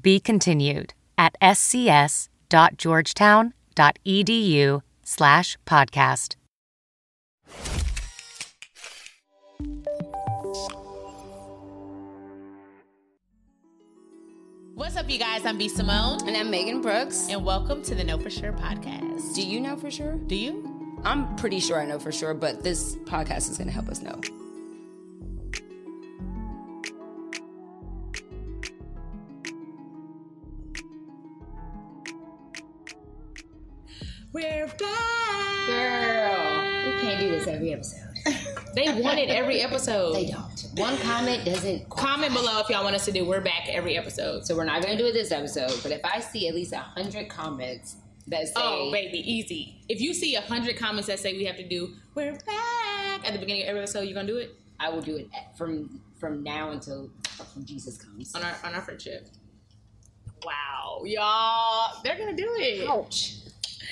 Be continued at scs.georgetown.edu slash podcast. What's up, you guys? I'm B Simone. And I'm Megan Brooks. And welcome to the Know For Sure podcast. Do you know for sure? Do you? I'm pretty sure I know for sure, but this podcast is going to help us know. We're back. Girl, we can't do this every episode. They want it every episode. They don't. One comment doesn't. Comment below if y'all want us to do We're Back every episode. So we're not going to do it this episode, but if I see at least a hundred comments that say, Oh, baby, easy. If you see a hundred comments that say we have to do We're back at the beginning of every episode, you're gonna do it I will do it from from now until Jesus comes. on our on our friendship. Wow, y'all, they're gonna do it. Ouch.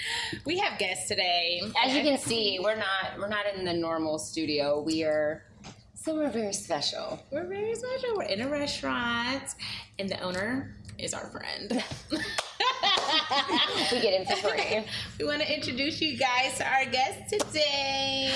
We have guests today. As you can see, we're not we're not in the normal studio. We are somewhere very special. We're very special. We're in a restaurant, and the owner is our friend. We get in for free. we want to introduce you guys to our guest today.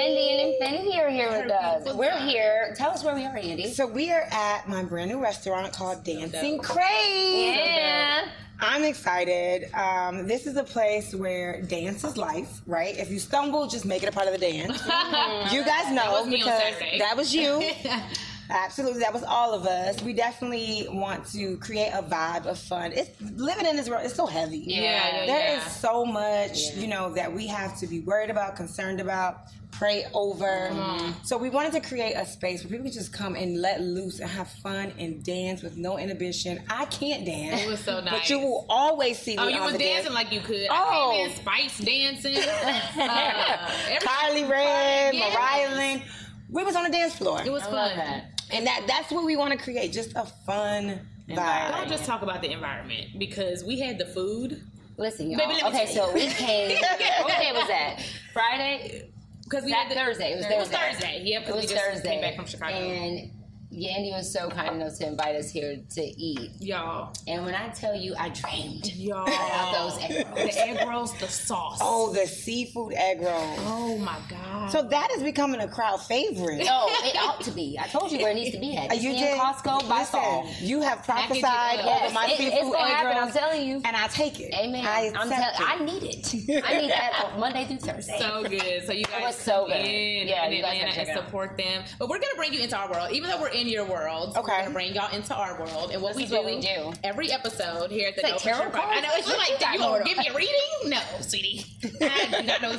Yandy and Infinity are here with us. We're here. Tell us where we are, Yandy. So we are at my brand new restaurant called Dancing Crab. Yeah. I'm excited. Um, this is a place where dance is life, right? If you stumble, just make it a part of the dance. you guys know was because that was you. Absolutely, that was all of us. We definitely want to create a vibe of fun. It's living in this world. It's so heavy. Yeah, yeah, There is yeah. so much, you know, that we have to be worried about, concerned about, pray over. Mm-hmm. So we wanted to create a space where people can just come and let loose and have fun and dance with no inhibition. I can't dance. It was so But you will always see me Oh, you on was dancing dance. like you could. Oh. I came in spice dancing. Uh, Kylie Red, Yes. Mariah Lynn. We was on the dance floor. It was I fun. Love that. and that that's what we want to create, just a fun vibe Don't just talk about the environment because we had the food. Listen, y'all. Baby, let me okay, tell so we came. what day was that? Friday. Because we That had the, Thursday. It was It was Thursday. Thursday. Yep, It because we was just Thursday. came back from Chicago. And Yandy was so kind enough to invite us here to eat. y'all, And when I tell you, I dreamed y'all, about those egg rolls. the egg rolls, the sauce. Oh, the seafood egg rolls. Oh my god. So that is becoming a crowd favorite. Oh, it ought to be. I told you where it needs to be at. It's you in did. Costco by Listen, fall. you have Package it prophesied over Yes, my it- seafood it's gonna egg happen. rolls, I'm telling you. and I take it. Amen. I I'm accept telling. it. I need it. I need that Monday through Thursday. so good. So you guys was so good. in Yeah, in you guys Atlanta gotta and support them. But we're gonna bring you into our world, even though we're in your world. Okay. We're gonna bring y'all into our world, and what This we do, what we do. every episode here at the It's like Know For tarot I know it's like You more gonna give me a reading? No, sweetie. I do not know.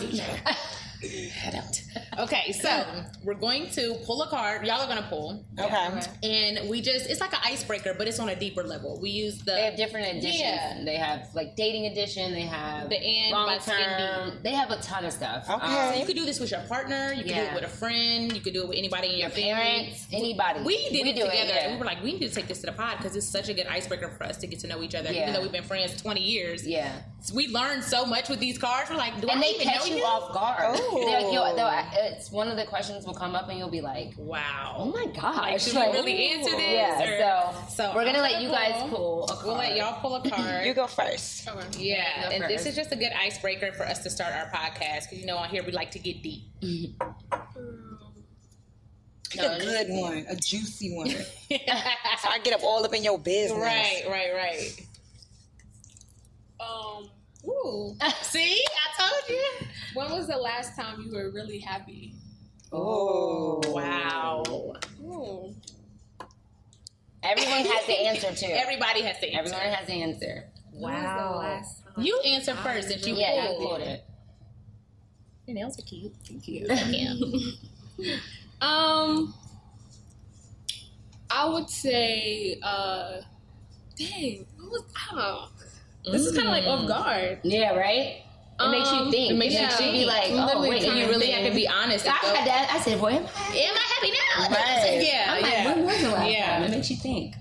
I don't. Okay, so we're going to pull a card. Y'all are gonna pull. Okay. And we just it's like an icebreaker, but it's on a deeper level. We use the They have different editions. Yeah. They have like dating edition. They have The end by long Skin term. They have a ton of stuff. Okay. Um, So you could do this with your partner, you could do it with a friend, you could do it with anybody in your, your family. parents, anybody. We did it do together. yeah. and We were like, we need to take this to the pod because it's such a good icebreaker for us to get to know each other. Yeah. Even though we've been friends 20 years, yeah. So we learned so much with these cards. We're like, do And I they even catch know you you? off guard. Oh. They're like, you'll- it's one of the questions will come up and you'll be like, Wow. oh my gosh. Like, should we Like, really answer this? Yeah. or- So, so we're gonna I'm let you guys pull. A card. We'll let y'all pull a card. You go first. Yeah, go and this is just a good icebreaker for us to start our podcast because you know on here we like to get deep. Pick a good one, a juicy one. so I get up all up in your business. Right, right, right. Um, Ooh. See, I told you. When was the last time you were really happy? Oh Wow. Ooh. Everyone has the answer to. Everybody has the answer. Everyone has the answer. When was the last time? You answer first if you Yeah, you pulled. pulled it. Your nails are cute. Thank you. Yeah. Um, I would say, uh, dang, what was, I don't know. This is kind of like off guard. Yeah, right. It makes you Um, think. it makes it you be like, oh wait, And you really have to be honest. I had that. I said, boy, am I? Am I happy now? Right. Yeah, I'm like, yeah. when was the last Yeah. time? It makes you think.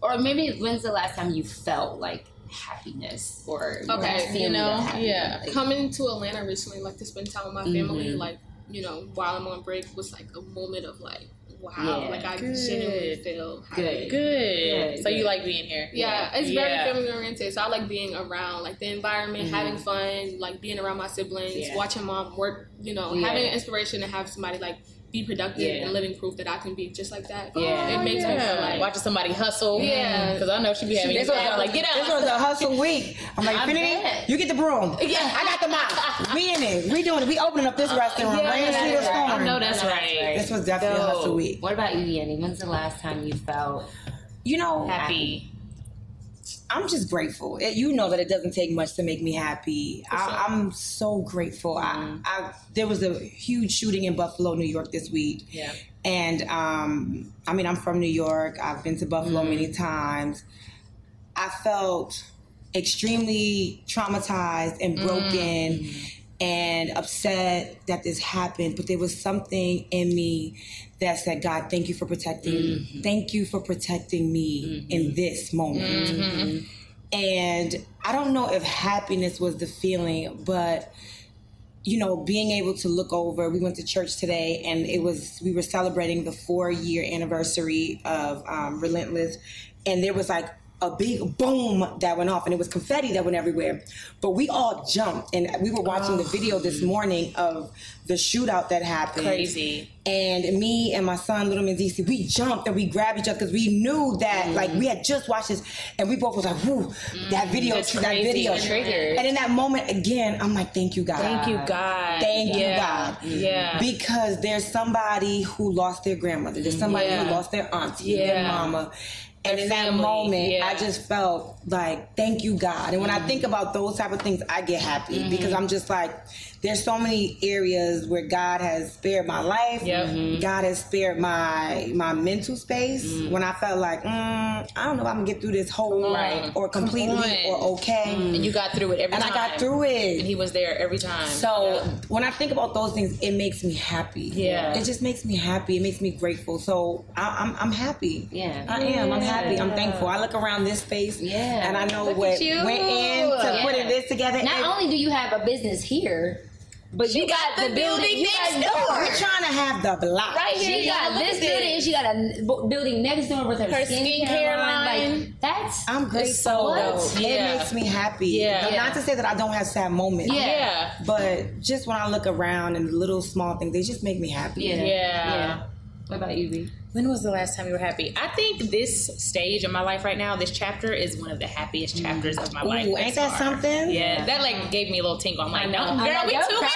Or maybe when's the last time you felt like happiness or Okay, you know, yeah. Like, Coming to Atlanta recently, like to spend time with my family, Mhm. like you know, while I'm on break, was like a moment of like, wow, Yeah. like I Good. genuinely feel happy. Good. Good. Good, So you like being here? Yeah, it's Yeah. very family oriented. So I like being around, like the environment, mm-hmm. having fun, like being around my siblings, Yeah. watching mom work. You know, Yeah. having inspiration to have somebody like be productive Yeah. and living proof that I can be just like that. Yeah. it oh, makes me feel like watching somebody hustle. Yeah. because I know she be having This was, like get out this was a hustle week. I'm like, I Infinity, you get the broom. Yeah. I got the mop. We in it. We doing it. We opening up this oh, restaurant. Yeah, Rain, sleet, or storm. I know that's I know right. This was definitely a hustle week. What about you, Yandy? When's the last time you felt You know, Happy. I'm just grateful. It, you know that it doesn't take much to make me happy. I, I'm so grateful. I, mm-hmm. I there was a huge shooting in Buffalo, New York this week. Yeah. And um, I mean, I'm from New York. I've been to Buffalo many mm-hmm. times. I felt extremely traumatized and mm-hmm. broken and upset that this happened. But there was something in me that said, God, thank you for protecting mm-hmm. Thank you for protecting me mm-hmm. in this moment. Mm-hmm. And I don't know if happiness was the feeling, but you know, being able to look over, we went to church today and it was, we were celebrating the four year anniversary of um, Relentless. And there was like a big boom that went off and it was confetti that went everywhere. But we all jumped and we were watching the video this oh. morning of the shootout that happened. Crazy. And me and my son, Little Mendeecees, we jumped and we grabbed each other because we knew that, mm. like, we had just watched this, and we both was like, "Whoo, mm, that video, That's that video." Triggered. And in that moment, again, I'm like, "Thank you, God. Thank you, God. Thank you, God. Yeah. Because there's somebody who lost their grandmother. There's somebody Yeah. who lost their auntie, their Yeah. mama." And in that moment, yeah. I just felt like, thank you, God. And when Mm-hmm. I think about those type of things, I get happy because I'm just like, there's so many areas where God has spared my life. Yep. Mhm. God has spared my my mental space Mm-hmm. when I felt like, mm, I don't know if I'm gonna get through this whole Right. or completely or okay. And you got through it every And I got through it. And he was there every time. So when I think about those things, it makes me happy. Yeah. it just makes me happy. It makes me grateful. So I, I'm I'm happy. Yeah. I am. I'm happy. I'm thankful. I look around this space. Yeah. and I know Look what you. went in to Yeah. putting this together. Not And only do you have a business here, but you got, got the the building, building next got door. we're trying to have the block. Right here, She you got got- this look at building, and she got a n- building next door with her, Her skincare, skincare line. line. Like that's I'm grateful. so dope. It makes me happy. Yeah. Not to say that I don't have sad moments. Yeah. yeah. But just when I look around and little small things, they just make me happy. yeah, Yeah. What about you, B? When was the last time you were happy? I think this stage of my life right now, this chapter is one of the happiest mm. chapters of my life. Ooh, thus ain't that far. something? Yeah, that like gave me a little tingle. I'm like, no, girl, know. we too cry.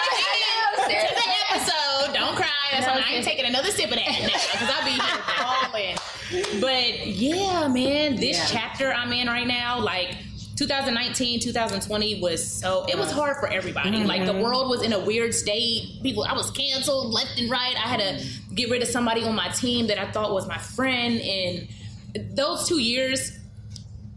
know. to the episode. Don't cry. That's No, why I ain't taking another sip of that because I'll be. But yeah, man, this Yeah. chapter I'm in right now, like 2019, 2020 was so it was uh-huh. hard for everybody. Like the mm-hmm. world was in a weird state. People, I was canceled left and right. I had to get rid of somebody on my team that I thought was my friend, and those two years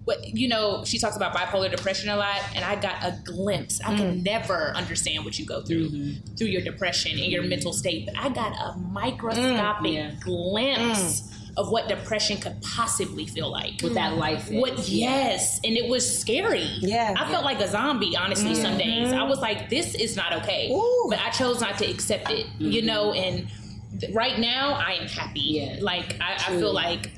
what you know she talks about bipolar depression a lot and i got a glimpse. I can mm. never understand what you go through mm-hmm. through your depression and your mm-hmm. mental state but i got a microscopic mm, Yeah. glimpse mm. of what depression could possibly feel like. With that life is. what yes and it was scary. Yeah. i felt like a zombie honestly some mm-hmm. days. I was like this is not okay. Ooh. but i chose not to accept it you know and right now i am happy Yeah. like I, I feel like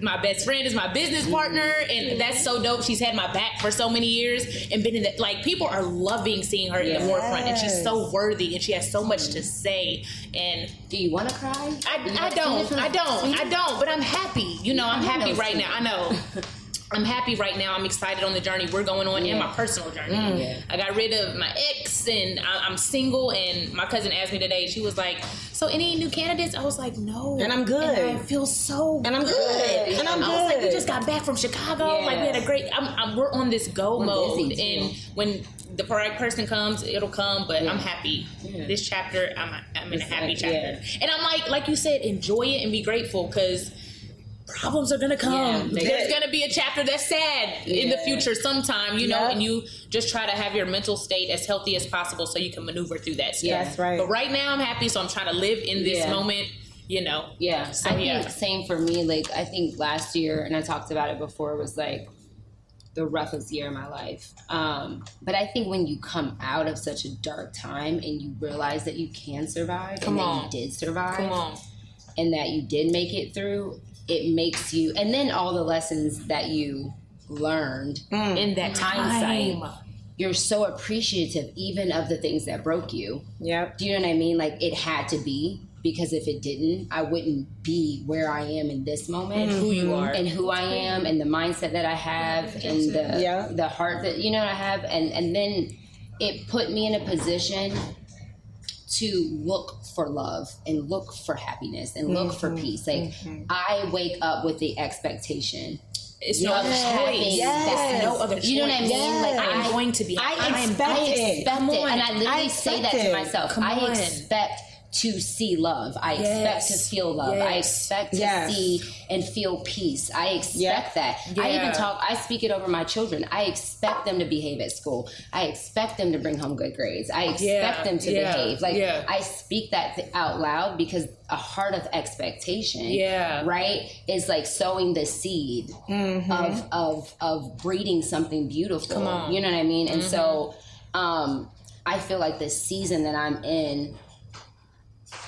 my best friend is my business partner, and that's so dope. She's had my back for so many years and been in that. Like people are loving seeing her in the forefront, and she's so worthy, and she has so much to say. And Do you want to cry? I, I don't, I don't, I don't. But I'm happy. You know, I'm happy right now. I know. I'm happy right now. I'm excited on the journey we're going on in my personal journey. Yeah. I got rid of my ex and I, I'm single. And my cousin asked me today, she was like, So, any new candidates? I was like, No. And I'm good. And I feel so And I'm good. And I'm I was like, We just got back from Chicago. Like, we had a great, I'm, I'm, we're on this go We're mode. And when the right person comes, it'll come. But I'm happy. This chapter, I'm, I'm in a happy like- chapter. yeah. And I'm like, like you said, enjoy it and be grateful because problems are gonna come. Yeah, There's gonna be a chapter that's sad in the future sometime, you know, Yeah. and you just try to have your mental state as healthy as possible so you can maneuver through that stuff. Yeah. That's right. But right now I'm happy, so I'm trying to live in this Yeah. moment, you know. Yeah, So, I think same for me. Like I think last year, and I talked about it before, was like the roughest year of my life. Um, but I think when you come out of such a dark time and you realize that you can survive Come and on. that you did survive Come on. and that you did make it through, it makes you. And then all the lessons that you learned In that hindsight, time. you're so appreciative even of the things that broke you. Yep. Do you know what I mean? Like it had to be because if it didn't, I wouldn't be where I am in this moment. Who you are. and who I am and the mindset that I have and the Yeah. the heart that you know I have and and then it put me in a position to look for love and look for happiness and look for mm-hmm. peace. Like mm-hmm. I wake up with the expectation It's no other having choice. that- It's no other choice. You know what I mean? Yes. Like I am going to be I am- expect I it. expect Come it, and I literally I say expect that to myself. Come I on. expect to see love. I expect to feel love. I expect to Yes. see and feel peace. I expect Yeah. that. I even talk. I speak it over my children. I expect them to behave at school. I expect them to bring home good grades. I expect Yeah. them to Yeah. behave. Like Yeah. I speak that out loud because a heart of expectation. Yeah. Right is like sowing the seed of of of breeding something beautiful. You know what I mean? And so um I feel like the season that I'm in,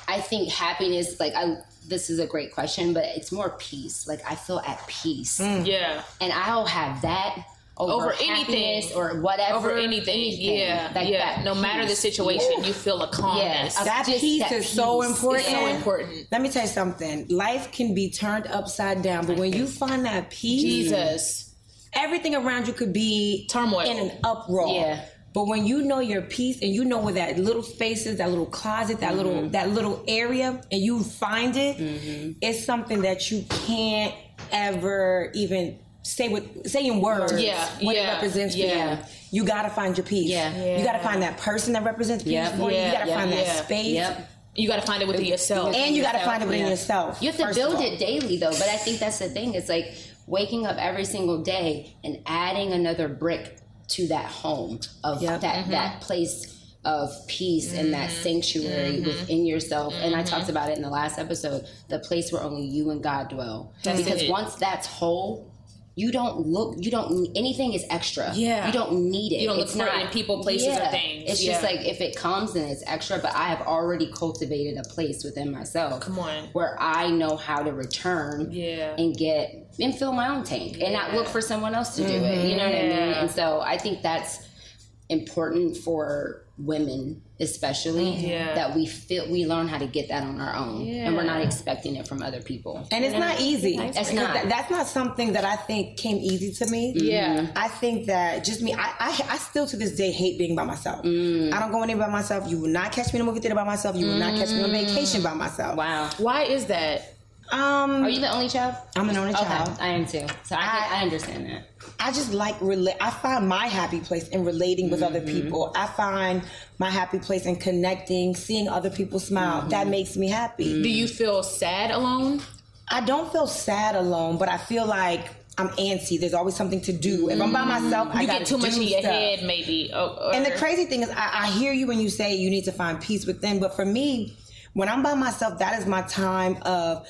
I think happiness, like I this is a great question, but it's more peace. Like I feel at peace. Mm. Yeah. And I'll have that over, Over anything. or whatever. Over anything. Yeah. Like yeah. that No matter the peace. situation, you feel a calmness. Yeah. That Just piece that is so important. It's so important. Let me tell you something. Life can be turned upside down, but when you find that peace, Jesus. everything around you could be Turmoil. in an uproar. Yeah. But when you know your peace and you know where that little space is, that little closet, that Mm-hmm. little that little area, and you find it, Mm-hmm. it's something that you can't ever even say with say in words Yeah, what yeah, it represents yeah. for you. You gotta find your peace. Yeah. yeah. You gotta find that person that represents peace Yep. for you. You gotta yeah, find that space. Yep. You got to find it within yourself. And you gotta find it within yourself. You have to build it daily though, but I think that's the thing. It's like waking up every single day and adding another brick to that home of Yep. that mm-hmm. that place of peace and that mm-hmm. sanctuary mm-hmm. within yourself. And I talked about it in the last episode, the place where only you and God dwell. because it. once that's whole, you don't look you don't anything is extra. Yeah. You don't need it. You don't look It's for it not- in people, places, or things. It's just like if it comes then it's extra, but I have already cultivated a place within myself Come on. where I know how to return Yeah. and get and fill my own tank and not look for someone else to do it. You know what I mm-hmm. mean? And so I think that's important for women especially mm-hmm. Yeah. that we feel we learn how to get that on our own and we're not expecting it from other people. And it's not easy. It's Because not. that- that's not something that I think came easy to me. Mm-hmm. Yeah. I think that just me, I, I, I still to this day hate being by myself. Mm. I don't go anywhere by myself. You will not catch me in a movie theater by myself. You will not mm. catch me on vacation by myself. Wow. Why is that? Um, Are you the only child? I'm an only Okay, child. I am too. So I, I understand that. I just like relate. I find my happy place in relating with other mm-hmm. people. I find my happy place in connecting, seeing other people smile. That mm-hmm. makes me happy. Do you feel sad alone? I don't feel sad alone, but I feel like I'm antsy. There's always something to do. If I'm by mm-hmm. myself, I You gotta get too much in your stuff. head, maybe. Or, or- And the crazy thing is, I, I hear you when you say you need to find peace within, but for me, when I'm by myself, that is my time of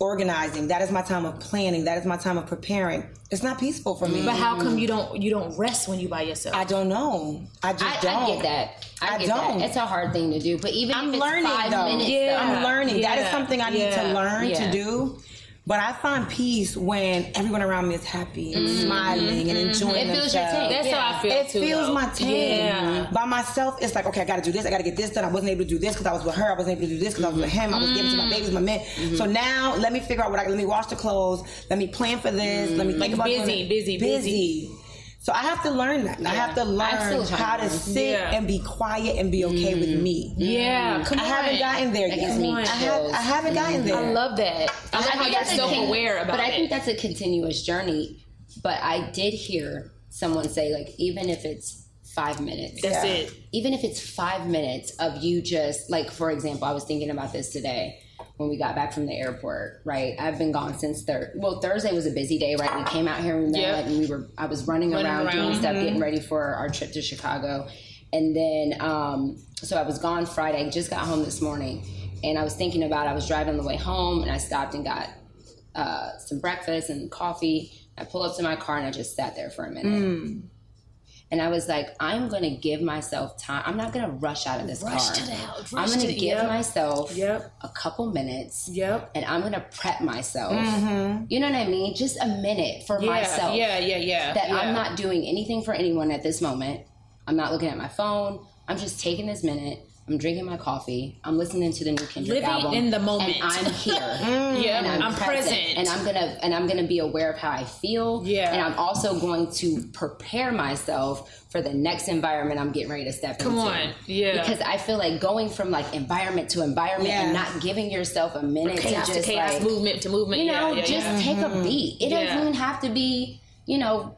organizing. That is my time of planning. That is my time of preparing. It's not peaceful for me. but how come you don't you don't rest when you by yourself? I don't know. I just I, don't. I get that. I, I get don't. that. It's a hard thing to do, but even I'm if it's learning five though. minutes, Yeah. though, I'm learning. That is something I need Yeah. to learn Yeah. to do. But I find peace when everyone around me is happy and mm-hmm. smiling and mm-hmm. enjoying It feels your themselves. tank. That's how I feel It too. feels though. my tank. Yeah. By myself, it's like, okay, I gotta do this, I gotta get this done. I wasn't able to do this because I was with her. I wasn't able to do this because I was with him. I was giving to my mm-hmm. babies, my men. So now let me figure out what I let me wash the clothes, let me plan for this, let me think Like about busy, it. busy, busy. So I have to learn that. I have to learn still trying how to to sit Yeah. and be quiet and be okay with mm. me. Yeah, mm. come I on. haven't gotten there That yet. gives me I, have, I haven't gotten there. I love that. I love how you're that's a con- self-aware about it. But I it. think that's a continuous journey. But I did hear someone say, like, even if it's five minutes, That's it. even if it's five minutes of you just like, for example, I was thinking about this today when we got back from the airport. Right, I've been gone since Thursday. Well, Thursday was a busy day. Right, we came out here and we met, Yep. and we were. I was running, Running around, around. doing stuff, getting ready for our trip to Chicago, and then um, so I was gone Friday. Just got home this morning, and I was thinking about. I was driving on the way home, and I stopped and got uh, some breakfast and coffee. I pull up to my car and I just sat there for a minute. And I was like, I'm gonna give myself time. I'm not gonna rush out of this Rush car. to the house, I'm gonna to give yep. myself Yep. a couple minutes. Yep. And I'm gonna prep myself. Mm-hmm. You know what I mean? Just a minute for Yeah, myself. yeah, yeah, yeah. That yeah. I'm not doing anything for anyone at this moment. I'm not looking at my phone. I'm just taking this minute. I'm drinking my coffee. I'm listening to the new Kendrick Living album. in the moment. And I'm here. Yeah, and I'm, present. and I'm gonna and I'm gonna be aware of how I feel. Yeah. and I'm also going to prepare myself for the next environment I'm getting ready to step Come into. on, yeah. Because I feel like going from like environment to environment and not giving yourself a minute chaos to to just chaos, like movement to movement. you know yeah, just yeah. take a mm-hmm. beat. It Yeah. doesn't even have to be you know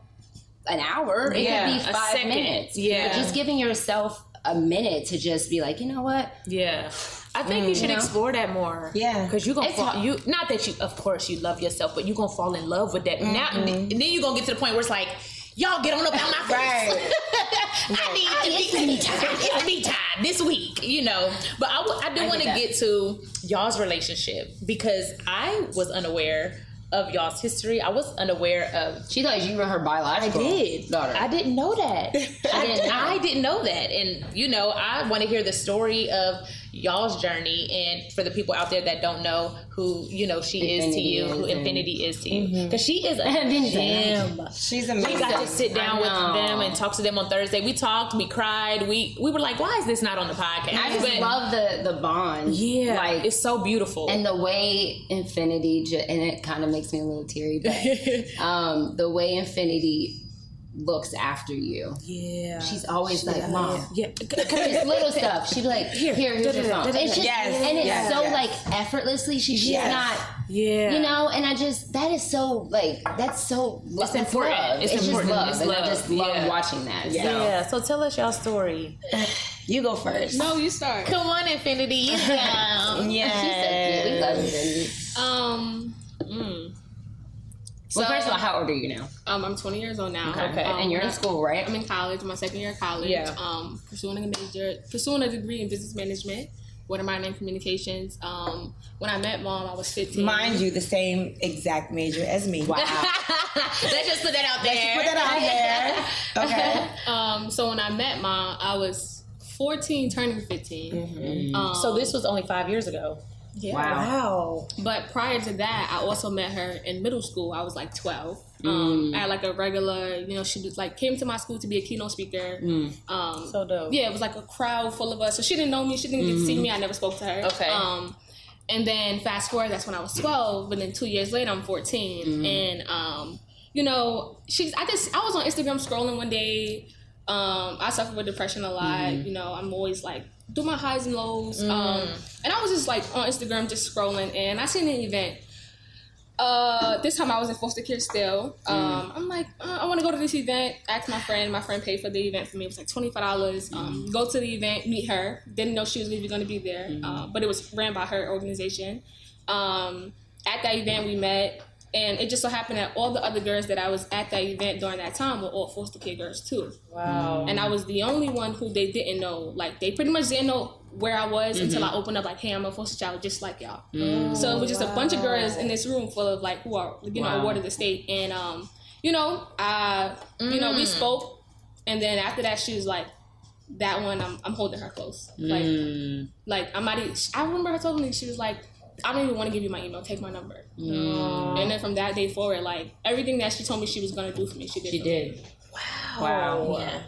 an hour. It Yeah, could be five minutes. Yeah. but just giving yourself a minute to just be like, you know what? Yeah. I think you mm, should know? explore that more. Yeah. Because you're gonna It's fall hard. you not that you of course you love yourself, but you're gonna fall in love with that. Now and then you're gonna get to the point where it's like, y'all get on up out my face. I need to It's be me time. It's me time this week, you know. But I, w- I do want to get to y'all's relationship because I was unaware of y'all's history. I was unaware of She thought you were her biological I did. daughter. I didn't know that. I didn't. I didn't know that. And you know, I want to hear the story of y'all's journey and for the people out there that don't know who, you know, she is to you, is who and- Infinity is to you. Because she is a Infinity. gem. She's amazing. We got to sit down with them and talk to them on Thursday. We talked, we cried, we we were like, why is this not on the podcast? I just But- love the the bond. Yeah, like it's so beautiful. and the way Infinity and it kind of makes me a little teary, but um, the way Infinity looks after you. yeah, She's always like, "Mom." yeah. Just little stuff. She'd be like, "Here, here here's your phone." It's just, Yes, and it's yes, so yes. like effortlessly. She, she's Yes. not, yeah, you know. And I just that is so like that's so lo- It's that's important. love. It's just important. love, It's and love. I just love Yeah. watching that. So. yeah. So tell us y'all story. You go first. No, you start. Come on, Infinity. You go. Yeah. She's so cute. We love Infinity. Um. Well, So- first of all, how old are you now? um, I'm 20 years old now. Okay, Um, and you're in school, right? I'm in college, my second year of college. Yeah. Um, pursuing a major, pursuing a degree in business management with a minor in communications. Um, when I met mom, I was 15. Mind you, the same exact major as me. Wow. Let's just put that out there. Put that out there. Okay. Um, so when I met mom, I was 14, turning 15. Mm-hmm. Um, So this was only five years ago. Yeah. Wow. But prior to that, I also met her in middle school. I was like 12. Mm. Um, at like a regular, you know, she was like came to my school to be a keynote speaker. Mm. Um, So dope. yeah, it was like a crowd full of us. So she didn't know me. She didn't get to see Mm-hmm. me. I never spoke to her. Okay. Um, and then fast forward, that's when I was 12. But then two years later, I'm 14. Mm-hmm. And, um, you know, she's, I just, I was on Instagram scrolling one day. Um, I suffer with depression a lot. Mm-hmm. You know, I'm always like, do my highs and lows. Mm. Um, and I was just like on Instagram, just scrolling. And I seen an event. Uh, this time I was in foster care still. Mm. Um, I'm like, uh, I want to go to this event. Asked my friend. My friend paid for the event for me. It was like twenty five dollars. Um, Mm. go to the event, meet her. Didn't know she was even going to be there, Mm. uh, but it was ran by her organization. Um, at that event, we met, and it just so happened that all the other girls that I was at that event during that time were all foster care girls too. Wow. And I was the only one who they didn't know. Like they pretty much didn't know where I was mm-hmm. until I opened up like, hey, I'm a foster child just like y'all. Mm. So it was just a oh, bunch of girls in this room full of like who are you know awarded the state. And um, you know, I you know, we mm. spoke and then after that she was like, That one I'm I'm holding her close. Like mm. like I'm not even I remember her telling me she was like I don't even want to give you my email. Take my number. And then from that day forward, like everything that she told me she was gonna do for me, she did. She for me. did. Wow. Yeah.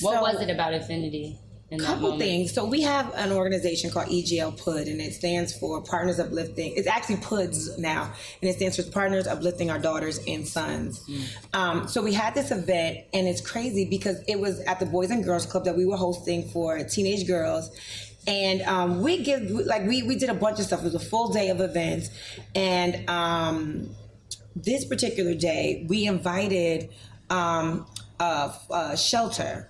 What So- was it about Infinity? In that couple things. So we have an organization called EGL PUD, and it stands for Partners Uplifting. It's actually PUDs now, and it stands for Partners Uplifting Our Daughters and Sons. Um, so we had this event, and it's crazy because it was at the Boys and Girls Club that we were hosting for teenage girls. And um, we give like we we did a bunch of stuff. It was a full day of events, and um, this particular day, we invited um, a, a shelter.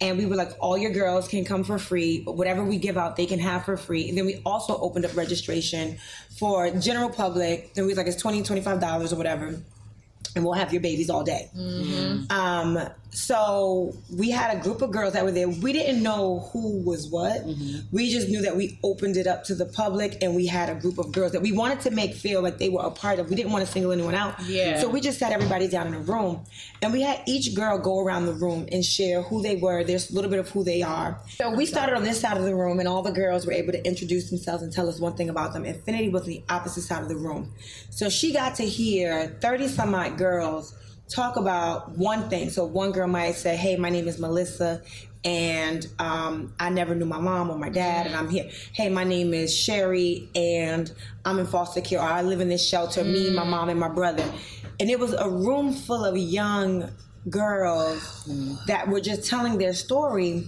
And we were like, all your girls can come for free. But whatever we give out, they can have for free. And then we also opened up registration for general public. Then we was like, it's $20, $25 or whatever. And we'll have your babies all day. Um, so we had a group of girls that were there. We didn't know who was what. Mm-hmm. We just knew that we opened it up to the public, and we had a group of girls that we wanted to make feel like they were a part of. We didn't want to single anyone out. Yeah. So we just sat everybody down in a room, and we had each girl go around the room and share who they were. There's a little bit of who they are. So we started on this side of the room, and all the girls were able to introduce themselves and tell us one thing about them. Infinity was on the opposite side of the room, so she got to hear thirty some odd girls talk about one thing. So one girl might say, "Hey, my name is Melissa." And um, I never knew my mom or my dad, and I'm here. Hey, my name is Sherry, and I'm in foster care. Or I live in this shelter. Me, my mom, and my brother. And it was a room full of young girls that were just telling their story.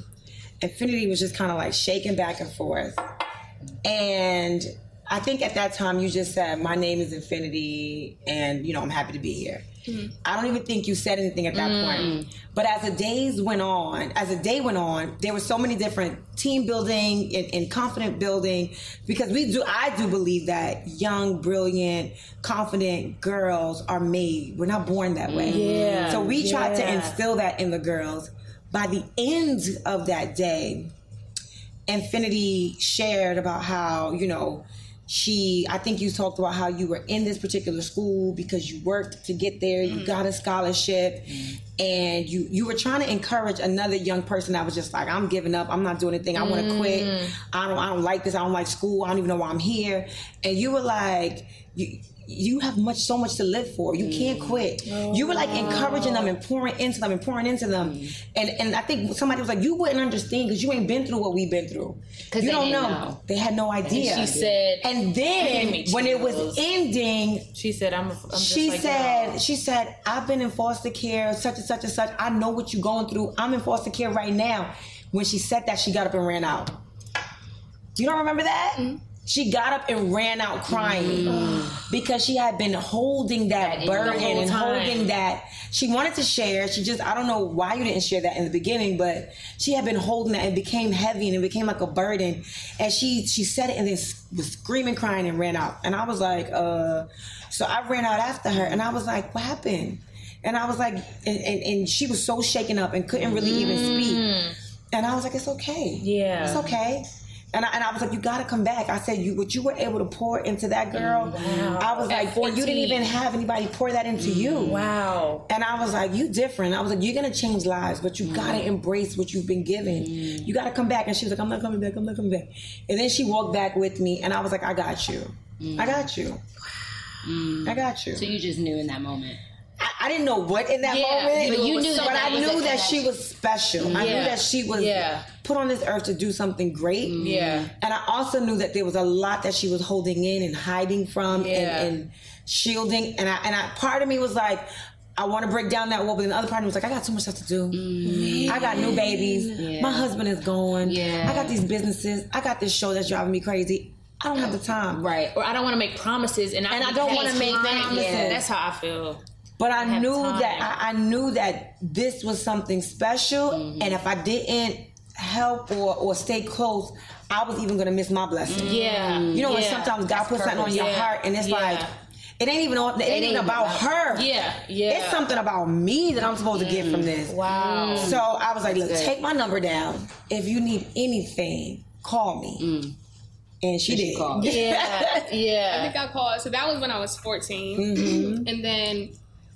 Infinity was just kind of like shaking back and forth. And I think at that time you just said, My name is Infinity, and you know, I'm happy to be here. Mm-hmm. I don't even think you said anything at that mm-hmm. point. But as the days went on, as the day went on, there were so many different team building and, and confident building because we do I do believe that young, brilliant, confident girls are made. We're not born that way. Mm-hmm. Yeah, So we tried to instill that in the girls. By the end of that day, Infinity shared about how, you know, she, I think you talked about how you were in this particular school because you worked to get there, you mm. got a scholarship, mm. and you you were trying to encourage another young person that was just like, I'm giving up, I'm not doing anything, I want to mm. quit, I don't I don't like this, I don't like school, I don't even know why I'm here, and you were like, you. You have much, so much to live for. You can't quit. you were like encouraging them and pouring into them and pouring into them, and and I think somebody was like, "You wouldn't understand because you ain't been through what we've been through. 'Cause you they don't know. know. They had no idea." she said- and then when it was ending, She said, "I'm." A, I'm just she like said, she said, I've been in foster care, such and such and such. I know what you're going through. I'm in foster care right now. When she said that, she got up and ran out. You don't remember that? Mm-hmm. She got up and ran out crying because she had been holding that, That burden and holding that. She wanted to share. She just, I don't know why you didn't share that in the beginning, but she had been holding that and it became heavy and it became like a burden. And she she said it and then was screaming, crying, and ran out. And I was like, uh, so I ran out after her and I was like, what happened? And I was like, and, and, and she was so shaken up and couldn't really even speak. And I was like, it's okay. Yeah. It's okay. And I, and I was like, you gotta come back. I said, you what you were able to pour into that girl. Mm, I was like, and you didn't even have anybody pour that into you. Mm, wow. And I was like, you different. I was like, you're gonna change lives, but you gotta mm. embrace what you've been given. You gotta come back. And she was like, I'm not coming back. I'm not coming back. And then she walked back with me, and I was like, I got you. I got you. I got you. So you just knew in that moment. I, I didn't know what in that Yeah, moment, but you knew but that I that knew a that she was special. I knew that she was Yeah. Put on this earth to do something great. Yeah. And I also knew that there was a lot that she was holding in and hiding from Yeah. and, and shielding. And I and I part of me was like, I want to break down that wall, but then the other part of me was like, I got too much stuff to do. I got new babies. My husband is gone. Yeah. I got these businesses. I got this show that's driving me crazy. I don't have the time. Right. Or I don't want to make promises, and I, And I don't wanna make time. promises. Yeah, that's how I feel. But I have knew time. that I, I knew that this was something special, Mm-hmm. and if I didn't help or or stay close, I was even gonna miss my blessing. Mm. Yeah. You know, when yeah. sometimes God puts something on your Yeah. heart, and it's Yeah. like it ain't even on, it ain't even about about- her. Yeah, yeah. It's something about me that I'm supposed to get from mm. this. Wow. Mm. So I was like, look, good. take my number down. If you need anything, call me. And she did. called. Yeah, yeah. I think I called. So that was when I was 14. Mm-hmm. And then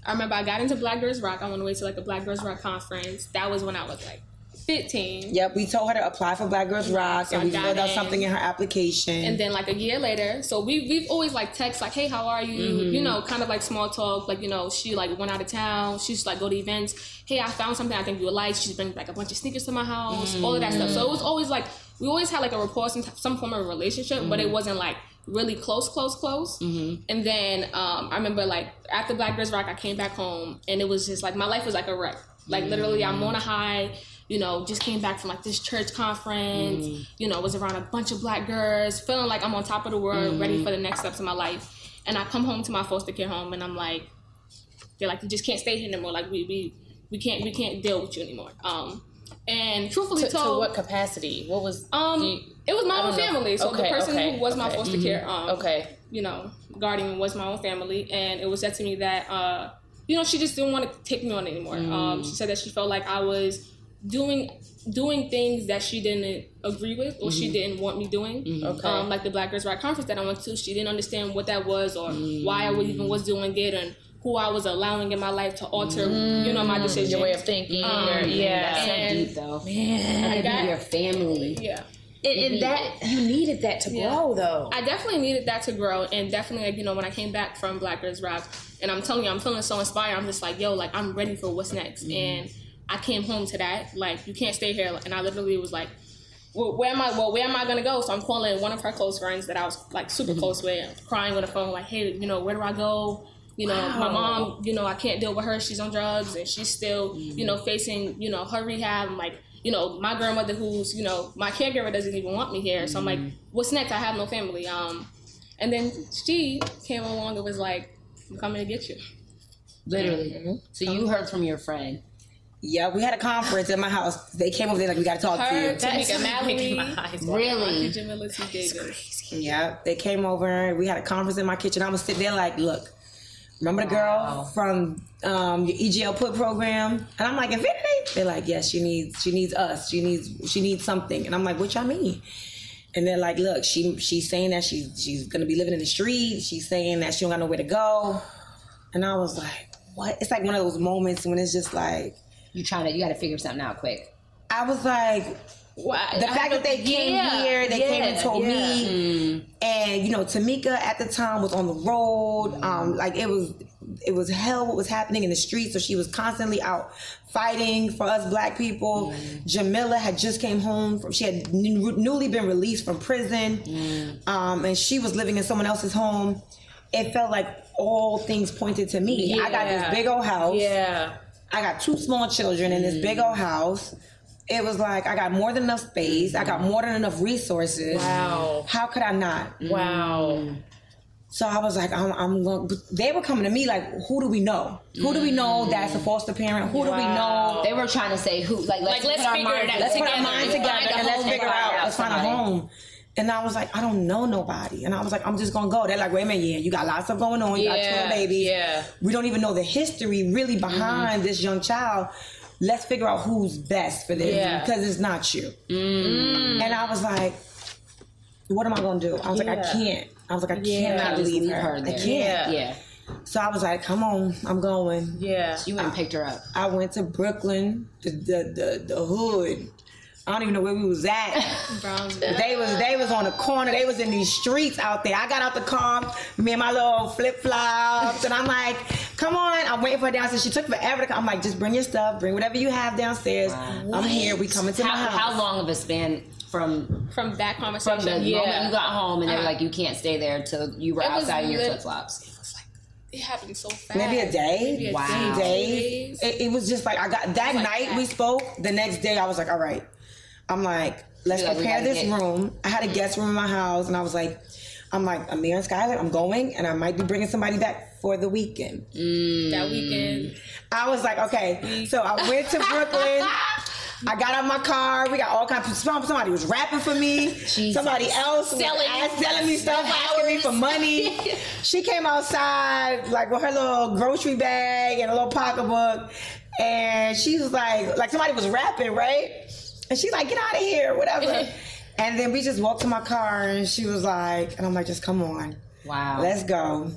I remember I got into Black Girls Rock. I went away to like a Black Girls Rock conference. That was when I was like 15. Yep, we told her to apply for Black Girls Rock, So and we filled out in. something in her application. And then like a year later, so we we've always like text like, hey, how are you? Mm-hmm. You know, kind of like small talk. Like you know, she like went out of town. She used like go to events. Hey, I found something I think you would like. She's bring like a bunch of sneakers to my house. All of that stuff. So it was always like we always had like a rapport, some some form of relationship, but Mm-hmm. it wasn't like really close, close, close. And then um, I remember like after Black Girls Rock, I came back home and it was just like my life was like a wreck. Like literally, I'm on a high. You know, just came back from like this church conference. You know, was around a bunch of black girls, feeling like I'm on top of the world, ready for the next steps in my life. And I come home to my foster care home, and I'm like, they're like, you just can't stay here anymore. Like we we we can't we can't deal with you anymore. Um, and truthfully To, to what capacity? What was? um, you- it was my own family. So the person okay, who was my okay. Mm-hmm. foster care, um, Okay. you know, guardian was my own family, and it was said to me that, uh, you know, she just didn't want to take me on anymore. Mm. Um, she said that she felt like I was doing doing things that she didn't agree with or Mm-hmm. she didn't want me doing. Okay. Um, like the Black Girls Right conference that I went to, she didn't understand what that was or why I even was doing it and who I was allowing in my life to alter, you know, my decision. Mm. Your way of thinking, Um, or, yeah. That's so And- deep though. I I got- your family. yeah. and, and that you needed that to grow, though. I definitely needed that to grow, and definitely, like you know, when I came back from Black Girls Rock, and I'm telling you, I'm feeling so inspired. I'm just like, yo, like I'm ready for what's next, Mm-hmm. and I came home to that. Like, you can't stay here, and I literally was like, well, where am I? Well, where am I gonna go? So I'm calling one of her close friends that I was like super Mm-hmm. close with, crying on the phone, like, hey, you know, where do I go? You know, my mom, you know, I can't deal with her. She's on drugs, and she's still, you know, facing, you know, her rehab. I'm like, you know, my grandmother, who's, you know, my caregiver doesn't even want me here. So I'm like, what's next? I have no family. Um, and then she came along and was like, I'm coming to get you. Literally. So you heard from your friend. yeah, we had a conference at my house. They came over there like we got to talk Her, to you. Tamika Mallory, Really? Jamila T. Davis. Yeah, they came over. We had a conference in my kitchen. I was sitting there like, look, remember the girl from um, your EGL PUD program? And I'm like, Infinity? They're like, yes, she needs she needs us. She needs she needs something. And I'm like, what y'all mean? And they're like, look, she she's saying that she's she's gonna be living in the street. She's saying that she don't got nowhere to go. And I was like, what? It's like one of those moments when it's just like, You trying to you gotta figure something out quick. I was like, Why- the I fact that they came yeah, here, they came and told yeah. me, and you know, Tamika at the time was on the road. Um, like it was, it was hell what was happening in the streets. So she was constantly out fighting for us black people. Mm. Jamila had just came home from, she had new, newly been released from prison, mm. um, and she was living in someone else's home. It felt like all things pointed to me. I got this big old house. Yeah. I got two small children in this big old mm. house. It was like I got more than enough space. I got more than enough resources. Wow. How could I not? Wow. So I was like, I'm, I'm going. But they were coming to me like, who do we know? Who do we know mm. that's a foster parent? Who do we know? They were trying to say who like let's, Like, let's put our figure it minds- out Let's put our together. minds together a and let's figure figure out. out Let's find a home. And I was like, I don't know nobody. And I was like, I'm just gonna go. They're like, wait a minute, yeah, you got lots of stuff going on. You got Yeah, two babies. yeah. We don't even know the history really mm-hmm. behind this young child. Let's figure out who's best for this Yeah. because it's not you. Mm. And I was like, what am I gonna do? I was like, I can't. I was like, I Yeah. cannot Just leave leave her. her I can't. Yeah. Yeah. So I was like, come on, I'm going. Yeah. You went and picked her up. I went to Brooklyn, the the the, the hood. I don't even know where we was at. Brownsville. They was they was on the corner. They was in these streets out there. I got out the car, me and my little flip flops, and I'm like, "Come on!" I'm waiting for her downstairs. She took forever to come. I'm like, "Just bring your stuff. Bring whatever you have downstairs. I'm here. We coming to How, my house." how long of a span from From that conversation. from conversation, the Yeah. moment you got home and they were Uh-huh. like you can't stay there until you were It outside in your lit- flip flops. it was like it happened so fast. Maybe a day. Maybe a Wow. day, two days. days. It, it was just like I got that like night that. we spoke. The next day I was like, all right. I'm like, let's You're like, prepare gotta this get- room. I had a guest room in my house, and I was like, I'm like, Omere and Skylar, I'm going, and I might be bringing somebody back for the weekend. that weekend. I was like, okay. So I went to Brooklyn. I got out my car. We got all kinds of some- somebody was rapping for me. Somebody else was Selling- ask- selling me stuff, asking me for money. she came outside like with her little grocery bag and a little pocketbook, and she was like, like somebody was rapping, right? And she's like, get out of here, whatever. and then we just walked to my car, and she was like, and I'm like, just come on, Wow. let's go.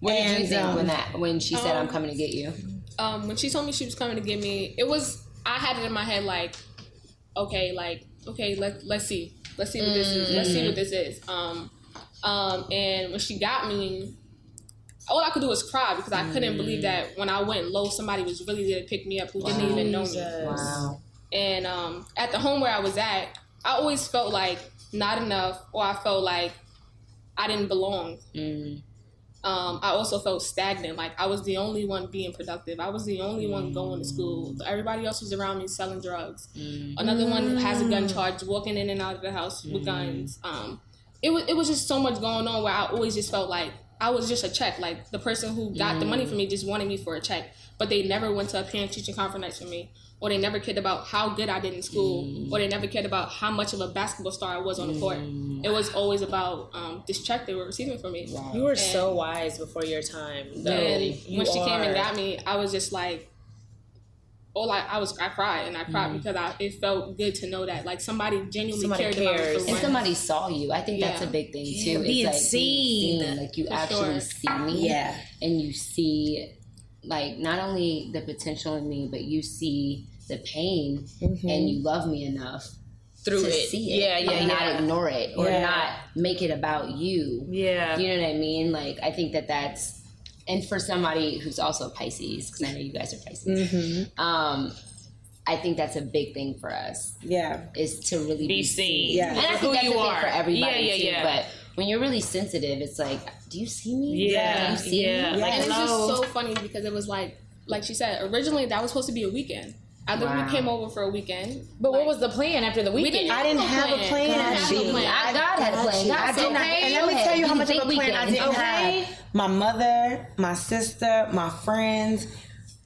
what did you think um, when that when she said I'm coming to get you? Um, when she told me she was coming to get me, it was I had it in my head like okay, like okay, let let's see, let's see what this is, let's see what this is. Um, um, and when she got me, all I could do was cry because I couldn't believe that when I went low, somebody was really there to pick me up who didn't even know me. Wow. And um, at the home where I was at, I always felt like not enough, or I felt like I didn't belong. Um, I also felt stagnant. Like I was the only one being productive. I was the only one going to school. Mm. Everybody else was around me selling drugs. Mm. Another one has a gun mm. charge, walking in and out of the house with guns. Um, it was it was just so much going on where I always just felt like I was just a check. Like the person who got the money for me just wanted me for a check, but they never went to a parent teacher conference for me, or they never cared about how good I did in school, or they never cared about how much of a basketball star I was on the court. It was always about um, this check they were receiving from me. You were so wise before your time. though. And You when she came and got me, I was just like, all I, I was I cried and I cried because I it felt good to know that like somebody genuinely Somebody cared about me cares. And somebody saw you. I think that's a big thing Yeah, too. being it's like seen. being seen. Like you For actually sure. see me. Yeah. And you see like not only the potential in me, but you see the pain and you love me enough through to it. see it. Yeah, yeah, and yeah. not ignore it or Yeah. not make it about you. Yeah. You know what I mean? Like I think that that's and for somebody who's also Pisces, because I know you guys are Pisces. Mm-hmm. Um, I think that's a big thing for us Yeah. is to really Be seen. Yeah. and I think who that's you a thing for everybody Yeah, yeah, too. yeah. But when you're really sensitive, it's like, do you see me? Yeah, Do you see yeah. me? Like, and it's just so funny because it was like like she said originally that was supposed to be a weekend. I literally Wow. came over for a weekend. But what was the plan after the we weekend? didn't I didn't no have a plan. We didn't have She- no plan. I, God had a plan. God I said, did not. okay, And let me go tell you how much of a think plan I didn't Okay. have. My mother, my sister, my friends.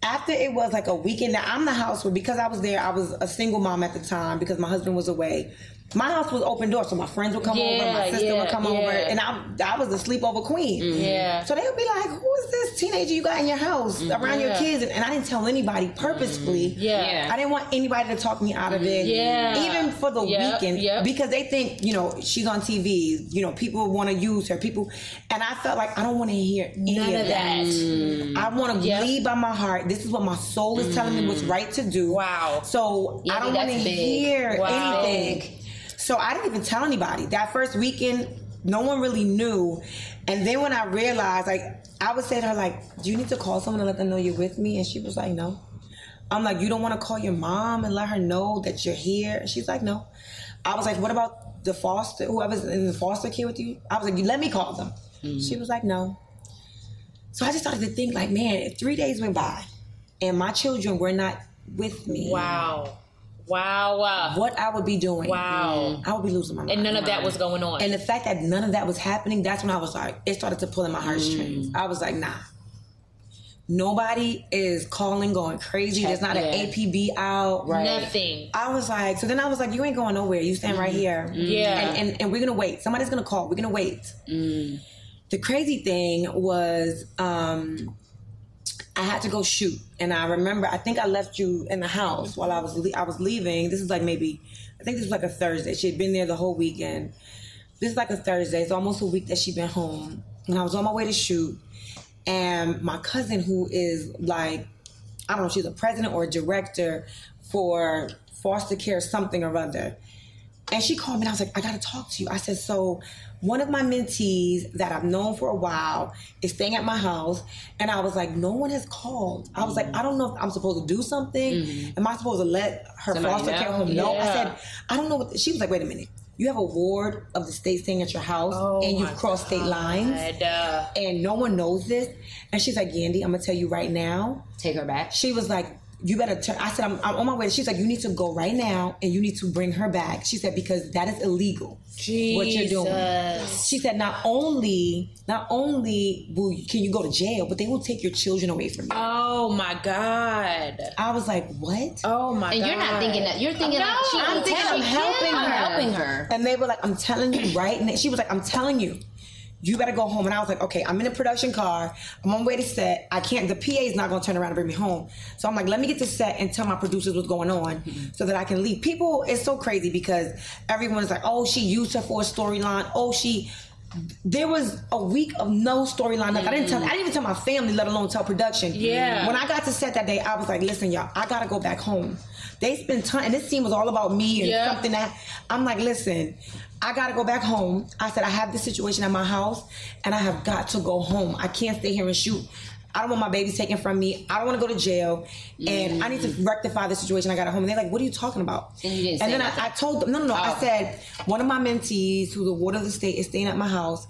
After it was like a weekend, now I'm the house where because I was there, I was a single mom at the time because my husband was away. My house was open door, so my friends would come over, my sister yeah, would come yeah. over, and I, I was the sleepover queen. Mm-hmm. Yeah. So they would be like, "Who is this teenager you got in your house mm-hmm. around your kids?" And, and I didn't tell anybody purposefully. Mm-hmm. Yeah. Yeah. I didn't want anybody to talk me out of it. Yeah. Even for the Yep, weekend. yep. Because they think, you know, she's on TV. You know, people want to use her. People. And I felt like I don't want to hear any None of of that. that. I want to Yep. lead by my heart. This is what my soul is telling me what's right to do. Wow. So Yeah, I don't want to hear Wow. anything. So I didn't even tell anybody. That first weekend, no one really knew. And then when I realized, like, I would say to her, like, do you need to call someone and let them know you're with me? And she was like, no. I'm like, you don't want to call your mom and let her know that you're here? And she's like, no. I was like, what about the foster, whoever's in the foster care with you? I was like, you let me call them. Mm-hmm. She was like, no. So I just started to think, like, man, three days went by and my children were not with me, Wow. Wow. Wow. what I would be doing. Wow. I would be losing my mind. And none of that was going on. And the fact that none of that was happening, that's when I was like, it started to pull in my heartstrings. Mm. I was like, nah. Nobody is calling, going crazy. There's not yeah. an APB out. Nothing. I was like, so then I was like, you ain't going nowhere. You stand right here. Mm-hmm. Yeah. And, and, and we're going to wait. Somebody's going to call. We're going to wait. The crazy thing was, um, I had to go shoot, and I remember. I think I left you in the house while I was le- I was leaving. This is like maybe, I think this was like a Thursday. She had been there the whole weekend. This is like a Thursday. It's almost a week that she'd been home, and I was on my way to shoot. And my cousin, who is like, I don't know, she's a president or a director for foster care, something or other. And she called me and I was like, I gotta talk to you. I said, so one of my mentees that I've known for a while is staying at my house. And I was like, no one has called. I was like, I don't know if I'm supposed to do something. Am I supposed to let her Somebody foster care home know? I Yeah. said, I don't know what, the-" she was like, wait a minute. You have a ward of the state staying at your house Oh and you've crossed state lines And, uh, and no one knows this. And she's like, Yandy, I'm gonna tell you right now. Take her back. She was like, you better turn. I said, I'm, I'm on my way. She's like, you need to go right now and you need to bring her back. She said, because that is illegal. What you're doing. She said, not only, not only will you, can you go to jail, but they will take your children away from you. Oh my God. I was like, what? Oh my And God. you're not thinking that. You're thinking No, like she I'm can thinking I'm you. helping I'm her. helping her. And they were like, I'm telling you right now. She was like, I'm telling you. You better go home. And I was like, okay, I'm in a production car. I'm on my way to set. I can't, the PA is not going to turn around and bring me home. So I'm like, let me get to set and tell my producers what's going on so that I can leave. People, it's so crazy because everyone is like, oh, she used her for a storyline. Oh, she, there was a week of no storyline. Like I didn't tell, I didn't even tell my family, let alone tell production. Yeah. When I got to set that day, I was like, listen, y'all, I gotta go back home. They spent time, and this scene was all about me and Yeah. something that I'm like, listen, I gotta go back home. I said, I have this situation at my house, and I have got to go home. I can't stay here and shoot. I don't want my babies taken from me. I don't want to go to jail, and I need to rectify the situation. I got at home, and they're like, "What are you talking about?" And And then. I, I told them, no, no, no. I Oh. said one of my mentees, who's a ward of the state, is staying at my house,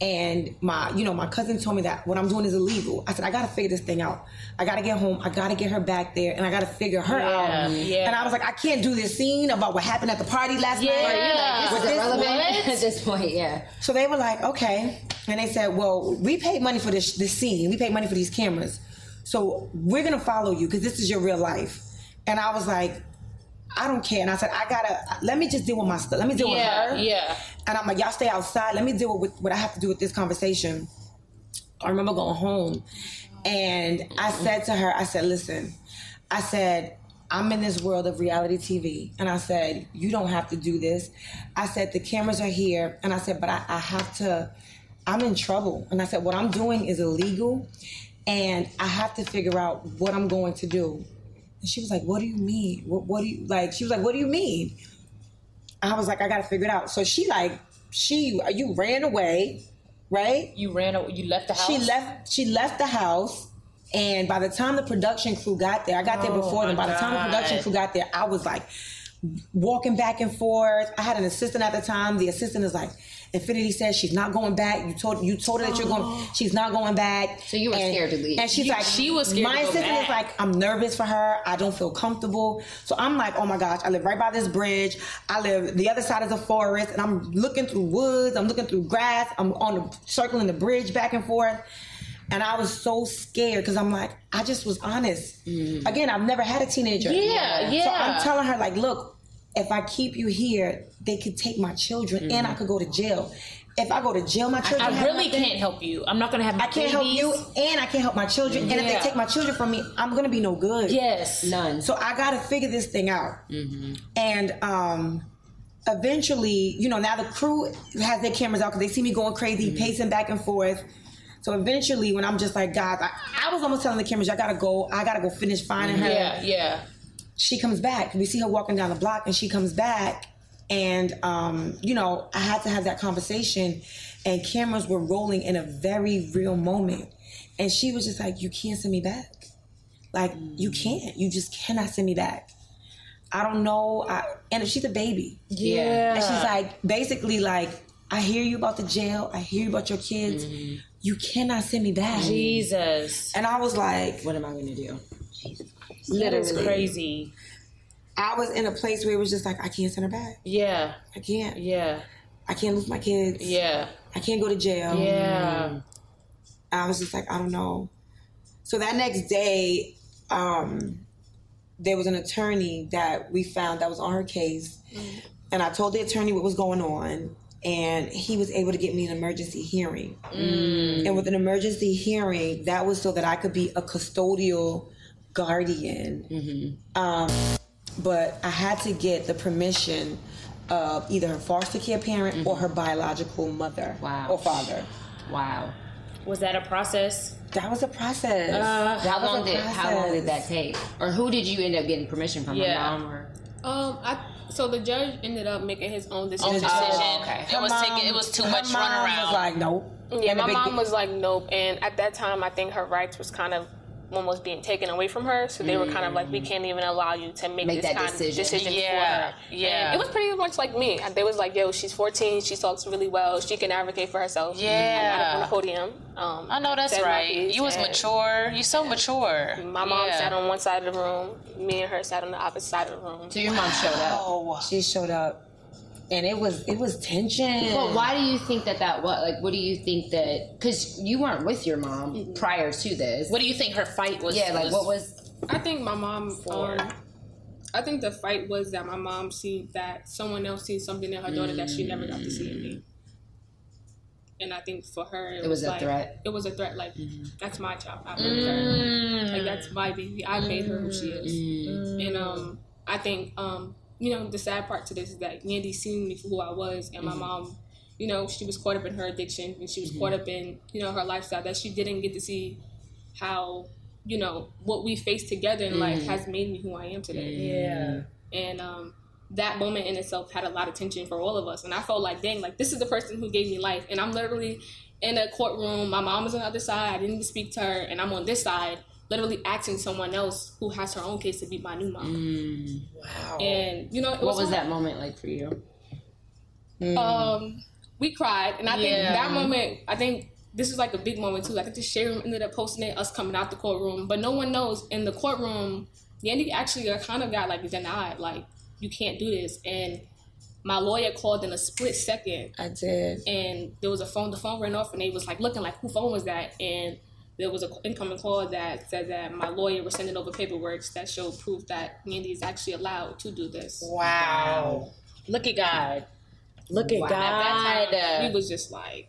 and my, you know, my cousin told me that what I'm doing is illegal. I said I got to figure this thing out. I got to get home. I got to get her back there, and I got to figure her Yeah, out. yeah. And I was like, I can't do this scene about what happened at the party last Yeah. night. Yeah. With Is it this relevant at this point? Yeah. So they were like, okay. And they said, well, we paid money for this this scene. We paid money for these cameras. So we're gonna follow you because this is your real life. And I was like, I don't care. And I said, I gotta let me just deal with my stuff. Let me deal Yeah, with her. yeah. And I'm like, y'all stay outside. Let me deal with what I have to do with this conversation. I remember going home and I said to her, I said, listen, I said, I'm in this world of reality TV. And I said, you don't have to do this. I said, the cameras are here. And I said, but I, I have to, I'm in trouble. And I said, what I'm doing is illegal. And I have to figure out what I'm going to do. And she was like, what do you mean? What, what do you, like, she was like, what do you mean? I was like, I gotta figure it out. So she like, she, you ran away, right? You ran. a- You left the house. She left. She left the house, and by the time the production crew got there, I got there oh before them. Oh By the time the production crew got there, I was like walking back and forth. I had an assistant at the time. The assistant is like, "Infinity says she's not going back. You told you told her that you're going. Oh. She's not going back." So you were And- scared to leave. And she's You- like, she was scared My to go assistant is like, I'm nervous for her. I don't feel comfortable. So I'm like, oh my gosh, I live right by this bridge. I live the other side of the forest, and I'm looking through woods. I'm looking through grass. I'm on the circling the bridge back and forth. And I was so scared because I'm like, I just was honest. Mm. Again, I've never had a teenager. Yeah, yeah. So. I'm telling her, like, look, if I keep you here, they could take my children and I mm-hmm. could go to jail. If I go to jail, my children I have really nothing. can't help you. I'm not gonna have. I can't help you and I can't help my children. And if they take my children from me, I'm gonna be no good. Yes. None. So I gotta figure this thing out. Mm-hmm. And um eventually, you know, now the crew has their cameras out because they see me going crazy, mm-hmm. pacing back and forth. So eventually, when I'm just like, God, I, I was almost telling the cameras, I gotta go, I gotta go finish finding her Yeah. Yeah. She comes back. We see her walking down the block, and she comes back, and um, you know, I had to have that conversation, and cameras were rolling in a very real moment, and she was just like, "You can't send me back, like you can't, you just cannot send me back." I don't know, I, and if she's a baby, Yeah. and she's like, basically like, I hear you about the jail, I hear you about your kids, you cannot send me back, Jesus. and I was like, What am I going to do? That is crazy. I was in a place where it was just like, I can't send her back. Yeah. I can't. Yeah. I can't lose my kids. Yeah. I can't go to jail. Yeah. Mm-hmm. I was just like, I don't know. So that next day, um, there was an attorney that we found that was on her case. Mm. And I told the attorney what was going on. And he was able to get me an emergency hearing. Mm. And with an emergency hearing, that was so that I could be a custodial guardian. Um, but I had to get the permission of either her foster care parent or her biological mother Wow. or father. Wow. Was that a process? That was a process. How was long a did how long did that take? Or who did you end up getting permission from? Yeah. Your mom or Um, I so the judge ended up making his own decision. Own Oh, decision. okay. It was taking. It was too much mom run around. Was like, nope. Yeah, And the my big- mom was like, nope. And at that time, I think her rights was kind of almost being taken away from her. So they were kind of like, we can't even allow you to make, Make this that kind decision. of decision Yeah, for her. yeah. And it was pretty much like me. They was like, yo, she's 14. She talks really well. She can advocate for herself. Yeah. I got up on the podium. Um, I know that's right. piece, You was mature. You so mature. My mom Yeah. sat on one side of the room. Me and her sat on the opposite side of the room. so your mom showed up. Oh. She showed up, and it was it was tension. But why do you think that that was? Like, what do you think that? Because you weren't with your mom prior to this. What do you think her fight was? yeah, like what was? I think my mom. Um, I think the fight was that my mom seen that someone else seen something in her daughter that she never got to see in me. And I think for her, it, It was a like, threat. It was a threat. Like that's my child. I made her. Like that's my baby. I made her who she is. And um, I think um, you know, the sad part to this is that Yandy seen me for who I was, and my mom you know, she was caught up in her addiction and she was mm-hmm. caught up in, you know, her lifestyle that she didn't get to see how, you know, what we face together in mm-hmm. life has made me who I am today. Yeah. And um, that moment in itself had a lot of tension for all of us. And I felt like, dang, like this is the person who gave me life. And I'm literally in a courtroom. My mom is on the other side. I didn't speak to her. And I'm on this side, literally asking someone else who has her own case to be my new mom. Mm, wow. And, you know, what was, was that moment like for you? Mm. Um, we cried. And I yeah. think that moment, I think this is like a big moment too. Like I just Shay ended up posting it, us coming out the courtroom. But no one knows in the courtroom, Yandy actually kind of got like denied. Like, you can't do this. And my lawyer called in a split second. I did. And there was a phone, the phone ran off and they was like looking like, who phone was that? And there was an incoming call that said that my lawyer was sending over paperwork that showed proof that Yandy is actually allowed to do this. Wow. Look at God. Look at wow. God. At we was just like,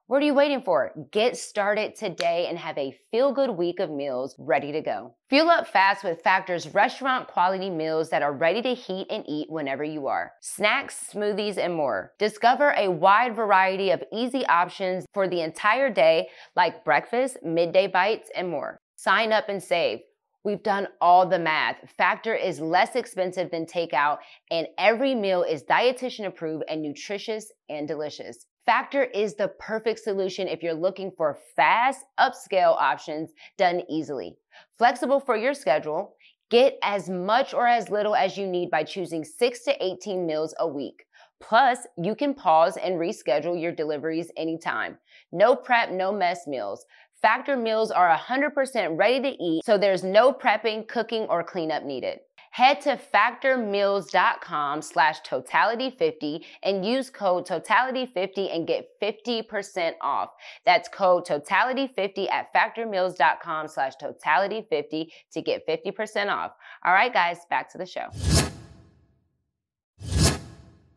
What are you waiting for? Get started today and have a feel good week of meals ready to go. Fuel up fast with Factor's restaurant quality meals that are ready to heat and eat whenever you are. Snacks, smoothies, and more. Discover a wide variety of easy options for the entire day, like breakfast, midday bites, and more. Sign up and save. We've done all the math. Factor is less expensive than takeout, and every meal is dietitian approved and nutritious and delicious. Factor is the perfect solution if you're looking for fast, upscale options done easily. Flexible for your schedule, get as much or as little as you need by choosing 6 to 18 meals a week. Plus, you can pause and reschedule your deliveries anytime. No prep, no mess meals. Factor meals are 100% ready to eat, so there's no prepping, cooking, or cleanup needed. Head to factormeals.com slash totality50 and use code totality50 and get 50% off. That's code totality50 at factormeals.com slash totality50 to get 50% off. All right, guys, back to the show.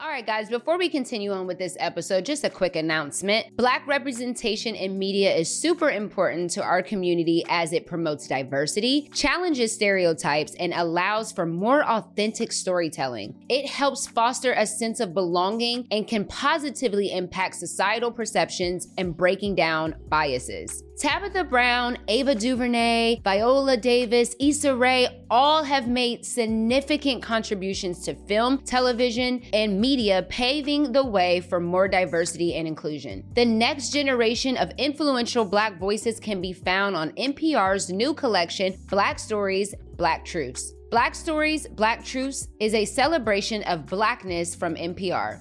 All right, guys, before we continue on with this episode, just a quick announcement. Black representation in media is super important to our community as it promotes diversity, challenges stereotypes, and allows for more authentic storytelling. It helps foster a sense of belonging and can positively impact societal perceptions and breaking down biases. Tabitha Brown, Ava DuVernay, Viola Davis, Issa Rae all have made significant contributions to film, television, and media, paving the way for more diversity and inclusion. The next generation of influential Black voices can be found on NPR's new collection, Black Stories, Black Truths. Black Stories, Black Truths is a celebration of Blackness from NPR.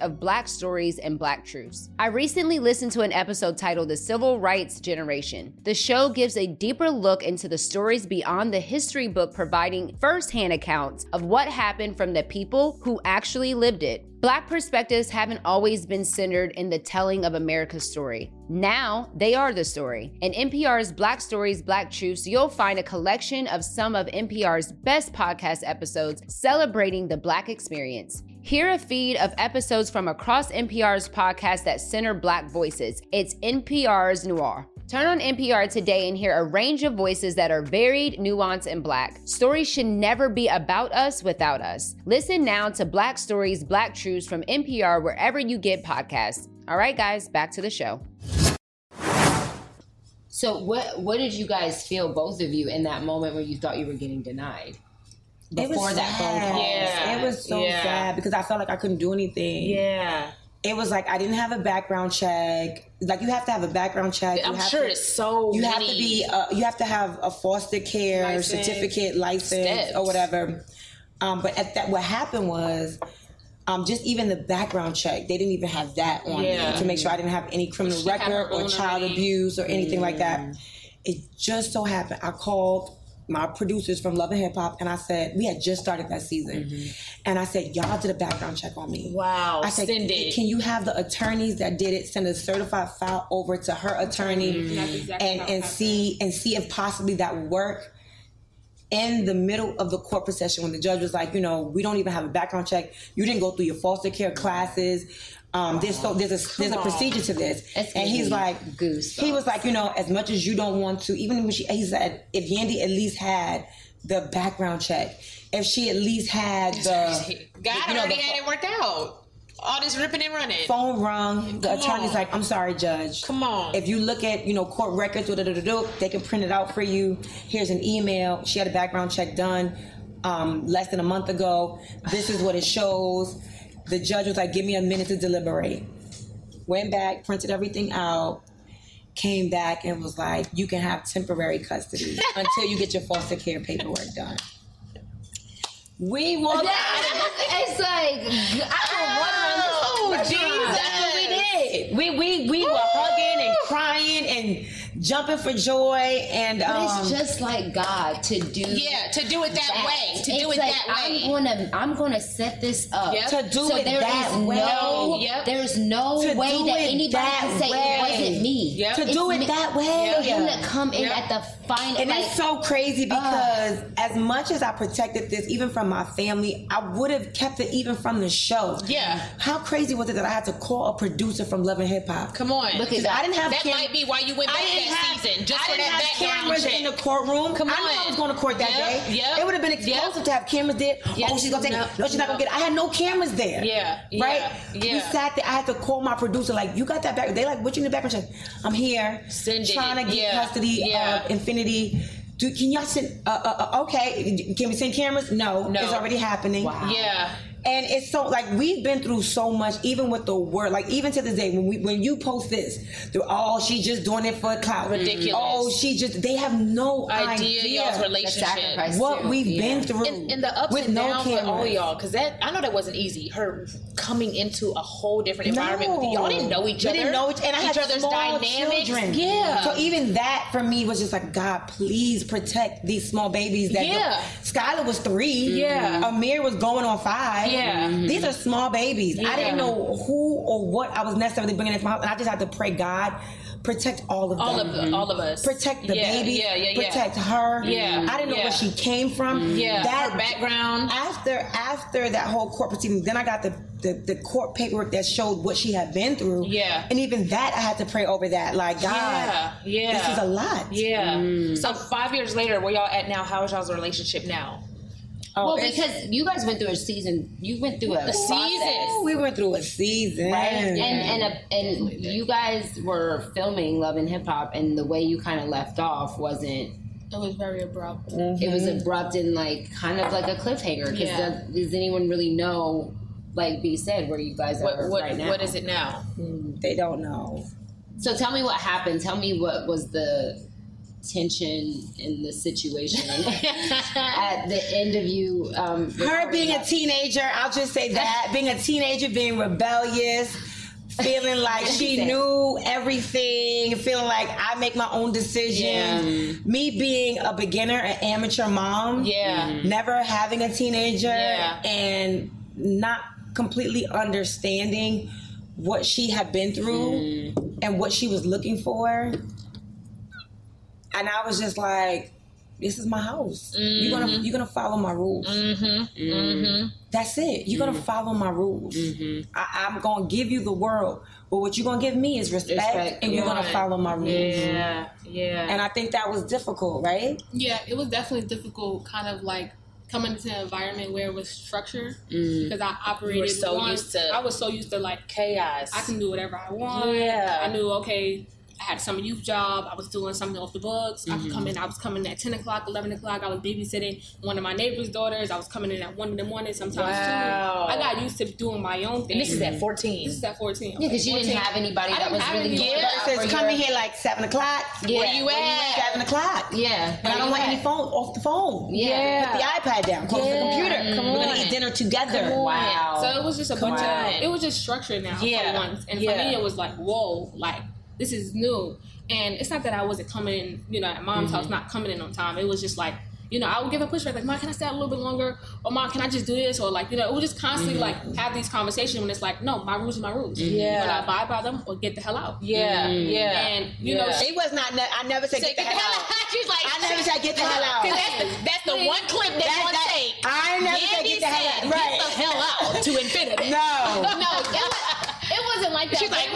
of Black stories and Black truths. I recently listened to an episode titled The Civil Rights Generation. The show gives gives a deeper look into the stories beyond the history book, providing firsthand accounts of what happened from the people who actually lived it. Black perspectives haven't always been centered in the telling of America's story. Now they are the story. In NPR's Black Stories, Black Truths, you'll find a collection of some of NPR's best podcast episodes celebrating the Black experience. Hear a feed of episodes from across NPR's podcast that center Black voices. It's NPR's Noir. Turn on NPR today and hear a range of voices that are varied, nuanced, and black. Stories should never be about us without us. Listen now to Black Stories, Black Truths from NPR wherever you get podcasts. All right, guys, back to the show. So, what what did you guys feel, both of you, in that moment when you thought you were getting denied? Before that sad. phone call, yeah, it was so yeah. sad because I felt like I couldn't do anything. Yeah, it was like I didn't have a background check. Like you have to have a background check. I'm you have sure to, it's so. You many have to be. Uh, you have to have a foster care License. certificate, license, Steps. or whatever. Um, but at that, what happened was. Um, just even the background check, they didn't even have that on Yeah. me to make sure I didn't have any criminal She record or child already. abuse or anything like that. It just so happened I called my producers from Love and Hip Hop and I said we had just started that season, mm-hmm. and I said y'all did a background check on me. Wow, I said, send it. can you have the attorneys that did it send a certified file over to her attorney mm-hmm. exactly and it and happened. see and see if possibly that work? In the middle of the court procession, when the judge was like, you know, we don't even have a background check. You didn't go through your foster care classes. Um, there's so there's a there's a procedure to this, That's and he's like, goose. he was like, you know, as much as you don't want to, even when she, he said, if Yandy at least had the background check, if she at least had the, God you know, already the had it worked out. All this ripping and running. phone rung. The Come attorney's on. like, I'm sorry, judge. Come on. If you look at, you know, court records, they can print it out for you. Here's an email. She had a background check done um, less than a month ago. This is what it shows. The judge was like, give me a minute to deliberate. Went back, printed everything out, came back and was like, you can have temporary custody until you get your foster care paperwork done. We walked it's like Oh, I jeez, that's what we did. We we we were hugging and crying and jumping for joy, and But um, it's just like God to do. yeah, to do it that, way. To do it like, that way. I'm gonna I'm gonna set this up Yep. To do so it there that is way. No, Yep. There's no To way that anybody that can say way. it wasn't me. Yep. To It's do it me- that way. For him to come in Yep. at the final. and like, it's so crazy because as much as I protected this, even from my family, I would have kept it even from the show. Yeah. How crazy was it that I had to call a producer from Love and Hip Hop? Come on. Look at Because I didn't have that cam- might be why you went I back didn't that have, season, just I for that background cameras check. in the courtroom. Come on. I knew I was going to court that Yep, day. yep, It would have been explosive yep. to have cameras there. Yep. Oh, she's gonna take No, it. No, she's not gonna get it. I had no cameras there. Yeah, yeah, Right. We sat there. I had to call my producer. Like, you got that back? They like, what you need a background check? I'm here. Send it. trying to get Yeah, custody yeah. of Infinity. Do, can y'all send? Uh, uh, uh, okay. Can we send cameras? No, No. it's already happening. Yeah. And it's so like we've been through so much, even with the word. Like even to this day, when we when you post this, they're oh she's just doing it for a clout. Mm-hmm. Ridiculous. Oh, she just they have no Idea, idea, y'all's relationship. what too. we've Yeah. been through and, and the ups with and no downs for all y'all because that I know that wasn't easy. Her coming into a whole different environment. with No. y'all didn't know each We other. didn't know each, and I had other's small dynamics. children. Yeah. So even that for me was just like, God, please protect these small babies. That Yeah. Skylar was three. Yeah. Omere was going on five. Yeah. Mm-hmm. These are small babies. I didn't know who or what I was necessarily bringing into my house, and I just had to pray, God, protect all of all them. of the, all of us. Protect the yeah, baby. Yeah, yeah, yeah. Protect her. Yeah, I didn't know yeah. where she came from. Mm-hmm. Yeah, That her background. after after that whole court proceeding, then I got the, the the court paperwork that showed what she had been through. Yeah. and even that I had to pray over that. Like God, Yeah, yeah. this is a lot. Yeah. Mm. So five years later, where y'all at now? How is y'all's relationship now? Oh, well, because you guys went through a season. You went through a, season. we went through a season, right? And and a, and you guys were filming Love and Hip Hop, and the way you kind of left off wasn't. It was very abrupt. It was mm-hmm. abrupt and like kind of like a cliffhanger. Because Yeah. does, does anyone really know? Like B said, where you guys What are what right now. what is it now? Mm, they don't know. So tell me what happened. Tell me what was the tension in the situation at the end of you. Um, Her being a teenager, I'll just say that being a teenager, being rebellious. Feeling like she knew everything, feeling like I make my own decisions. Me being a beginner, an amateur mom, Yeah. never having a teenager Yeah. and not completely understanding what she had been through and what she was looking for. And I was just like, this is my house. You're gonna mm-hmm. you're gonna follow my rules. Mm-hmm. Mm-hmm. That's it. You're gonna follow my rules. I, I'm gonna give you the world, but what you're gonna give me is respect, Respect, and you're gonna follow my rules. Yeah, yeah. And I think that was difficult, right? Yeah, it was definitely difficult, kind of like coming into an environment where it was structured mm. because I operated. You were so one- used to- I was so used to like chaos. I can do whatever I want. Yeah. I knew okay. I had a summer youth job. I was doing something off the books. I could come mm-hmm. in. I was coming at ten o'clock, eleven o'clock. I was babysitting one of my neighbor's daughters. I was coming in at one in the morning sometimes Wow. too. I got used to doing my own thing. And this is at 14. This is at fourteen. Yeah, because you didn't have anybody that was really out Says come in here like seven o'clock. Yeah. Where you at? Seven o'clock. Yeah. And I don't want any phone off the phone. Yeah. Put the iPad down. Close Yeah. the computer. Come We're gonna eat dinner together. Wow. So it was just a bunch on. of it was just structured now Yeah. for once. And Yeah. for me it was like, whoa, like this is new. And it's not that I wasn't coming you know, at mom's Mm-hmm. house, not coming in on time. It was just like, you know, I would give a pushback like, Mom, can I stay out a little bit longer? Or Mom, can I just do this? Or like, you know, it would just constantly Mm-hmm. like have these conversations when it's like, no, my rules are my rules. Yeah. But I abide by them or get the hell out. Yeah, yeah. And you know, Yeah. It was not. ne- I never said get the hell out. She's like, I never said get the hell out. Cause that's the, that's the one clip that's That- gonna that- take. I never said Yandy get the hell out. Right. Get the hell out to Infinity. No. no, it, was, it wasn't like that. She's like,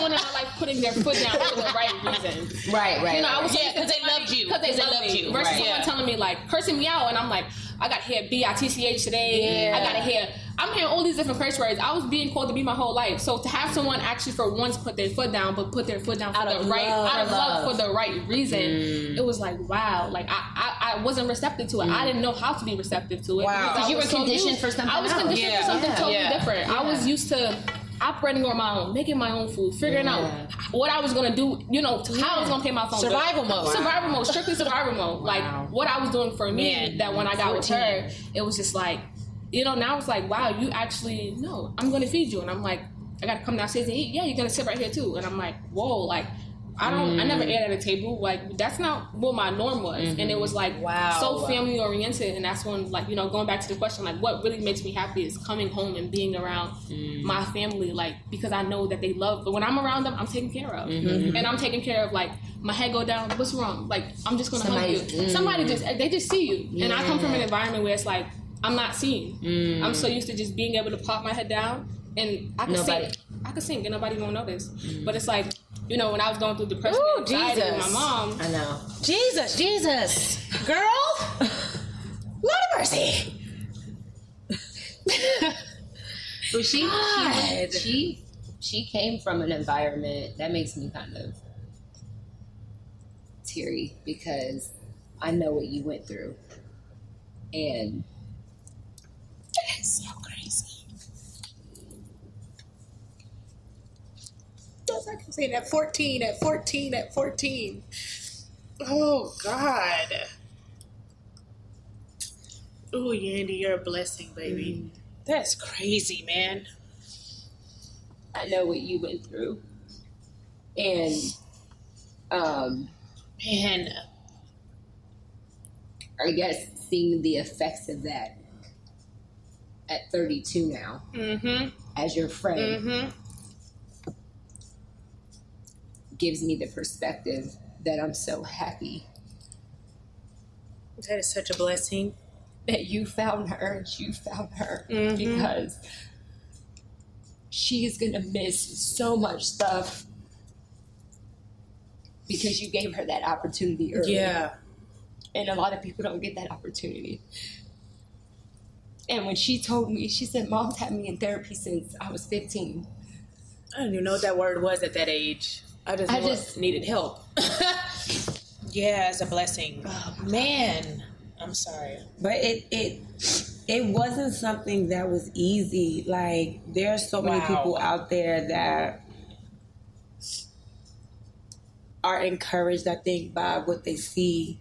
hell. It was someone like putting their foot down for the right reason. Right, right. You know, I was Yeah, 'cause they loved you. Because they, 'Cause they loved loved you. Versus Right. someone Yeah. telling me like cursing me out, and I'm like, I got to hear B I T C H today. Yeah. I got to hear. I'm hearing all these different curse words. I was being called to be my whole life. So to have someone actually for once put their foot down, but put their foot down for Out the of right, love. out of love, Love. for the right reason, Mm. it was like wow. Like I, I, I wasn't receptive to it. I didn't know how to be receptive to it. Wow. because you were so conditioned used- for something I was conditioned Yeah. for something Yeah. totally Yeah. different. I was used to operating on my own, making my own food, figuring out what I was gonna do, you know, how I was gonna pay my phone. bill. Survival mode. Survival mode, strictly survival mode. Like what I was doing for me. Man, that when I got with her, it was just like, you know, now it's like, wow, you actually no, I'm gonna feed you, and I'm like, I gotta come downstairs and eat. Yeah, you're gonna sit right here too, and I'm like, whoa, like. I don't. I never mm. ate at a table. Like that's not what my norm was, and it was like Wow. so family oriented. And that's when, like you know, going back to the question, like what really makes me happy is coming home and being around mm. my family, like because I know that they love. But when I'm around them, I'm taken care of, mm-hmm. and I'm taken care of. Like my head go down, what's wrong? Like I'm just gonna Somebody- hug you. Mm. Somebody just they just see you, and I come from an environment where it's like I'm not seen. I'm so used to just being able to pop my head down, and I can Nobody- sing. I could sing, and nobody won't notice. Mm. But it's like. You know, when I was going through depression Ooh, and anxiety with my mom, I know. Jesus, Jesus, girl, Lord of mercy. But she, God. she, she, she came from an environment that makes me kind of teary because I know what you went through, and That's so crazy. That's like I'm saying at 14, at 14, at 14. Oh, God. Oh, Yandy, you're a blessing, baby. That's crazy, man. I know what you went through, and um, Man, I guess seeing the effects of that at 32 now mm-hmm, as your friend mm-hmm. Gives me the perspective that I'm so happy That is such a blessing. that you found her and you found her Mhm. because she is gonna miss so much stuff because you gave her that opportunity early. Yeah. And a lot of people don't get that opportunity. And when she told me, she said, Mom's had me in therapy since I was 15. I didn't even know what that word was at that age. I just, I just- needed help. yeah, it's a blessing. Oh, man, I'm sorry. But it it it wasn't something that was easy. Like there are so many people out there that are encouraged, I think, by what they see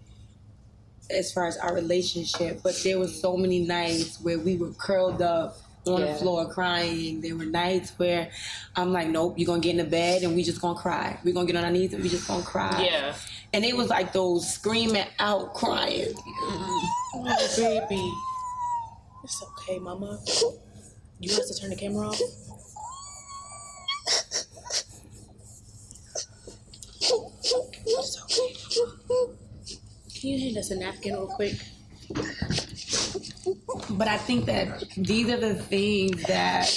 as far as our relationship. But there was so many nights where we were curled up on Yeah. the floor crying. There were nights where I'm like, Nope, you're gonna get in the bed and we just gonna cry. We're gonna get on our knees and we just gonna cry. Yeah. And it was like those screaming out crying. Oh, baby. It's okay, mama. You want to turn the camera off? It's okay. Can you hand us a napkin real quick? But I think that these are the things that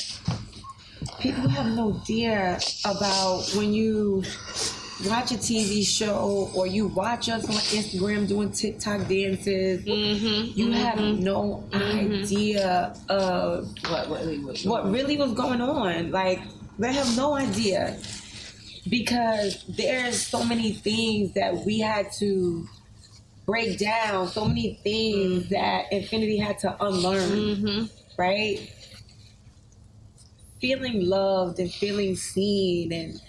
people have no idea about when you watch a TV show or you watch us on Instagram doing TikTok dances. Mm-hmm, you have mm-hmm. no mm-hmm. idea of What, what, what, what really was going on. Like they have no idea. because there's so many things that we had to break down, so many things mm-hmm. that Infinity had to unlearn, mm-hmm. right? Feeling loved and feeling seen and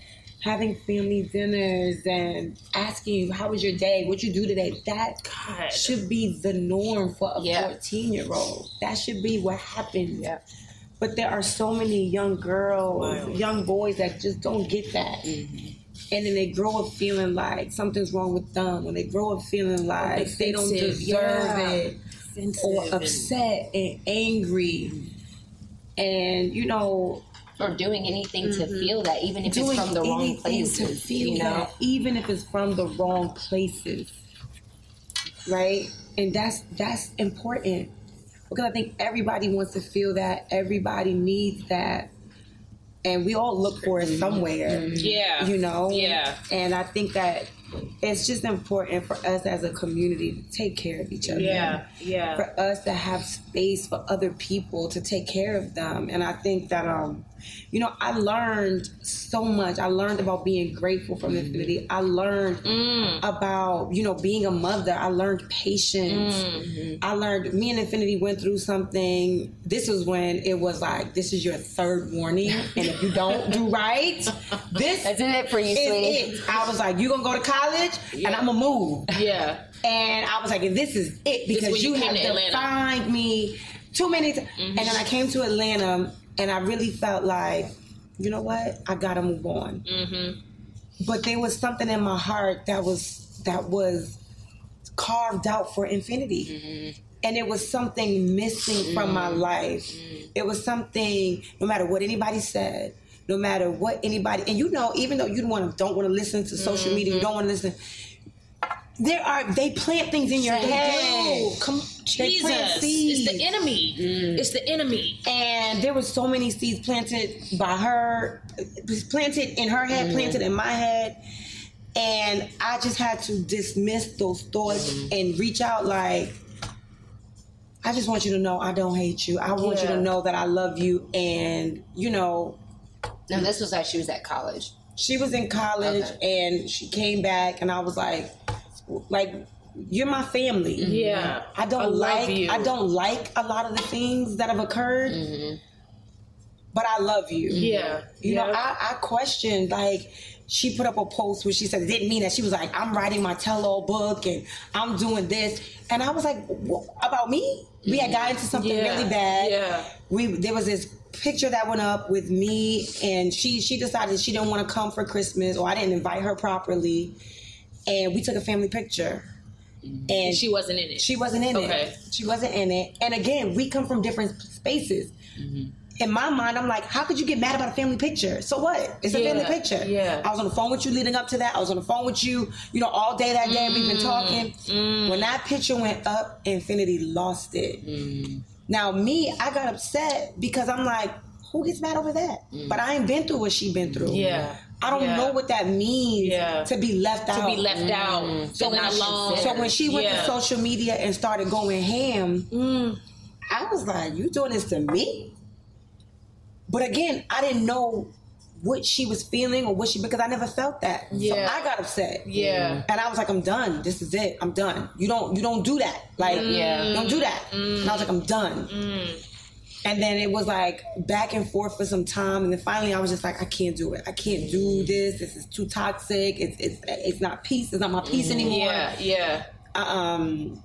having family dinners and asking how was your day? What you do today? That God. should be the norm for a Yeah. 14 year old that should be what happens but there are so many young girls young boys that just don't get that mm-hmm. And then they grow up feeling like something's wrong with them when they grow up feeling like they don't Offensive, deserve yeah. it or upset and angry and you know or doing anything to mm-hmm. feel that, even if doing it's from the wrong anything places. to feel you know, that, even if it's from the wrong places, right? And that's that's important because I think everybody wants to feel that. Everybody needs that, and we all look for it somewhere. Yeah. you know. Yeah. and I think that it's just important for us as a community to take care of each other Yeah. Yeah. for us to have space for other people to take care of them. And I think that um, you know, I learned so much. I learned about being grateful from Infinity. I learned mm. about, you know, being a mother. I learned patience. Mm. I learned me and Infinity went through something. This was when it was like, this is your third warning. And if you don't do right, this That's it for you, is sweetie. it. I was like, you're gonna go to college and I'm gonna move. Yeah. And I was like, this is it because you you, have defined me too many times. Mm-hmm. And then I came to Atlanta and I really felt like, you know what? I gotta move on. Mm-hmm. But there was something in my heart that was that was carved out for Infinity. Mm-hmm. And it was something missing from mm-hmm. my life. It was something, no matter what anybody said, no matter what anybody, and you know, even though you don't want to, don't want to listen to social media, you don't want to listen. There are they plant things in your head. Dude, come They plant Jesus. seeds. It's the enemy. Mm. It's the enemy. and there was so many seeds planted by her was planted in her head mm. planted in my head and i just had to dismiss those thoughts mm. and reach out like i just want you to know i don't hate you i want you to know that i love you and you know no, this was like she was at college. she was in college and she came back and i was like like you're my family mm-hmm. Yeah. I don't I like you. I don't like a lot of the things that have occurred, mm-hmm. but I love you. Mm-hmm. Yeah. You know, I, I questioned like she put up a post where she said it didn't mean that. She was like, I'm writing my tell-all book and I'm doing this, and I was like, "Wh- about me? We had gotten into something Yeah. really bad. Yeah. We there was this picture that went up with me and she she decided she didn't want to come for Christmas or I didn't invite her properly, and we took a family picture. And She wasn't in it. she wasn't in Okay. it. She wasn't in it. And again, we come from different spaces. In my mind, I'm like, how could you get mad about a family picture? So what? It's a Yeah, family picture. yeah. I was on the phone with you leading up to that. I was on the phone with you, you know, all day that day. We've been Mm, talking. When that picture went up, Infinity lost it. Mm. Now, me, I got upset because I'm like, who gets mad over that? But I ain't been through what she been through. Mm. Yeah. I don't Yeah. know what that means Yeah. to be left out. to be left out, So when, alone. so when she went Yeah. to social media and started going ham, mm. I was like, "You doing this to me?" But again, I didn't know what she was feeling or what she because I never felt that. Yeah. So I got upset. Yeah. And I was like, I'm done. This is it. I'm done. You don't you don't do that. Like mm. Yeah. don't do that. Mm. And I was like, I'm done. And then it was like back and forth for some time, and then finally I was just like, I can't do it. I can't do this. This is too toxic. It's it's it's not peace. It's not my peace anymore. Yeah. Yeah. Um,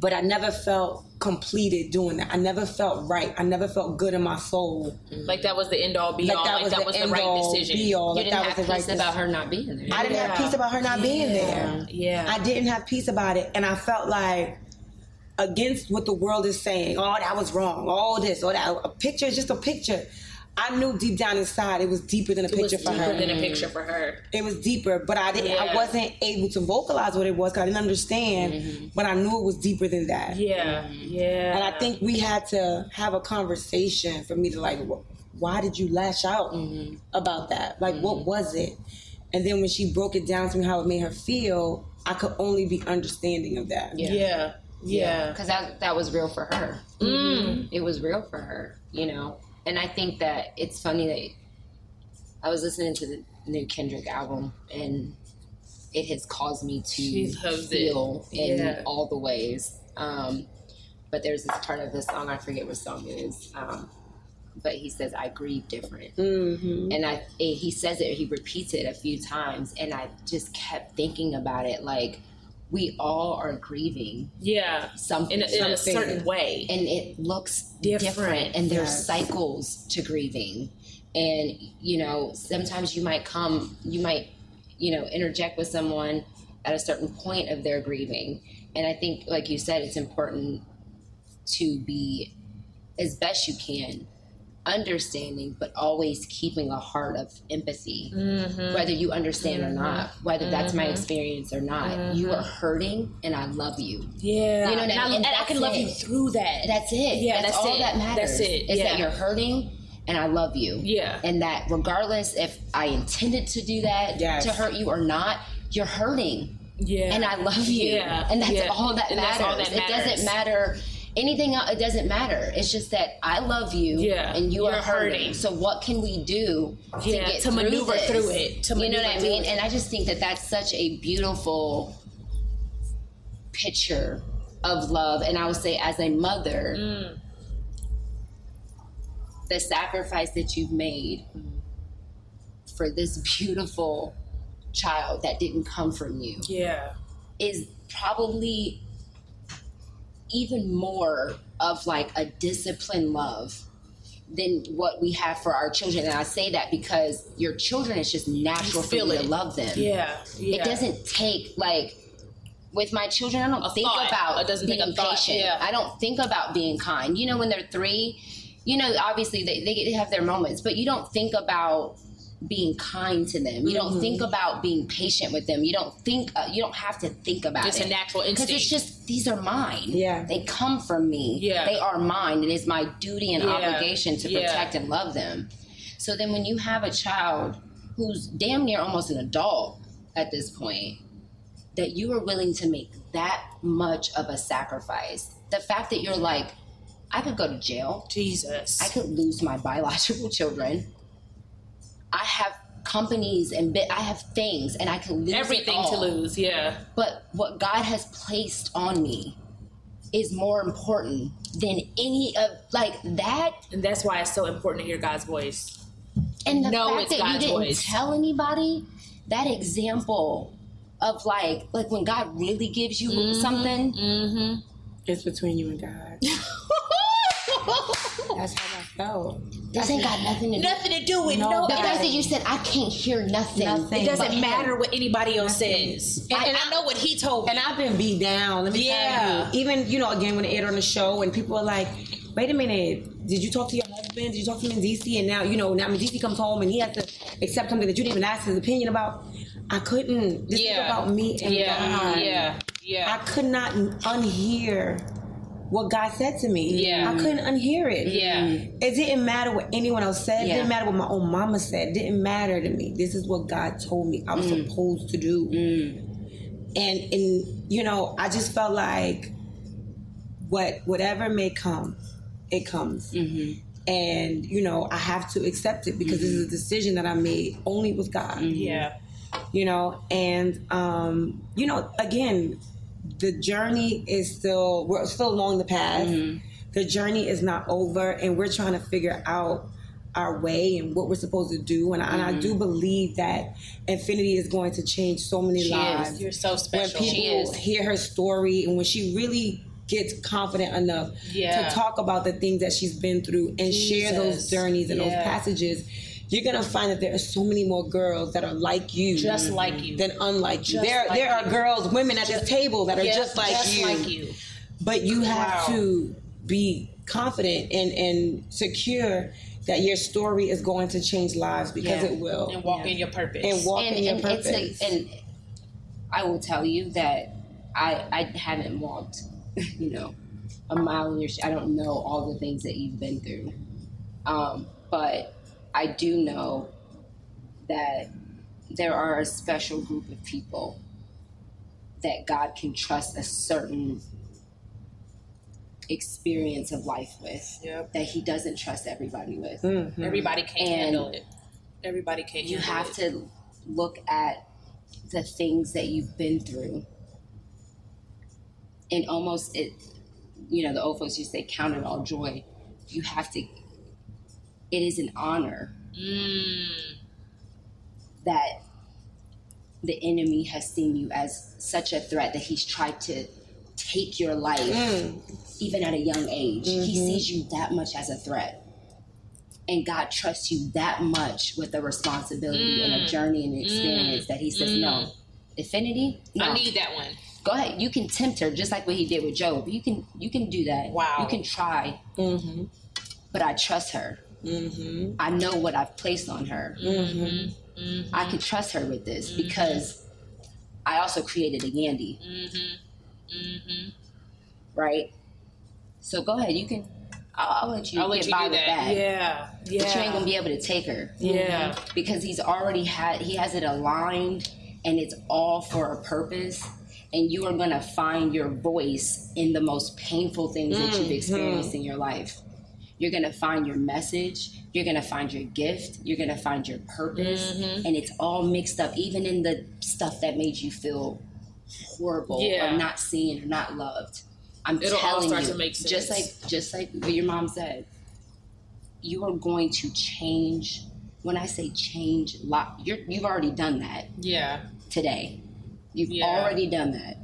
but I never felt completed doing that. I never felt right. I never felt good in my soul. Like that was the end all be Like all. that Like was that the was the right all, decision. be all. You Like didn't that have was the right peace decision. about her not being there. I didn't have peace about her not being there. Yeah. I didn't have peace about it. And I felt like against what the world is saying, oh, that was wrong, all this, or that. A picture is just a picture. I knew deep down inside it was deeper than a It picture for deeper her. than a picture for her. it was deeper, but I didn't. I wasn't able to vocalize what it was because I didn't understand. Mm-hmm. But I knew it was deeper than that. Yeah. Yeah. And I think we had to have a conversation for me to like, why did you lash out mm-hmm. about that? Like, what mm-hmm. was it? And then when she broke it down to me how it made her feel, I could only be understanding of that. Yeah. Yeah. Because that that was real for her. Mm. It was real for her, you know. And I think that it's funny that I was listening to the new Kendrick album, and it has caused me to it. feel in Yeah. all the ways. Um, but there's this part of the song I forget what song it is. Um, but he says I grieve different, Mm-hmm. and I he says it. He repeats it a few times, and I just kept thinking about it. Like we all are grieving Yeah. something, In a, in a certain way. and it looks Different. different, and there's Yes. cycles to grieving and you know sometimes you might come you might you know interject with someone at a certain point of their grieving and i think like you said it's important to be as best you can understanding but always keeping a heart of empathy Mm-hmm. whether you understand or not mm-hmm. whether that's my mm-hmm. experience or not you mm-hmm. are hurting and i love you Yeah. You know and, I, mean? and I can love you through that. that's it. Yeah, that's, that's all it. that matters. That's it. Is Yeah. that you're hurting and I love you. Yeah. And that regardless if I intended to do that Yes. to hurt you or not, you're hurting. yeah. And I love you. Yeah. And that's Yeah. all that And matters. all that It doesn't matter anything else it doesn't matter. It's just that I love you Yeah. and you are hurting. hurting. So what can we do to Yeah, get to through maneuver this? through it, to you know what I mean? And I just think that that's such a beautiful picture of love. And I would say, as a mother, Mm. the sacrifice that you've made for this beautiful child that didn't come from you yeah. is probably even more of like a disciplined love than what we have for our children. And I say that because your children, it's just natural for you it. to love them. Yeah. Yeah. It doesn't take like with my children. I don't A think thought. about It doesn't take being patient. yeah. I don't think about being kind. You know, when they're three, you know, obviously they they get to have their moments, but you don't think about being kind to them. You Mm-hmm. don't think about being patient with them. You don't think uh, you don't have to think about It's it. It's a natural instinct. because it's just these are mine. Yeah. they come from me. Yeah. they are mine. It is my duty and Yeah. obligation to Yeah. protect and love them. So then, when you have a child who's damn near almost an adult at this point, that you are willing to make that much of a sacrifice, the fact that you're like, I could go to jail, Jesus. I could lose my biological children. I have companies and I have things, and I can lose Everything to lose. Yeah. But what God has placed on me is more important than any of like that. And that's why it's so important to hear God's voice. And the know fact that God's you didn't voice. tell anybody that example of like like when God really gives you Mm-hmm. something. It's between you and God. That's how I felt. This ain't got nothing to do. Nothing to do with No, no. The fact that you said I can't hear nothing. Nothing. It doesn't him." matter what anybody else Nothing. says. And, and I know what he told me. And I've been beat down. Let me Yeah. tell you. Even you know, again when it aired on the show, and people are like, "Wait a minute, did you talk to your husband? Did you talk to him in DC?" And now you know, now when DC comes home and he has to accept something that you didn't even ask his opinion about. I couldn't. This Yeah. is about me and yeah. God. Yeah. Yeah. I could not unhear what God said to me. Yeah. I couldn't unhear it. Yeah. It didn't matter what anyone else said. It didn't matter what my own mama said. It didn't matter to me. This is what God told me I was mm. supposed to do. Mm. And and you know, I just felt like what whatever may come, it comes. Mm-hmm. And you know, I have to accept it because this is a mm-hmm. decision that I made only with God mm-hmm. Yeah. you know and um you know again the journey is still we're still along the path. Mm-hmm. The journey is not over and we're trying to figure out our way and what we're supposed to do. And, I, and I mm-hmm. do believe that infinity is going to change so many lives. You're so special. when people hear her story and when she really gets confident enough Yeah. to talk about the things that she's been through and share those journeys and those passages you're gonna find that there are so many more girls that are like you Just like you. than unlike you Just there like there are you. girls women at this table that are Yeah, just like just you like you. but you have Wow. to be confident and and secure that your story is going to change lives because Yeah. it will And walk in your purpose. and walk and, in your and purpose it's like, and I will tell you that I I haven't walked, you know, a mile in your. Sh- I don't know all the things that you've been through, um, but I do know that there are a special group of people that God can trust a certain experience of life with Yep. that He doesn't trust everybody with. Mhm. Everybody can't And- handle it. Everybody can't. You handle have it. to look at the things that you've been through, and almost it. You know, the old folks used to say, "Count it all joy." You have to. It is an honor Mm. that the enemy has seen you as such a threat that he's tried to take your life Mm. even at a young age he Mm-hmm. sees you that much as a threat and god trusts you that much with a responsibility and a journey and an experience that he says no Infinity no Mm. I need that one. go ahead you can tempt her just like what he did with Job you can you can do that Wow. you can try Mm-hmm. but i trust her Mm-hmm. i know what i've placed on her Mm-hmm. I can trust her with this because I also created a Yandy, Mm-hmm. Mm-hmm. right? So go ahead, you can. I'll, I'll let you I'll let get you by do with that. that. Yeah. Yeah. But you ain't gonna be able to take her Yeah. because he's already had. He has it aligned, and it's all for a purpose. And you are gonna find your voice in the most painful things that Mm-hmm. you've experienced in your life. You're gonna find your message. You're gonna find your gift. You're gonna find your purpose, Mm-hmm. and it's all mixed up, even in the stuff that made you feel horrible Yeah. or not seen or not loved. I'm It'll telling you, to just like just like what your mom said, you are going to change. When I say change, lot you're, you've already done that Yeah. today. You've Yeah. already done that,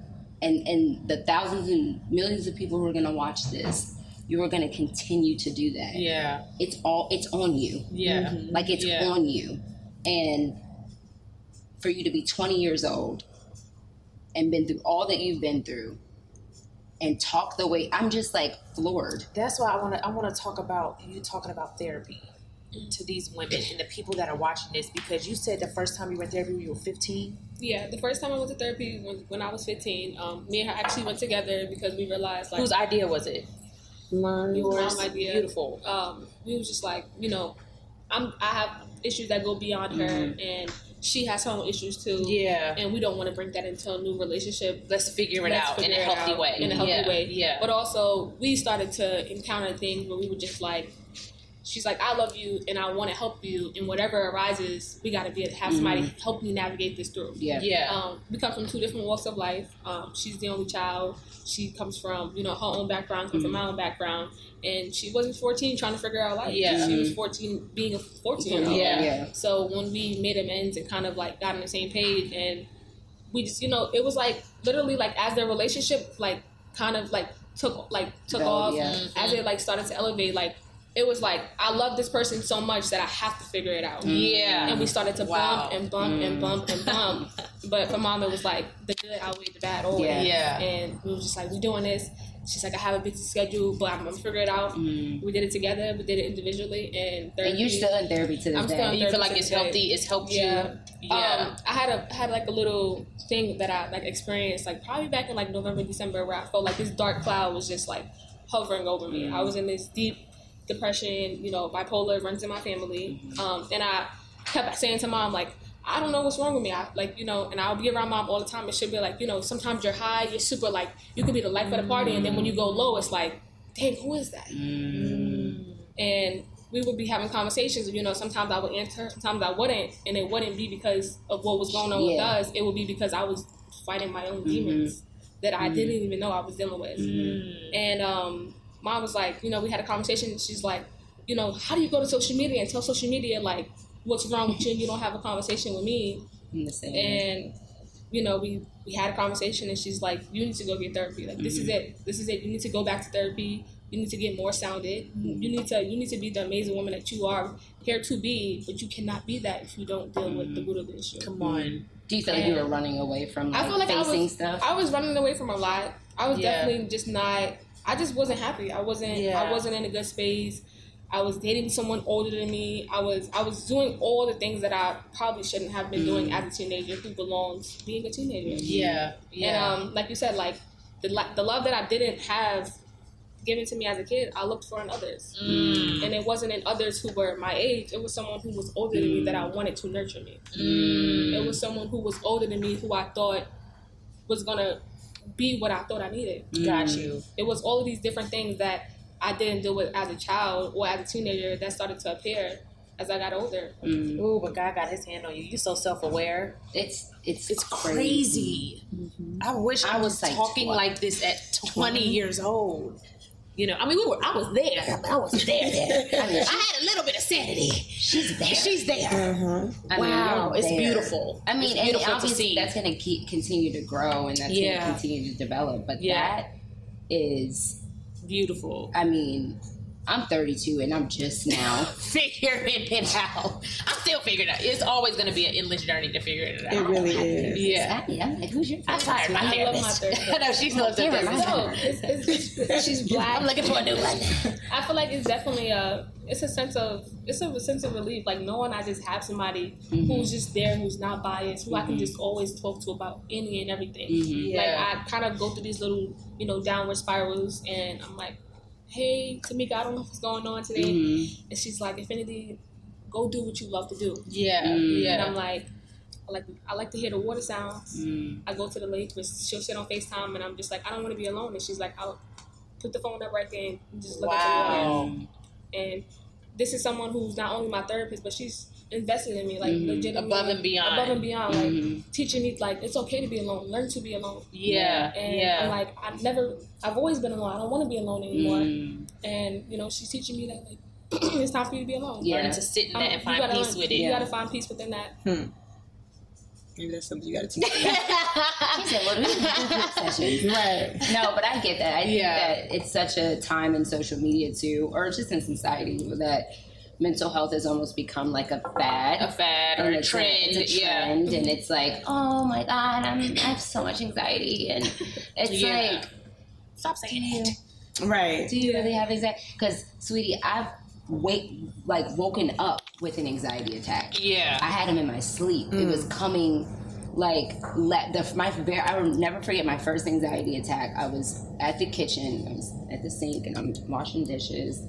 and and the thousands and millions of people who are going to watch this, you are going to continue to do that. Yeah. It's all it's on you. Yeah. Like it's Yeah. on you. And for you to be 20 years old and been through all that you've been through and talk the way I'm just like floored. That's why I want to. I want to talk about you talking about therapy to these women and the people that are watching this because you said the first time you went therapy you were 15. Yeah, the first time I went to therapy was when I was 15. Um, me and her actually went together because we realized like Whose idea was it? Mine. It was Yours. my idea. Beautiful. um, we was just like, you know, I'm I have issues that go beyond her, and she has her own issues too. Mm-hmm. Yeah. and we don't want to bring that into a new relationship. Let's figure it Let's out in a healthy out way. In a healthy yeah. way. Yeah. But also, we started to encounter things where we were just like, she's like, I love you and I want to help you, and whatever arises, we got to be have somebody help me navigate this through. Yeah. yeah. Um, we come from two different walks of life. Um, she's the only child. She comes from you know her own background, comes from my own background, and she wasn't 14 trying to figure out life. Yeah. she was 14 being a 14 year old. Yeah. Yeah. So when we made amends and kind of like got on the same page, and we just you know it was like literally like as their relationship like kind of like took like took Well, off yeah. as it like started to elevate like. It was like I love this person so much that I have to figure it out. Yeah. And we started to Wow. Mm. bump and bump and bump and bump. But for mom, it was like the good outweighed the bad always. Yeah. Yeah. And we were just like, we're doing this. She's like, I have a busy schedule, but I'm gonna figure it out. Mm. We did it together. We did it individually, and therapy. And you're still in therapy to this I'm day. still in you feel like it's today. healthy. It's helped Yeah. you. Yeah. Um, I had a had like a little thing that I like experienced like probably back in like November December where I felt like this dark cloud was just like hovering over me. Mm. I was in this deep depression. You know, bipolar runs in my family, um, and I kept saying to mom like. I don't know what's wrong with me. I like, you know, and I'll be around mom all the time and she'll be like, you know, sometimes you're high, you're super like, you could be the life of the party, and then when you go low, it's like, dang, who is that? and we would be having conversations. You know, sometimes I would answer, sometimes I wouldn't, and it wouldn't be because of what was going on with us. It would be because I was fighting my own demons that I didn't even know I was dealing with. And um, mom was like, you know, we had a conversation. And she's like, you know, how do you go to social media and tell social media like what's wrong with you and you don't have a conversation with me? I'm the same. and you know we we had a conversation and she's like you need to go get therapy like this is mm-hmm. it this is it you need to go back to therapy you need to get more sounded mm-hmm. you need to you need to be the amazing woman that you are here to be but you cannot be that if you don't deal with the mm-hmm. root of the issue Come on. Do you feel like you were running away from like, I feel like I was stuff? I was running away from a lot I was Yeah. definitely just not I just wasn't happy I wasn't Yeah. I wasn't in a good space I was dating someone older than me. I was I was doing all the things that I probably shouldn't have been doing as a teenager who belongs being a teenager. Yeah. Yeah. And um, like you said, like the the love that I didn't have given to me as a kid, I looked for in others, Mm. and it wasn't in others who were my age. It was someone who was older than me that I wanted to nurture me. Mm. It was someone who was older than me who I thought was gonna be what I thought I needed. Got you. It was all of these different things that I didn't deal with as a child or as a teenager that started to appear. as I got older. Mm. Ooh, but God got His hand on you. You're so self aware. It's it's It's crazy. I wish I, I was was like talking 20. like this at 20 years old. You know, I mean, we were. I was there, I wasn't there. there. I mean, I had a little bit of sanity. she's there. She's there. Mm-hmm. I mean, Wow, you're it's there. beautiful. I mean, It's and beautiful to obviously see. that's going to keep continue to grow and that's Yeah. going to continue to develop. But Yeah. that is, Beautiful. I mean, I'm 32 and I'm just now. Figuring it out. I'm still figuring it out. It's always going to be an endless journey to figure it out. It really is. Yeah. I, I'm like, who's your I'm tired of my I love my therapist. therapist. I know she loves her Give her my therapist. No, it's, it's, it's, she's black. I'm looking for a new one. I feel like it's definitely a it's a sense of it's a sense of relief. Like knowing I just have somebody mm-hmm. who's just there, who's not biased, who I can mm-hmm. just always talk to about any and everything. Mm-hmm. Yeah. Like I kind of go through these little you know downward spirals, and I'm like, hey Tamika, I don't know what's going on today, Mm-hmm. and she's like, if anything, go do what you love to do. Yeah. And Yeah. I'm like. I like I like to hear the water sounds. Mm. I go to the lake, but she'll sit on Facetime, and I'm just like, I don't want to be alone. And she's like, I'll put the phone up right there and just look at the water. Wow. And this is someone who's not only my therapist, but she's invested in me, like legitimately Above and beyond. above and beyond, like teaching me like it's okay to be alone, learn to be alone. Yeah. And Yeah. I'm like, I've never, I've always been alone. I don't want to be alone anymore. Mm. And you know, she's teaching me that like it's time for you to be alone. Yeah. Learning to sit in that Um, and you find gotta peace learn- with it. You gotta find peace within that. Hmm. Maybe that's something you got to teach. She said, well, we do group sessions. right. No, but I get that. I think Yeah. that it's such a time in social media too, or just in society, that mental health has almost become like a fad. A fad or And a it's trend. it's a Yeah. and it's like, oh my god, I'm, I have so much anxiety, and it's Yeah. like, Stop saying it. Right. do you really have anxiety? Because, sweetie, I've wake like woken up with an anxiety attack. Yeah. I had them in my sleep. It was mm. coming like let the my very I will never forget my first anxiety attack. I was at the kitchen, I was at the sink, and I'm washing dishes.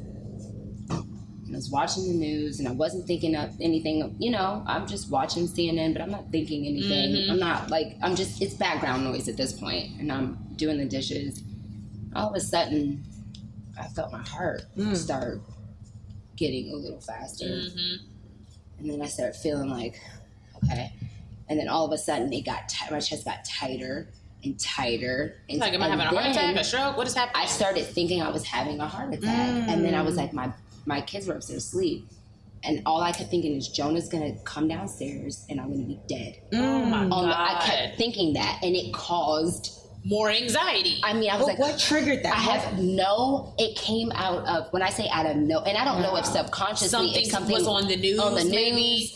And I was watching the news, and I wasn't thinking of anything. You know, I'm just watching CNN, but I'm not thinking anything. Mm-hmm. I'm not like I'm just it's background noise at this point, and I'm doing the dishes. All of a sudden, I felt my heart mm. start getting a little faster. Mm-hmm. And then I started feeling like, okay. And then all of a sudden, it got ti- my chest got tighter and tighter. And, Like, am I having a heart attack, a stroke? What is happening? I started thinking I was having a heart attack, mm. and then I was like, my my kids were upstairs asleep, and all I kept thinking is Jonah's gonna come downstairs, and I'm gonna be dead. oh my On god. I kept thinking that, and it caused. More anxiety. I mean, I was But like, what triggered that? I have no. It came out of when I say out of no, and I don't know if subconsciously Something if something was on the news, on the news. maybe.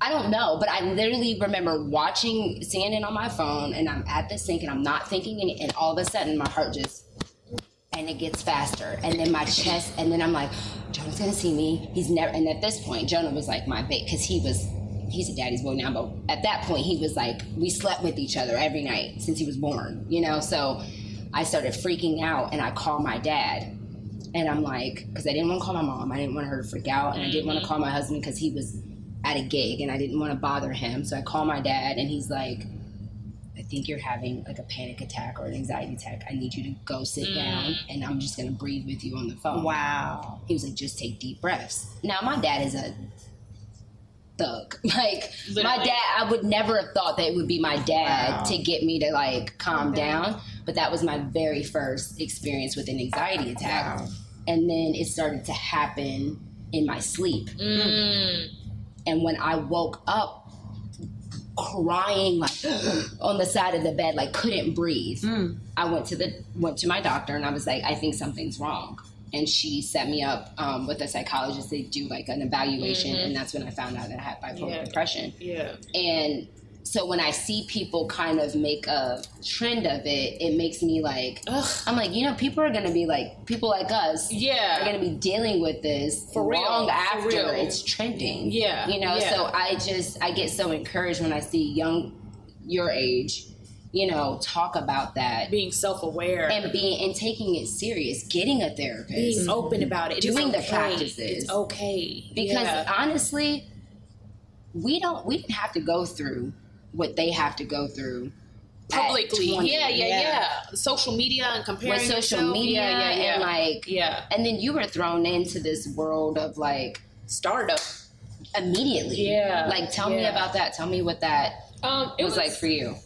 I don't know, but I literally remember watching CNN on my phone, and I'm at the sink, and I'm not thinking any, and all of a sudden my heart just, and it gets faster, and then my chest, and then I'm like, Jonah's gonna see me. He's never, and at this point, Jonah was like my bait because he was. He's a daddy's boy now, but at that point, he was like, we slept with each other every night since he was born, you know? So I started freaking out and I called my dad. And I'm like, because I didn't want to call my mom. I didn't want her to freak out. And I didn't want to mm-hmm. call my husband because he was at a gig and I didn't want to bother him. So I called my dad and he's like, I think you're having like a panic attack or an anxiety attack. I need you to go sit mm. down and I'm just going to breathe with you on the phone. Wow. He was like, just take deep breaths. Now, my dad is a thug. Like, my dad, I would never have thought that it would be my dad to get me to like calm down. But that was my very first experience with an anxiety attack. And then it started to happen in my sleep. Mm. And when I woke up, crying like on the side of the bed, like couldn't breathe. I went to the went to my doctor and I was like, I think something's wrong. And she set me up um, with a psychologist. They do like an evaluation, and that's when I found out that I had bipolar Yeah. depression. yeah. And so when I see people kind of make a trend of it, it makes me like, Ugh. I'm like, you know, people are gonna be like, people like us, Yeah. are gonna be dealing with this For real, long after real. it's trending. Yeah, you know. yeah. So I just I get so encouraged when I see young your age, you know, talk about that Being self aware. and being and taking it serious, getting a therapist. being open about it. Doing the practices. It's okay. because Yeah. honestly we don't we didn't have to go through what they have to go through publicly. 20. Yeah, yeah, Yeah. yeah, Social media and comparing with social yourself. media Yeah, yeah, yeah. and like yeah, and then you were thrown into this world of like startup. immediately. Yeah. Like, tell me about that. Tell me what that Um, it was, like for you.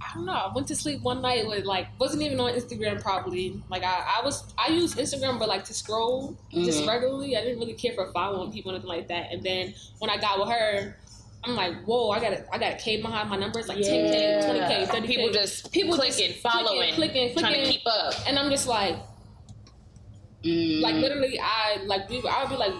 I don't know. I went to sleep one night with like wasn't even on Instagram probably. Like I, I was I used Instagram but like to scroll just Mhm. regularly. I didn't really care for following people or anything like that. And then when I got with her, I'm like, whoa, I got a I got a K behind my numbers like 10K, 20K, 30K. People just People clicking, just following, clicking, clicking, trying to keep up. And I'm just like Mm. like literally I like I would be like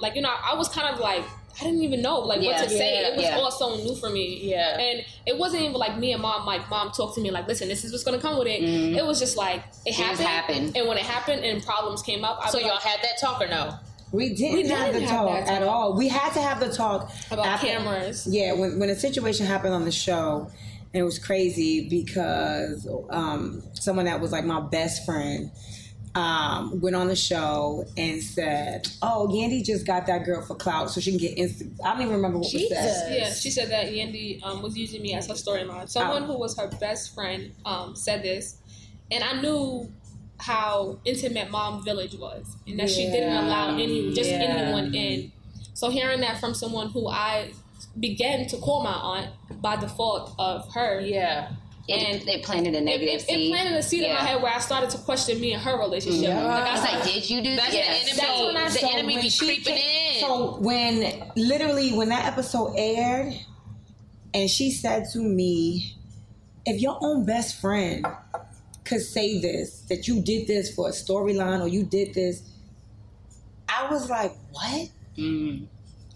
like you know I was kind of like I didn't even know like Yeah. what to say. Yeah, it was yeah. all so new for me. Yeah. And it wasn't even like me and mom like mom talked to me like listen this is what's gonna come with it. Mhm. It was just like it just happened. happened. And when it happened and problems came up, I So y'all like, had that talk or no? We didn't, We have the didn't have talk that at all. We had to have the talk about after- cameras. Yeah, when, when a situation happened on the show, and it was crazy because um, someone that was like my best friend um, went on the show and said, "Oh, Yandy just got that girl for clout, so she can get instant." I don't even remember what was said. Yeah, she said that Yandy um, was using me as her storyline. Someone who was her best friend um, said this, and I knew how intimate Mom Village was, and that she didn't allow any just Yeah. anyone in. So hearing that from someone who I began to call my aunt by default of her, Yeah. And it planted a negative it, it seed. planted a seed in my head where I started to question me and her relationship. Like I was like, did you do That's yes. the enemy. That's when I the saw enemy when be creeping came- in. So when literally when that episode aired, and she said to me, "If your own best friend could say this, that you did this for a storyline or you did this," I was like, "What?" Mm.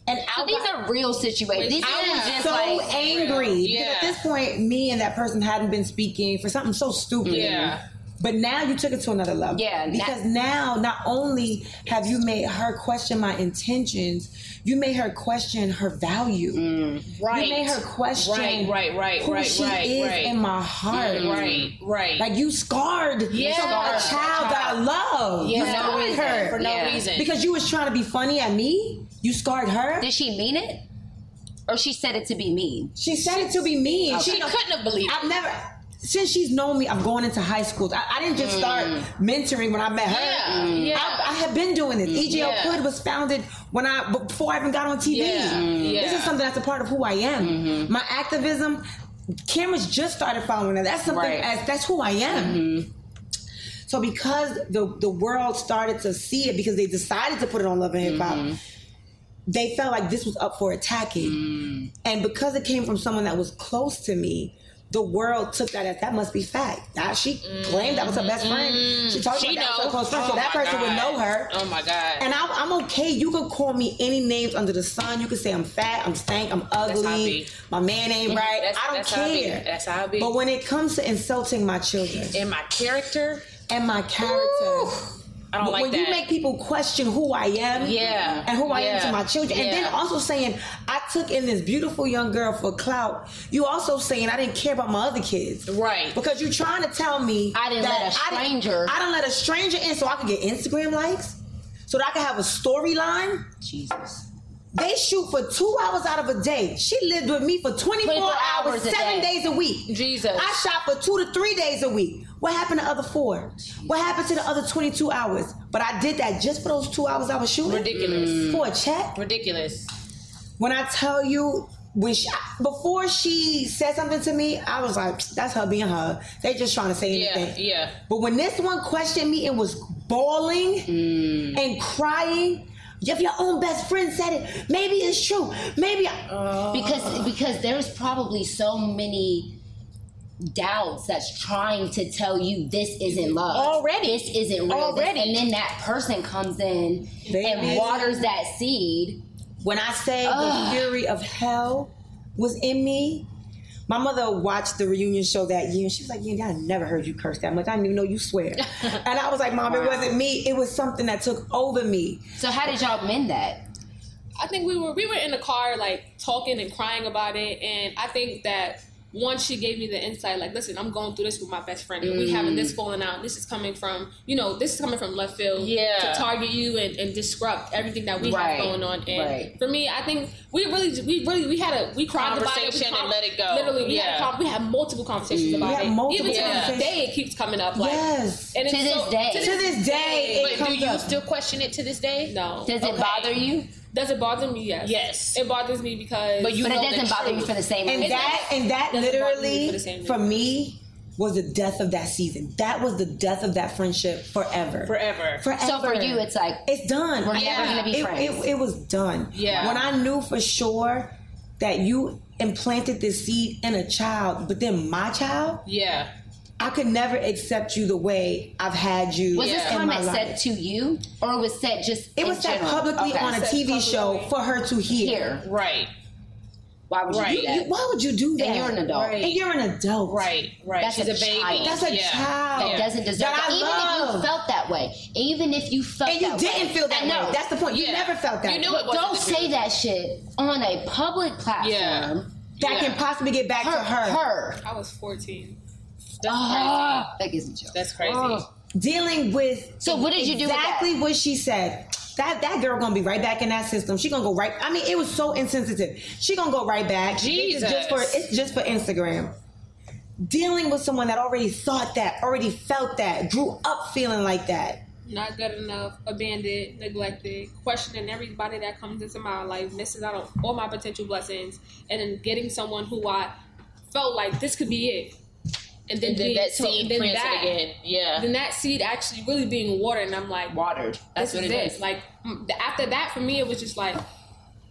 And So I these got- are real situations. These I was just so like angry because Yeah. at this point, me and that person hadn't been speaking for something so stupid. Yeah. But now you took it to another level. Yeah, Because now, not only have you made her question my intentions, you made her question her value. right. You made her question Right, right, right, who right, she right, is right. in my heart. Mm, right, right. Like you scarred Yeah. some- a child that I love. Yeah. You For no scarred reason. her For no Yeah. reason. because you was trying to be funny at me. You scarred her. Did she mean it? Or she said it to be mean? She said it to be mean. she She couldn't have believed it. I've never since she's known me. I've gone into high school. I, I didn't just mm. start mentoring when I met her. Yeah, yeah. I, I have been doing this. Mm. EGL Yeah. Hood was founded when I before I even got on TV. Yeah, yeah. This is something that's a part of who I am. Mm-hmm. My activism. Cameras just started following that. That's something. Right. As, that's who I am. Mm-hmm. So because the the world started to see it because they decided to put it on Love and Hip Hop, mm-hmm. they felt like this was up for attacking. And because it came from someone that was close to me, the world took that as that must be fact. That she claimed that was her best mm-hmm. friend. She talked She about that was her close friend, Oh so that person would know her. Oh my god. And I, I'm okay. You could call me any names under the sun. You could say I'm fat, I'm stank, I'm how ugly, be. my man ain't right. That's- I don't that's how care. That's how I be. But when it comes to insulting my children and my character, and my character, I don't when like that. you make people question who I am, Yeah. and who I am to my children, and then also saying I took in this beautiful young girl for clout, you also saying I didn't care about my other kids, Right. Because you're trying to tell me I didn't let a I didn't- stranger- I didn't let a stranger in so I could get Instagram likes, so that I could have a storyline. Jesus. They shoot for two hours out of a day. She lived with me for 24, 24 hours, hours seven day. days a week. Jesus. I shot for two to three days a week. What happened to the other four? What happened to the other 22 hours? But I did that just for those two hours I was shooting. Ridiculous. Mm. For a check? Ridiculous. When I tell you, when she, before she said something to me, I was like, that's her being her. They just trying to say anything. yeah. But when this one questioned me and was bawling mm. and crying, if your own best friend said it, maybe it's true. Maybe I, uh. Because because there's probably so many doubts that's trying to tell you this isn't love. Already. This isn't real. This- Already. and then that person comes in and waters that seed. When I say Ugh. the fury of hell was in me, my mother watched the reunion show that year and she was like, Yeah, I never heard you curse that much. I didn't even know you swear. and I was like, Mom, it wasn't me. It was something that took over me. So how did y'all mend that? I think we were we were in the car like talking and crying about it, and I think that once she gave me the insight, like, listen, I'm going through this with my best friend, and we having this mm. falling out. This is coming from you know this is coming from left field Yeah. to target you and, and disrupt everything that we Right, have going on. And right. for me, I think we really we really we had a we cried about it. We Conversation and con- let it go. Literally, we Yeah. had a we had multiple conversations mm. about had it. multiple Even to this day, it keeps coming up. Like, Yes. and To it's this so, day. To this day, it But do you up. still question it to this day? no. Does it bother you? Does it bother me? Yes. Yes. It bothers me because. But, it doesn't bother truth. you for the same reason. and reason. That, and that literally, for, for me, was the death of that season. That was the death of that friendship forever. Forever. Forever. So for you, it's like it's done. We're yeah. never gonna be it, friends. It, it, was done. Yeah. When I knew for sure that you implanted this seed in a child, but then my child. Yeah. I could never accept you the way I've had you. Was this comment said to you, or was said just? It was said publicly okay. on a TV publicly. show for her to hear. Here. Right. Why would right. you do that? You, why would you do that? And you're an adult. Right. And you're an adult. Right, right. That's She's a, a baby. Child. That's a yeah. child. That doesn't deserve that. Even love. if you felt that way. Even if you felt And you that didn't way. feel that way. That's the point. You never felt that You knew way. it wasn't Don't say that shit on a public platform. Yeah. That yeah. can possibly get back her, to her. Her. I was 14. That's crazy. That gives me chills. That's crazy. Oh. Dealing with So what did you do exactly what she said. That that girl gonna be right back in that system. She gonna go right. I mean, it was so insensitive. She gonna go right back. Jesus. It's just for it's just for Instagram. Dealing with someone that already thought that, already felt that, grew up feeling like that. Not good enough, abandoned, neglected, questioning everybody that comes into my life, missing out on all my potential blessings, and then getting someone who I felt like this could be it. And then, and then that so, seed then planted that, again. Yeah. Then that seed actually really being watered, and I'm like, watered. That's what it it is. Like mm, after that, for me, it was just like,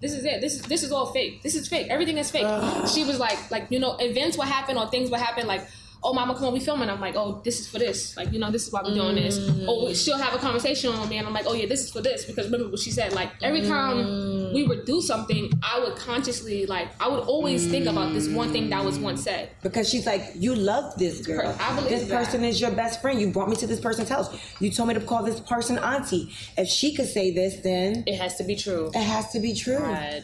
this is it. This is this is all fake. This is fake. Everything is fake. she was like, like you know, events will happen or things will happen. Like, oh, mama, come on, we filming. I'm like, oh, this is for this. Like, you know, this is why we're doing this. Mm. Oh, she'll have a conversation with me, and I'm like, oh yeah, this is for this because remember what she said. Like every time Mm. we would do something, I would consciously like, I would always think about this one thing that was once said. Because she's like, you love this girl. I believe this that. person is your best friend. You brought me to this person's house. You told me to call this person auntie. If she could say this, then It has to be true. it has to be true. Right.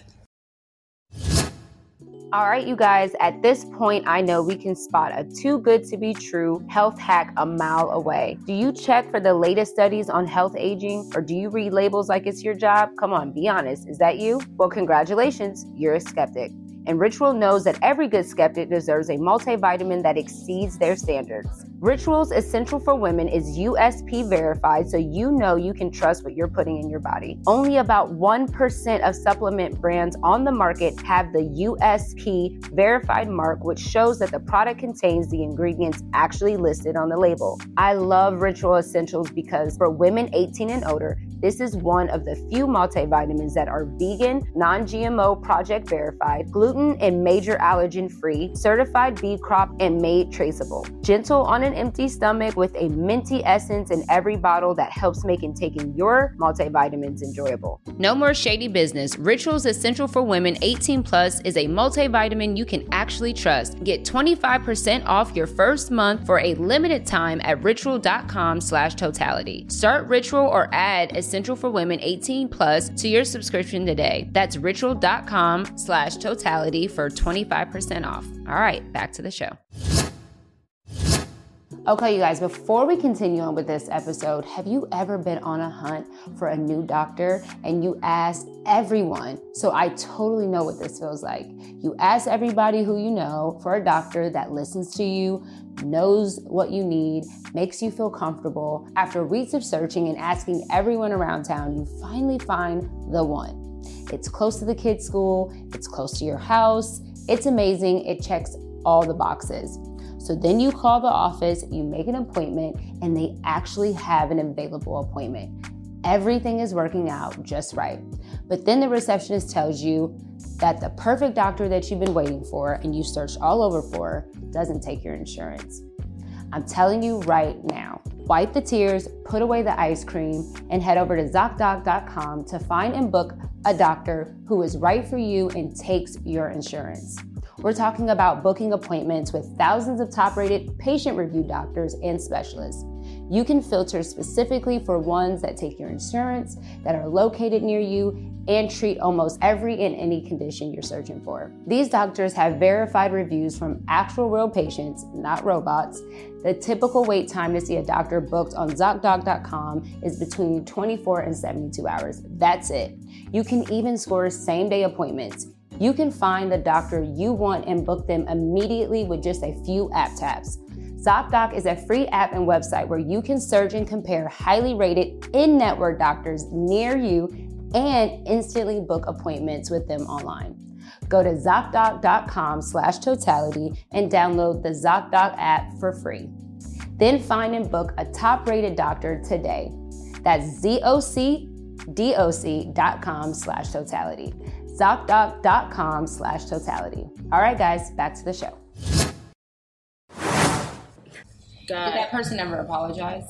All right, you guys, at this point, I know we can spot a too good to be true health hack a mile away. Do you check for the latest studies on health aging or do you read labels like it's your job? Come on, be honest. Is that you? Well, congratulations, you're a skeptic. And Ritual knows that every good skeptic deserves a multivitamin that exceeds their standards. Ritual's Essential for Women is USP verified, so you know you can trust what you're putting in your body. Only about 1% of supplement brands on the market have the USP verified mark, which shows that the product contains the ingredients actually listed on the label. I love Ritual Essentials because for women 18 and older, this is one of the few multivitamins that are vegan, non GMO, project verified, gluten and major allergen free, certified B Corp, and made traceable. Gentle on an empty stomach with a minty essence in every bottle that helps making taking your multivitamins enjoyable. No more shady business. Rituals Essential for Women 18 Plus is a multivitamin you can actually trust. Get 25% off your first month for a limited time at ritual.com slash totality. Start Ritual or add Essential for Women 18 Plus to your subscription today. That's ritual.com slash totality for 25% off. All right, back to the show. Okay, you guys, before we continue on with this episode, have you ever been on a hunt for a new doctor and you asked everyone? So I totally know what this feels like. You ask everybody who you know for a doctor that listens to you, knows what you need, makes you feel comfortable. After weeks of searching and asking everyone around town, you finally find the one. It's close to the kids' school, it's close to your house, it's amazing, it checks all the boxes. So then you call the office, you make an appointment, and they actually have an available appointment. Everything is working out just right. But then the receptionist tells you that the perfect doctor that you've been waiting for and you searched all over for doesn't take your insurance. I'm telling you right now, wipe the tears, put away the ice cream, and head over to ZocDoc.com to find and book a doctor who is right for you and takes your insurance. We're talking about booking appointments with thousands of top rated patient review doctors and specialists. You can filter specifically for ones that take your insurance, that are located near you, and treat almost every and any condition you're searching for. These doctors have verified reviews from actual real patients, not robots. The typical wait time to see a doctor booked on ZocDoc.com is between 24 and 72 hours. That's it. You can even score same day appointments. You can find the doctor you want and book them immediately with just a few app taps. ZocDoc is a free app and website where you can search and compare highly rated in network doctors near you and instantly book appointments with them online. Go to ZocDoc.com slash totality and download the ZocDoc app for free. Then find and book a top rated doctor today. That's ZocDoc.com slash totality. ZocDoc.com slash totality. All right, guys, back to the show. God. Did that person ever apologize?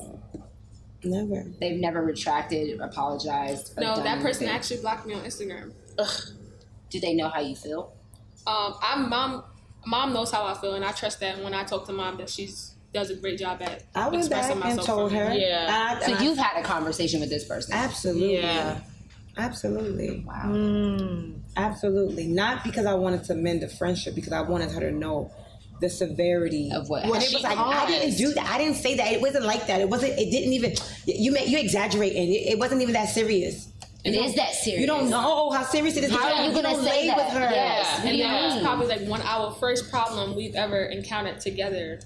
Never. They've never retracted, apologized. No, that person anything. actually blocked me on Instagram. Ugh. Do they know how you feel? Um, I'm mom. Mom knows how I feel, and I trust that when I talk to mom that she's does a great job at I went expressing back myself. And told her. Yeah. I, so I, you've had a conversation with this person. Absolutely. Yeah. Absolutely. Wow. Mm, absolutely. Not because I wanted to mend a friendship, because I wanted her to know the severity of what when it was like caused. I didn't do that. I didn't say that. It wasn't like that. It wasn't. It didn't even. You may, you exaggerating. It, it wasn't even that serious. It is that serious. You don't know how serious it is. How are you gonna say that? with her? Yeah, and yeah. that was probably like one our first problem we've ever encountered together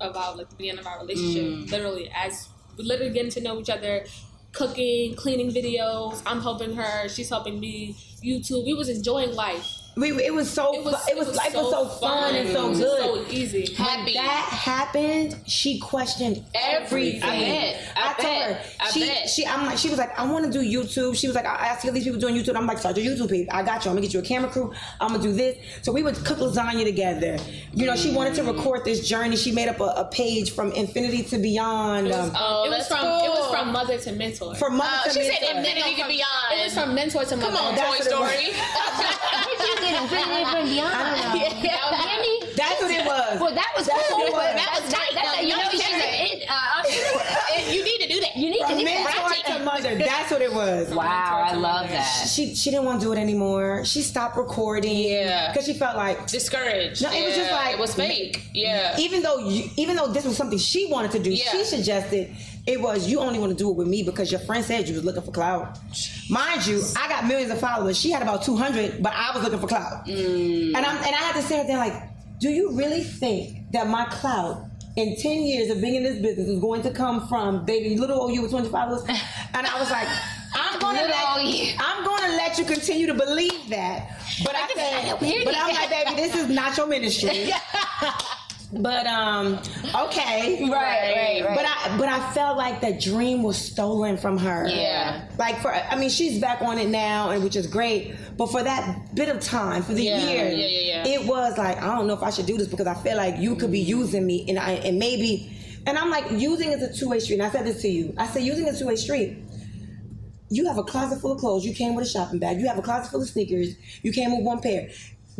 about like the beginning of our relationship. Mm. Literally, as we literally getting to know each other, cooking, cleaning videos. I'm helping her. She's helping me. YouTube. We was enjoying life we, it was so it was, it was, it was life so was so fun, fun and so good, so easy. Happy. When that happened, she questioned everything. I bet. I, I bet. told her I she bet. she I'm like she was like I want to do YouTube. She was like I asked all these people doing YouTube. I'm like start your YouTube page. I got you. I'm gonna get you a camera crew. I'm gonna do this. So we would cook lasagna together. You know, she wanted to record this journey. She made up a, a page from infinity to beyond. It was, um, oh, it was from cool. it was from mother to mentor. From mother uh, to she mentor. said infinity to beyond. It was from mentor to mother. Come on, Toy Story. Infinity Beyond. I don't know. Yeah. That's what it was. Well, that was That's cool. It was. That was tight. That's, you know, she's an uh, You need to do that. You need From to do mentor to mother. That's what it was. Wow, I love that. She she didn't want to do it anymore. She stopped recording. Yeah, because she felt like discouraged. No, it yeah. was just like it was fake. Yeah. Even though you, even though this was something she wanted to do, yeah. she suggested it was you only want to do it with me because your friend said you was looking for clout. Mind you, I got millions of followers. She had about two hundred, but I was looking for clout. Mm. And I'm and I had to sit there like, do you really think that my clout in 10 years of being in this business is going to come from baby little old you with 20 followers? And I was like, I'm gonna let I'm gonna let you continue to believe that. But I said, but I'm like, baby, this is not your ministry. But um, okay, right, right, right. But I, but I felt like the dream was stolen from her. Yeah. Like for, I mean, she's back on it now, and which is great. But for that bit of time, for the yeah, year, yeah, yeah, it was like I don't know if I should do this because I feel like you could be using me, and I and maybe, and I'm like using is a two way street. And I said this to you. I said using is a two way street you have a closet full of clothes. You came with a shopping bag. You have a closet full of sneakers. You came with one pair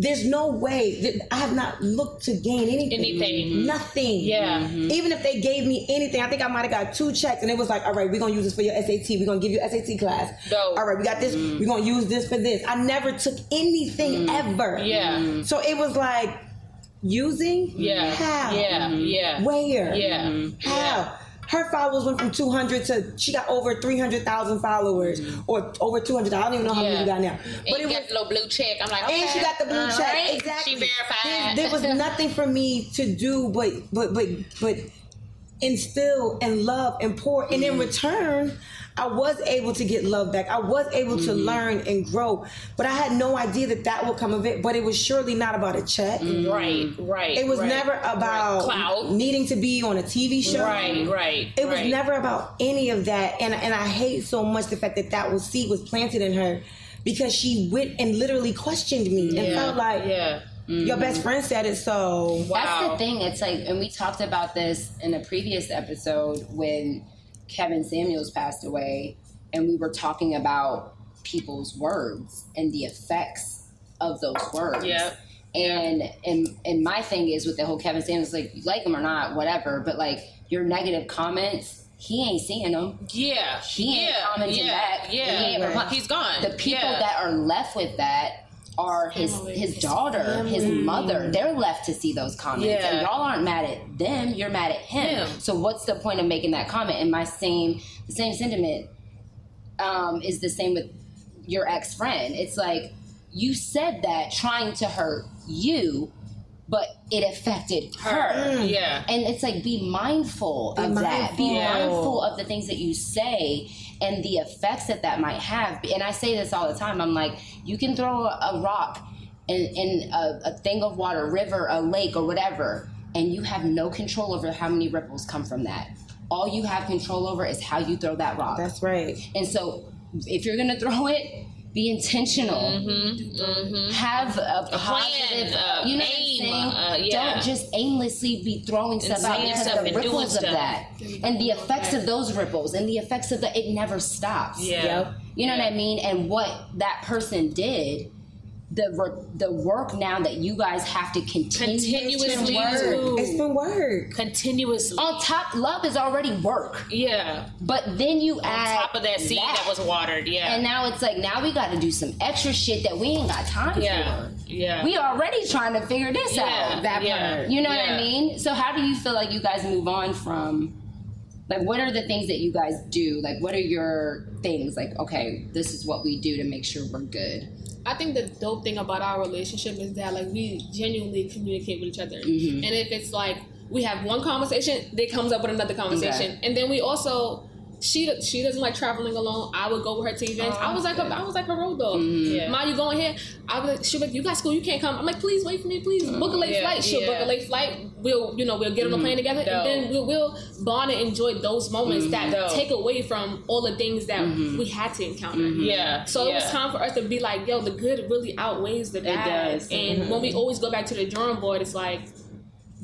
there's no way that I have not looked to gain anything. Anything. Nothing. Yeah. Mm-hmm. Even if they gave me anything, I think I might have got two checks and it was like, all right, we're gonna use this for your SAT. We're gonna give you SAT class. Dope. All right, we got this. Mm-hmm. We're gonna use this for this. I never took anything mm-hmm. ever. Yeah. So it was like using. Yeah. How? Yeah. Yeah. Where? Yeah. How? Yeah her followers went from 200 to she got over 300,000 followers mm-hmm. or over 200. I don't even know how yeah. many you got now. But and it got the little blue check. I'm like, okay. And she got the blue check. Right. Exactly. She verified. There, there was nothing for me to do but but but but instill and love and pour. And in mm-hmm. return, I was able to get love back. I was able to mm-hmm. learn and grow, but I had no idea that that would come of it. But it was surely not about a check. Mm-hmm. Right, right. It was right, never about right. needing to be on a TV show. Right, right. It was right. never about any of that. And and I hate so much the fact that that was seed was planted in her because she went and literally questioned me and felt like yeah. Mm-hmm. Your best friend said it, so wow. That's the thing. It's like, and we talked about this in a previous episode when Kevin Samuels passed away, and we were talking about people's words and the effects of those words. Yeah. And and and my thing is with the whole Kevin Samuels, like you like him or not, whatever. But like your negative comments, he ain't seeing them. Yeah. He ain't yeah. commenting yeah. back. Yeah. He He's gone. The people yeah. that are left with that are his his daughter, his mother. They're left to see those comments, yeah. and y'all aren't mad at them. You're mad at him. him. So what's the point of making that comment? And my same the same sentiment um, is the same with your ex friend. It's like you said that trying to hurt you, but it affected her. Yeah. And it's like be mindful of that. Be mindful. mindful of the things that you say and the effects that that might have. And I say this all the time. I'm like, you can throw a, rock in, in a, a thing of water, river, a lake, or whatever, and you have no control over how many ripples come from that. All you have control over is how you throw that rock. That's right. And so, if you're gonna throw it, be intentional. Have a, positive, uh, you know aim, what I'm saying? uh, yeah. Don't just aimlessly be throwing stuff out because stuff of the ripples of that, and the effects of those ripples, and the effects of the it never stops. Yeah. You know what I mean? And what that person did. The, re- the work now that you guys have to continue Continuously to work. It's been work. Continuously. On top, love is already work, yeah. but then you On add top of that seed that was watered. Yeah. and now it's like now we got to do some extra shit that we ain't got time yeah. for. Yeah. We already trying to figure this Yeah, out. That yeah, part. You know what. I mean? So how do you feel like you guys move on from like what are the things that you guys do? Like what are your things? Like, okay, this is what we do to make sure we're good. I think the dope thing about our relationship is that like we genuinely communicate with each other, Mm-hmm. and if it's like we have one conversation, they comes up with another conversation, and then we also. She, she doesn't like traveling alone. I would go with her to events. I was like a, I was like a road dog. Mm-hmm. Yeah. Ma, you going here? I was. Like, She was like, you got school, you can't come. I'm like, please wait for me, please book a late Yeah, flight. She'll book a late flight. We'll you know we'll get on a Mm-hmm. plane together, Dope. and then we'll, we'll bond and enjoy those moments that Dope. take away from all the things that Mm-hmm. we had to encounter. Yeah. So it was time for us to be like, yo, the good really outweighs the bad. does. And when we always go back to the drawing board, it's like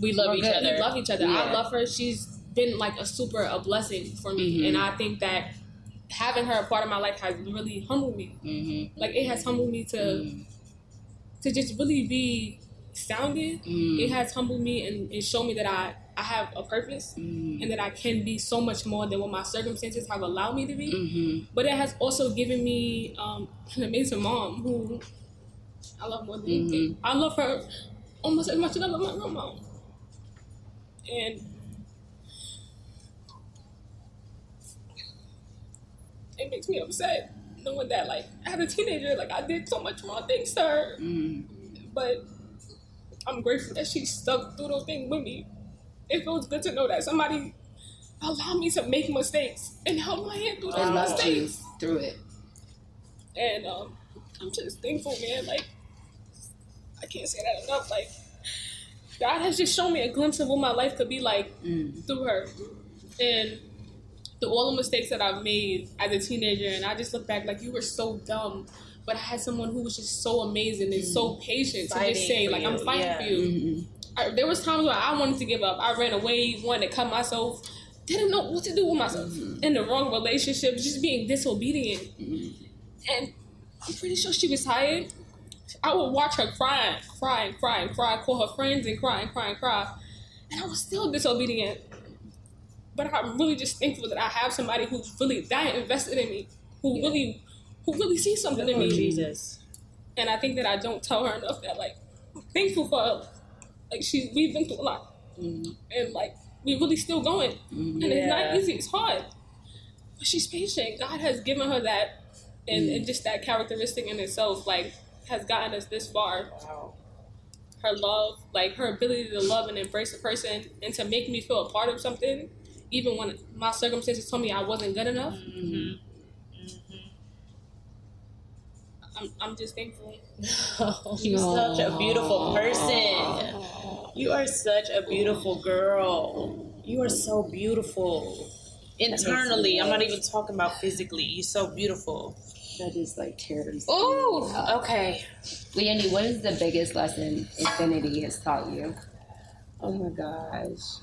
We love we're each good. other. We love each other. Yeah. I love her. She's been like a super a blessing for me, mm-hmm. and I think that having her a part of my life has really humbled me. Mm-hmm. Like it has humbled me to mm. to just really be sounded. Mm. It has humbled me and, and shown me that I I have a purpose mm. and that I can be so much more than what my circumstances have allowed me to be. Mm-hmm. But it has also given me um, an amazing mom who I love more than anything. Mm-hmm. I love her almost as much as I love my grandma. And it makes me upset knowing that, like, as a teenager, like, I did so much wrong things to her. But I'm grateful that she stuck through those things with me. It feels good to know that somebody allowed me to make mistakes and help my hand through those mistakes. through it. And um, I'm just thankful, man. Like, I can't say that enough. Like, God has just shown me a glimpse of what my life could be like through her. And through all the mistakes that I've made as a teenager, and I just look back like, you were so dumb. But I had someone who was just so amazing and so patient to just say, like, I'm fighting yeah. for you. I, there was times where I wanted to give up. I ran away, wanted to cut myself, didn't know what to do with myself. In the wrong relationship, just being disobedient. And I'm pretty sure she was tired. I would watch her cry, cry, and cry, and cry, call her friends and cry and cry and cry. And I was still disobedient. But I'm really just thankful that I have somebody who's really that invested in me, who really who really sees something in oh, me. Jesus. And I think that I don't tell her enough that like I'm thankful for her. Like she we've been through a lot. Mm-hmm. And like we're really still going. Mm-hmm. And it's not easy, it's hard. But she's patient. God has given her that and, and mm. just that characteristic in itself, like, has gotten us this far. Wow. Her love, like her ability to love and embrace a person and to make me feel a part of something, even when my circumstances told me I wasn't good enough. Mm-hmm. I'm, I'm just thankful. You're such a beautiful person. You are such a beautiful girl. You are so beautiful. Internally, I'm not even talking about physically. You're so beautiful. That is like tears. Ooh, okay. Leonie, what is the biggest lesson infinity has taught you? Oh my gosh.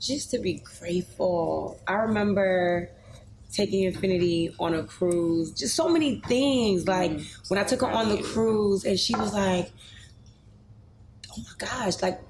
Just to be grateful. I remember taking Infinity on a cruise. Just so many things. Like mm. when I took her on the cruise and she was like, Oh my gosh, like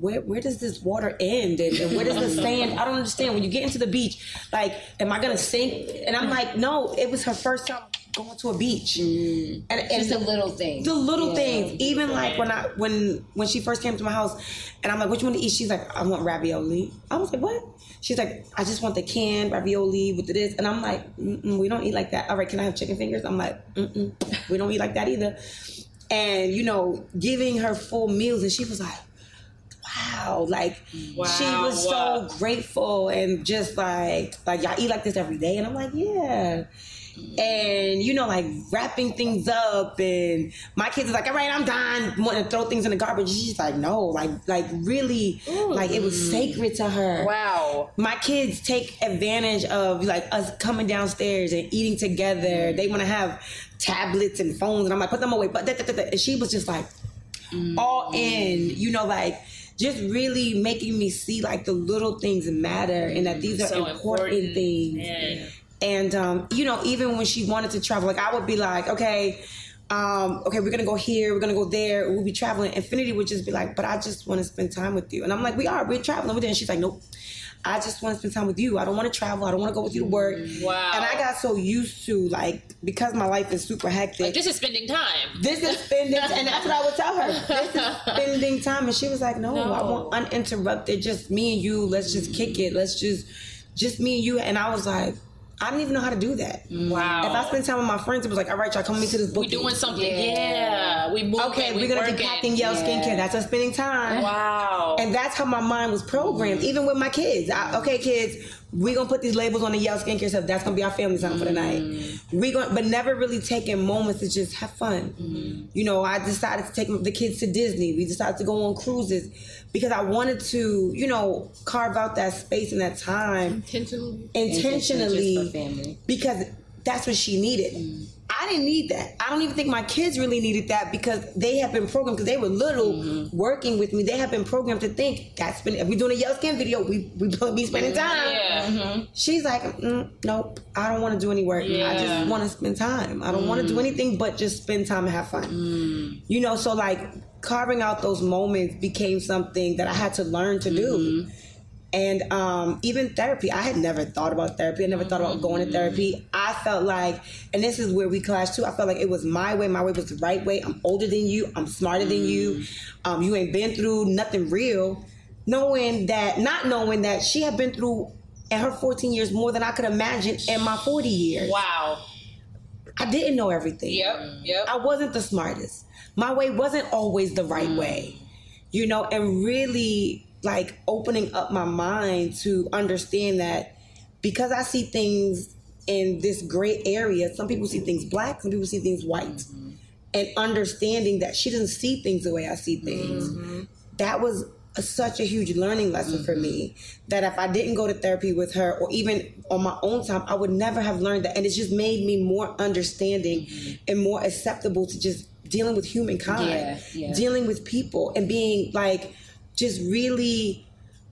where where does this water end and, and where does the sand I don't understand. When you get into the beach, like, am I gonna sink? And I'm like, no, it was her first time going to a beach. Mm. And, and Just the little things. the little Yeah. things. Even like when I when when she first came to my house, and I'm like, "What you want to eat?" She's like, "I want ravioli." I was like, "What?" She's like, "I just want the canned ravioli with the this," and I'm like, Mm-mm, "We don't eat like that." All right, can I have chicken fingers? I'm like, Mm-mm, "We don't eat like that either." and you know, giving her full meals, and she was like, "Wow!" Like Wow. she was so grateful and just like, like y'all eat like this every day, and I'm like, yeah. And you know, like wrapping things up, and my kids is like, "All right, I'm done." Wanting to throw things in the garbage. She's like, "No, like, like really, like it was mm. sacred to her." Wow. my kids take advantage of like us coming downstairs and eating together. Mm. They want to have tablets and phones, and I'm like, put them away. But and she was just like mm. all in, you know, like just really making me see like the little things matter and that these are So important, important. things. Yeah. And um, you know, even when she wanted to travel, like I would be like, okay, um, okay, we're gonna go here, we're gonna go there, we'll be traveling. Infinity would just be like, but I just want to spend time with you. And I'm like, we are, we're traveling with you. And she's like, nope. I just want to spend time with you. I don't want to travel. I don't want to go with you to work. Wow. And I got so used to like because my life is super hectic. Like this is spending time. This is spending, and that's what I would tell her. This is spending time, and she was like, "No, I want uninterrupted, just me and you. Let's just kick it. Let's just, just me and you." And I was like, I didn't even know how to do that. Wow. If I spend time with my friends, it was like, "All right, y'all, come with me to this book." we doing something. Yeah. We moving. Okay, we we're gonna working. be packing Yale skincare. That's us spending time. Wow. And that's how my mind was programmed, even with my kids. I, okay, kids, we gonna put these labels on the Yell skincare stuff. That's gonna be our family time for the night. Mm. We going but never really taking moments to just have fun. Mm-hmm. You know, I decided to take the kids to Disney. We decided to go on cruises because I wanted to, you know, carve out that space and that time Intentionally. intentionally Family. because that's what she needed. Mm-hmm. I didn't need that. I don't even think my kids really needed that because they have been programmed because they were little mm-hmm. working with me. They have been programmed to think that's been if we're doing a yellow skin video, we we be spending time. Yeah. She's like, mm, nope, I don't want to do any work. I just want to spend time. I don't want to do mm. anything but just spend time and have fun. Mm. You know, so like carving out those moments became something that I had to learn to do. And um, even therapy, I had never thought about therapy. I never thought about going to therapy. I felt like, and this is where we clashed too. I felt like it was my way. My way was the right way. I'm older than you. I'm smarter than you. Um, you ain't been through nothing real. Knowing that, not knowing that she had been through in her 14 years more than I could imagine in my 40 years. Wow. I didn't know everything. Yep. Yep. I wasn't the smartest. My way wasn't always the right way. You know, and really like opening up my mind to understand that because I see things in this gray area, some people see things black, some people see things white. Mm-hmm. And understanding that she doesn't see things the way I see things. Mm-hmm. That was a, such a huge learning lesson for me mm-hmm. that if I didn't go to therapy with her or even on my own time, I would never have learned that. And it just made me more understanding and more acceptable to just dealing with humankind, Yeah, yeah. dealing with people and being like just really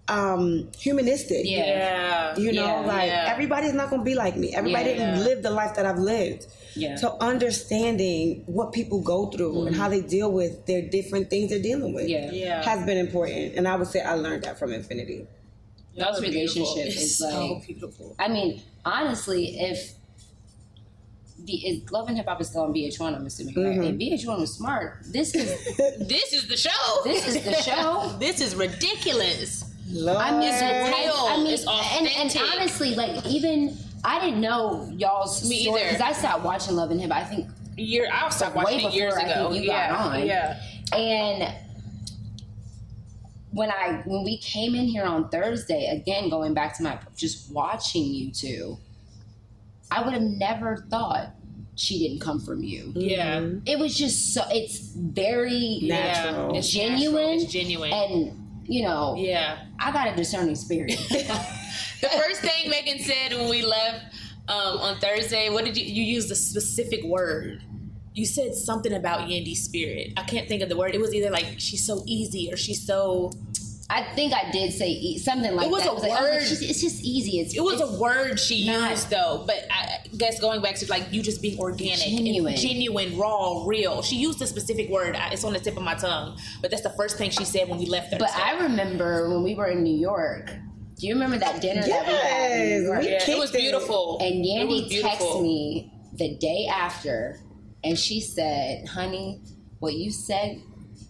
um humanistic. Yeah. You know, Yeah, like yeah. everybody's not gonna be like me. Everybody Yeah. didn't live the life that I've lived. Yeah. So understanding what people go through and how they deal with their different things they're dealing with Yeah. Yeah. has been important. And I would say I learned that from Infinity. Y'all's That relationship is like so beautiful. I mean, honestly, if the Love and Hip Hop is still on VH1, I'm assuming, right? Mm-hmm. If VH1 was smart, this is This is the show. this is the show. This is ridiculous. Lord. I mean, It's real. I mean, It's and, and honestly, like even I didn't know y'all's Me story either. because I stopped watching Love and Hip. Hop, I think, Year I stopped Way watching it years I ago. think you yeah. got on. Yeah. and when I when we came in here on Thursday, again going back to my just watching you two, I would have never thought she didn't come from you. Yeah. It was just so it's very Natural. Yeah. It's genuine, natural. It's genuine. and you know, yeah. I got a discerning spirit. The first thing Megan said when we left um, on Thursday, what did you you used a specific word? You said something about Yandy's spirit. I can't think of the word. It was either like she's so easy or she's so. I think I did say e- something like that. It was that. a like, I word. it's, just, it's just easy. It's It was it's, a word she not- used though, but I guess going back to like you just being organic, and Genuine. genuine, raw, real. She used a specific word. I- It's on the tip of my tongue, but that's the first thing she said when we left Thursday. But I remember when we were in New York. Do you remember that dinner that we had in New Yes, we yeah, it was beautiful. And It was Yandy texted me the day after, and she said, "Honey, what you said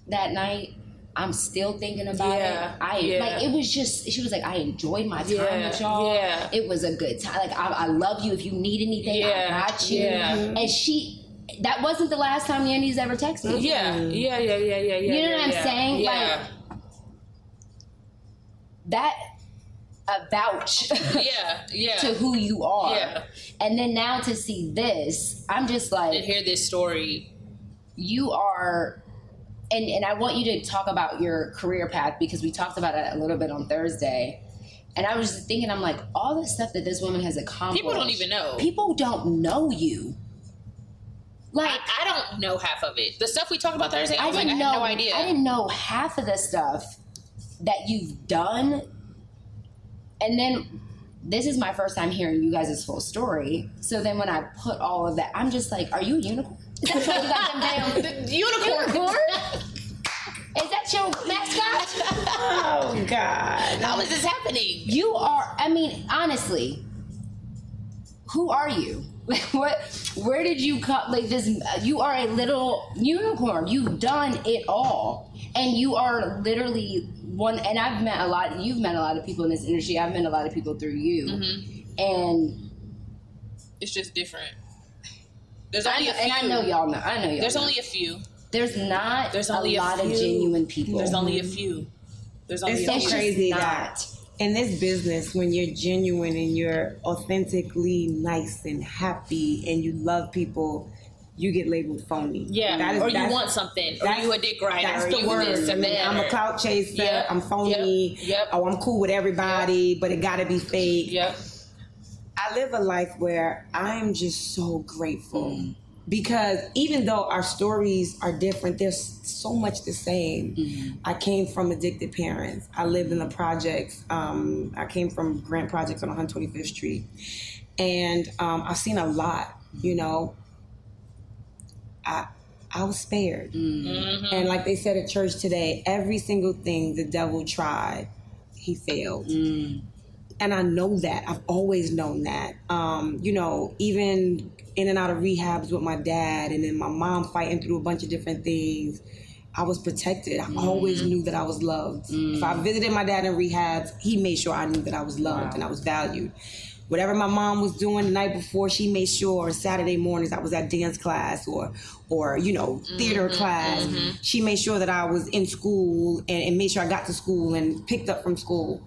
that night." I'm still thinking about Yeah, it. I yeah. like it was just she was like, I enjoyed my time Yeah, with y'all. yeah. It was a good time. Like I, I love you. If you need anything, Yeah, I got you. yeah. And she that wasn't the last time Yandy's ever texted. Yeah, yeah, yeah, yeah, yeah, yeah. You know what I'm saying? Yeah, That a vouch yeah, yeah. to who you are. Yeah. And then now to see this, I'm just and like, hear this story. you are. And, and I want you to talk about your career path because we talked about it a little bit on Thursday. And I was just thinking, I'm like, all the stuff that this woman has accomplished. People don't even know. People don't know you. Like, I, I don't know half of it. The stuff we talked about Thursday, I, I was like, I didn't had know. no idea. I didn't know half of the stuff that you've done. And then this is my first time hearing you guys' full story. So then when I put all of that, I'm just like, are you a unicorn? Is that what you got them damn Unicorn. unicorn? Is that your mascot? Oh God. How is this happening? You are. I mean, honestly, who are you? Like, what? Where did you come? Like this? You are a little unicorn. You've done it all, and you are literally one. And I've met a lot. You've met a lot of people in this industry. I've met a lot of people through you, mm-hmm. and It's just different. There's only know, a few. and I know y'all know. I know y'all. There's know. only a few. There's not. There's only a lot of genuine people. There's only a few. There's only It's a so few. crazy not. that in this business, when you're genuine and you're authentically nice and happy and you love people, you get labeled phony. Yeah, That is- or you want something, or that's- you a dick rider, That's the word. this I and mean, that, I'm a or- clout chaser. Yep, I'm phony. yep, yep. Oh, I'm cool with everybody, but it got to be fake. Yep. I live a life where I'm just so grateful Mm. because even though our stories are different, there's so much the same. Mm-hmm. I came from addicted parents. I lived in the projects. Um, I came from Grant Projects on 125th Street, and um, I've seen a lot. You know, I I was spared, Mm-hmm. and like they said at church today, every single thing the devil tried, he failed and I know that. I've always known that. Um, you know, even in and out of rehabs with my dad, and then my mom fighting through a bunch of different things. I was protected. I always mm-hmm. knew that I was loved. If I mm. visited my dad in rehabs, he made sure I knew that I was loved and I was valued. Whatever my mom was doing the night before, she made sure Saturday mornings I was at dance class or, or you know, theater mm-hmm. class. Mm-hmm. She made sure that I was in school and, and made sure I got to school and picked up from school.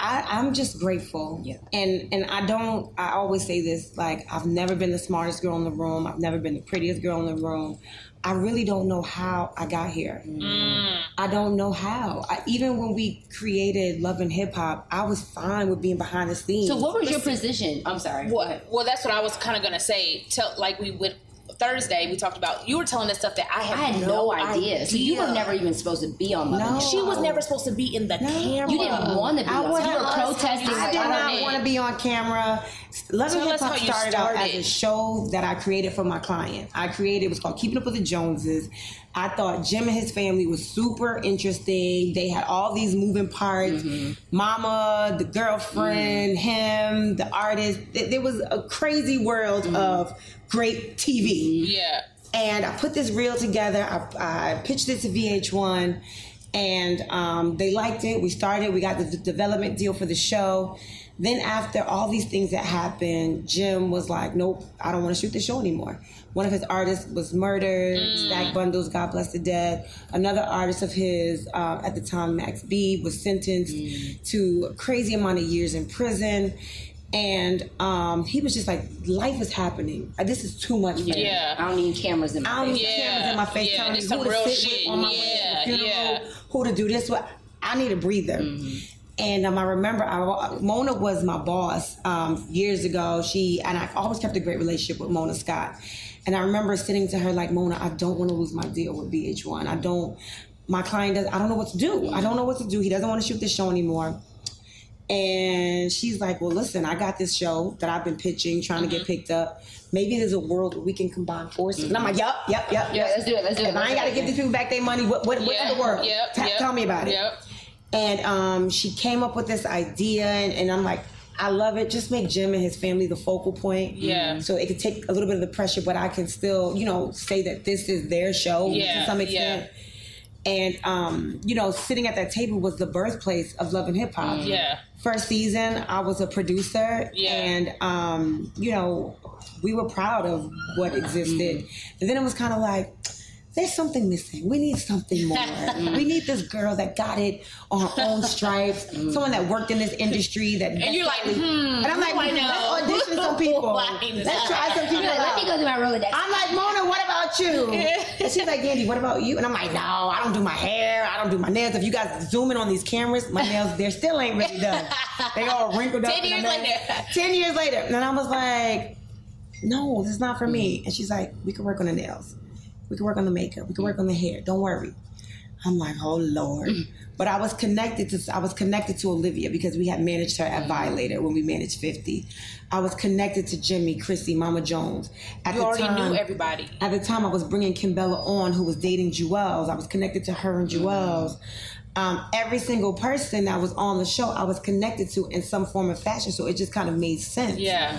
I, I'm just grateful. Yeah. And and I don't I always say this, like I've never been the smartest girl in the room. I've never been the prettiest girl in the room. I really don't know how I got here. Mm. I don't know how. I, even when we created Love and Hip Hop, I was fine with being behind the scenes. So what was your position? I'm sorry. What? Well, that's what I was kind of gonna say. Tell like we went Thursday. We talked about you were telling us stuff that I had, I had no, idea. So you were never even supposed to be on Love and No. She was never supposed to be in the camera. You didn't want to be. I on. was- You were Tell us how protesting. I did don't want to be on camera. Love and Tell Hip Hop how you started out as started. a show that I created for my client. I created it was called Keeping Up with the Joneses. I thought Jim and his family was super interesting. They had all these moving parts. Mm-hmm. Mama, the girlfriend, mm-hmm. him, the artist. There was a crazy world mm-hmm. of great TV Yeah. and I put this reel together. I, I pitched it to VH1, and um, they liked it. We started. We got the development deal for the show. Then after all these things that happened, Jim was like, "Nope, I don't want to shoot the show anymore." One of his artists was murdered. Stack Bundles, God bless the dead. Another artist of his uh, at the time, Max B, was sentenced to a crazy amount of years in prison. And um, he was just like, life is happening. Uh, This is too much for me. Yeah. I don't need cameras in my face. I don't need Yeah, cameras in my face yeah, telling me it's who some to sit shit. with on my way Yeah, to the funeral, yeah. who to do this. What I need a breather. Mm-hmm. And um, I remember I, Mona was my boss um, years ago. She and I always kept a great relationship with Mona Scott. And I remember sitting to her like, Mona, I don't want to lose my deal with VH1. I don't. My client does. I don't know what to do. I don't know what to do. He doesn't want to shoot the show anymore. And she's like, Well, listen, I got this show that I've been pitching, trying to get picked up. Maybe there's a world where we can combine forces. And I'm like, Yep, yep, yep. Yeah, let's do it. Let's do it. If I ain't got to give these people back their money, what, what, what's Yeah. the world? Yep. Ta- yep, Tell me about it. Yep. And um, she came up with this idea, and, and I'm like, I love it. Just make Jim and his family the focal point. Yeah. So it could take a little bit of the pressure, but I can still, you know, say that this is their show Yeah, to some extent. and um, you know, sitting at that table was the birthplace of Love and Hip Hop. Yeah. First season, I was a producer, Yeah. and um, you know, we were proud of what existed. And then it was kind of like. There's something missing. We need something more. we need this girl that got it on her own stripes. Someone that worked in this industry that. And you're like, hmm, and I'm like, who I know? let's audition some people. Who I know? Let's try some people Let me go do my Rolodex. I'm like, Mona, what about you? And she's like, Yandy, what about you? And I'm like, no, I don't do my hair. I don't do my nails. If you guys zoom in on these cameras, my nails, they're still ain't really done. They all wrinkled up. Ten years later. Ten years later. And I was like, no, this is not for me. And she's like, we can work on the nails. We can work on the makeup. We can work on the hair. Don't worry. I'm like, oh Lord. Mm. But I was connected to I was connected to Olivia because we had managed her at mm. Violator when we managed 50. I was connected to Jimmy, Chrissy, Mama Jones. At You the already time- knew everybody. At the time, I was bringing Kimbella on, who was dating Juelz. I was connected to her and mm. Juelz. Um, every single person that was on the show, I was connected to in some form of fashion. So it just kind of made sense. Yeah.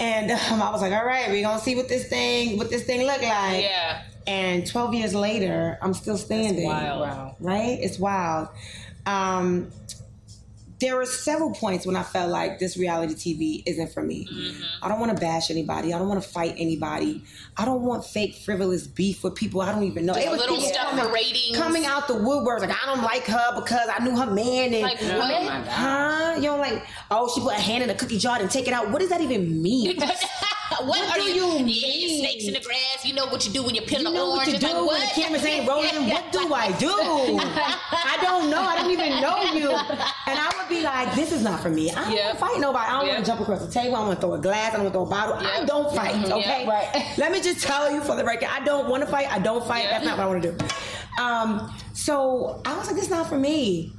And um, I was like, all right, we're gonna see what this thing, what this thing look like. Yeah. And 12 years later, I'm still standing. wild. Wow. Right? It's wild. Um, there were several points when I felt like this reality TV isn't for me. Mm-hmm. I don't want to bash anybody. I don't want to fight anybody. I don't want fake frivolous beef with people I don't even know. Just It was little stuff coming- for ratings. Coming out the woodwork, like I don't like her because I knew her man and Like, I what? My huh? You know, like oh, she put a hand in a cookie jar and take it out. What does that even mean? What, are do you? you mean? snakes in the grass. You know what you do when you peel You the know what orange. It's do like, when the cameras ain't rolling. What do I do? I don't know. I don't even know you. And I would be like, this is not for me. I don't Yep. want to fight nobody. I don't Yep. want to jump across the table. I want to throw a glass. I don't want to throw a bottle. I don't fight. Mhm. Okay. Yep. Right. Let me just tell you for the record, I don't want to fight. I don't fight. Yep. That's not what I want to do. Um, so I was like, this is not for me.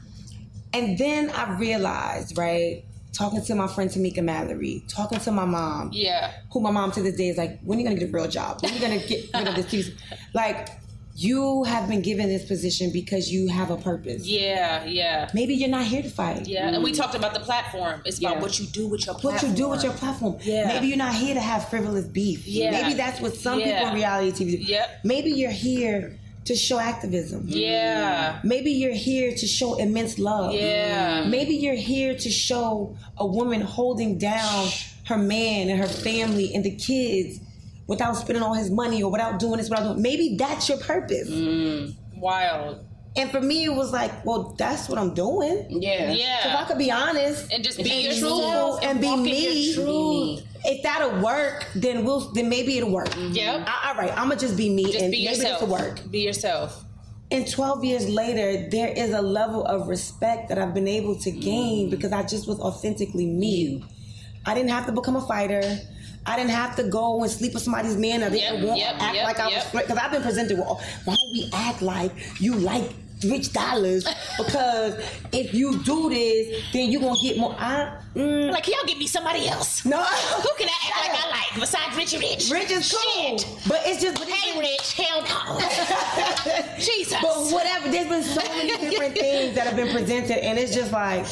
And then I realized, right, talking to my friend Tamika Mallory, talking to my mom, Yeah. who my mom to this day is like, when are you gonna get a real job? When are you gonna get rid of this piece? Like, you have been given this position because you have a purpose. Yeah. Yeah. Maybe you're not here to fight. Yeah. And we talked about the platform. It's about Yeah. what you do with your What you do with your platform. Yeah. Maybe you're not here to have frivolous beef. Yeah. Maybe that's what some people in reality TV do. Yep. Maybe you're here to show activism. Yeah. Maybe you're here to show immense love. Yeah. Maybe you're here to show a woman holding down her man and her family and the kids without spending all his money or without doing this, without doing. Maybe that's your purpose. Mm, wild. And for me, it was like, well, that's what I'm doing. Yeah. Yeah. If I could be honest and just be and yourself truthful and, be me, your truth. if that'll work, then we'll then maybe it'll work. Yep. I, all right, I'm gonna just be me Just and be maybe yourself. this'll work. Be yourself. And 12 years later, there is a level of respect that I've been able to gain Mm. because I just was authentically me. I didn't have to become a fighter. I didn't have to go and sleep with somebody's man. I didn't Yep, want yep, act yep, like I was because I've been presented with why don't we act like you like Rich Dollaz because if you do this, then you're gonna get more. I, mm, Like, y'all give me somebody else. no, Who can I act like I like besides Richie Rich? Rich is cool, Shit. but it's just. But it's Hey, Rich. Hell no. Jesus. But whatever, there's been so many different things that have been presented, and it's just like.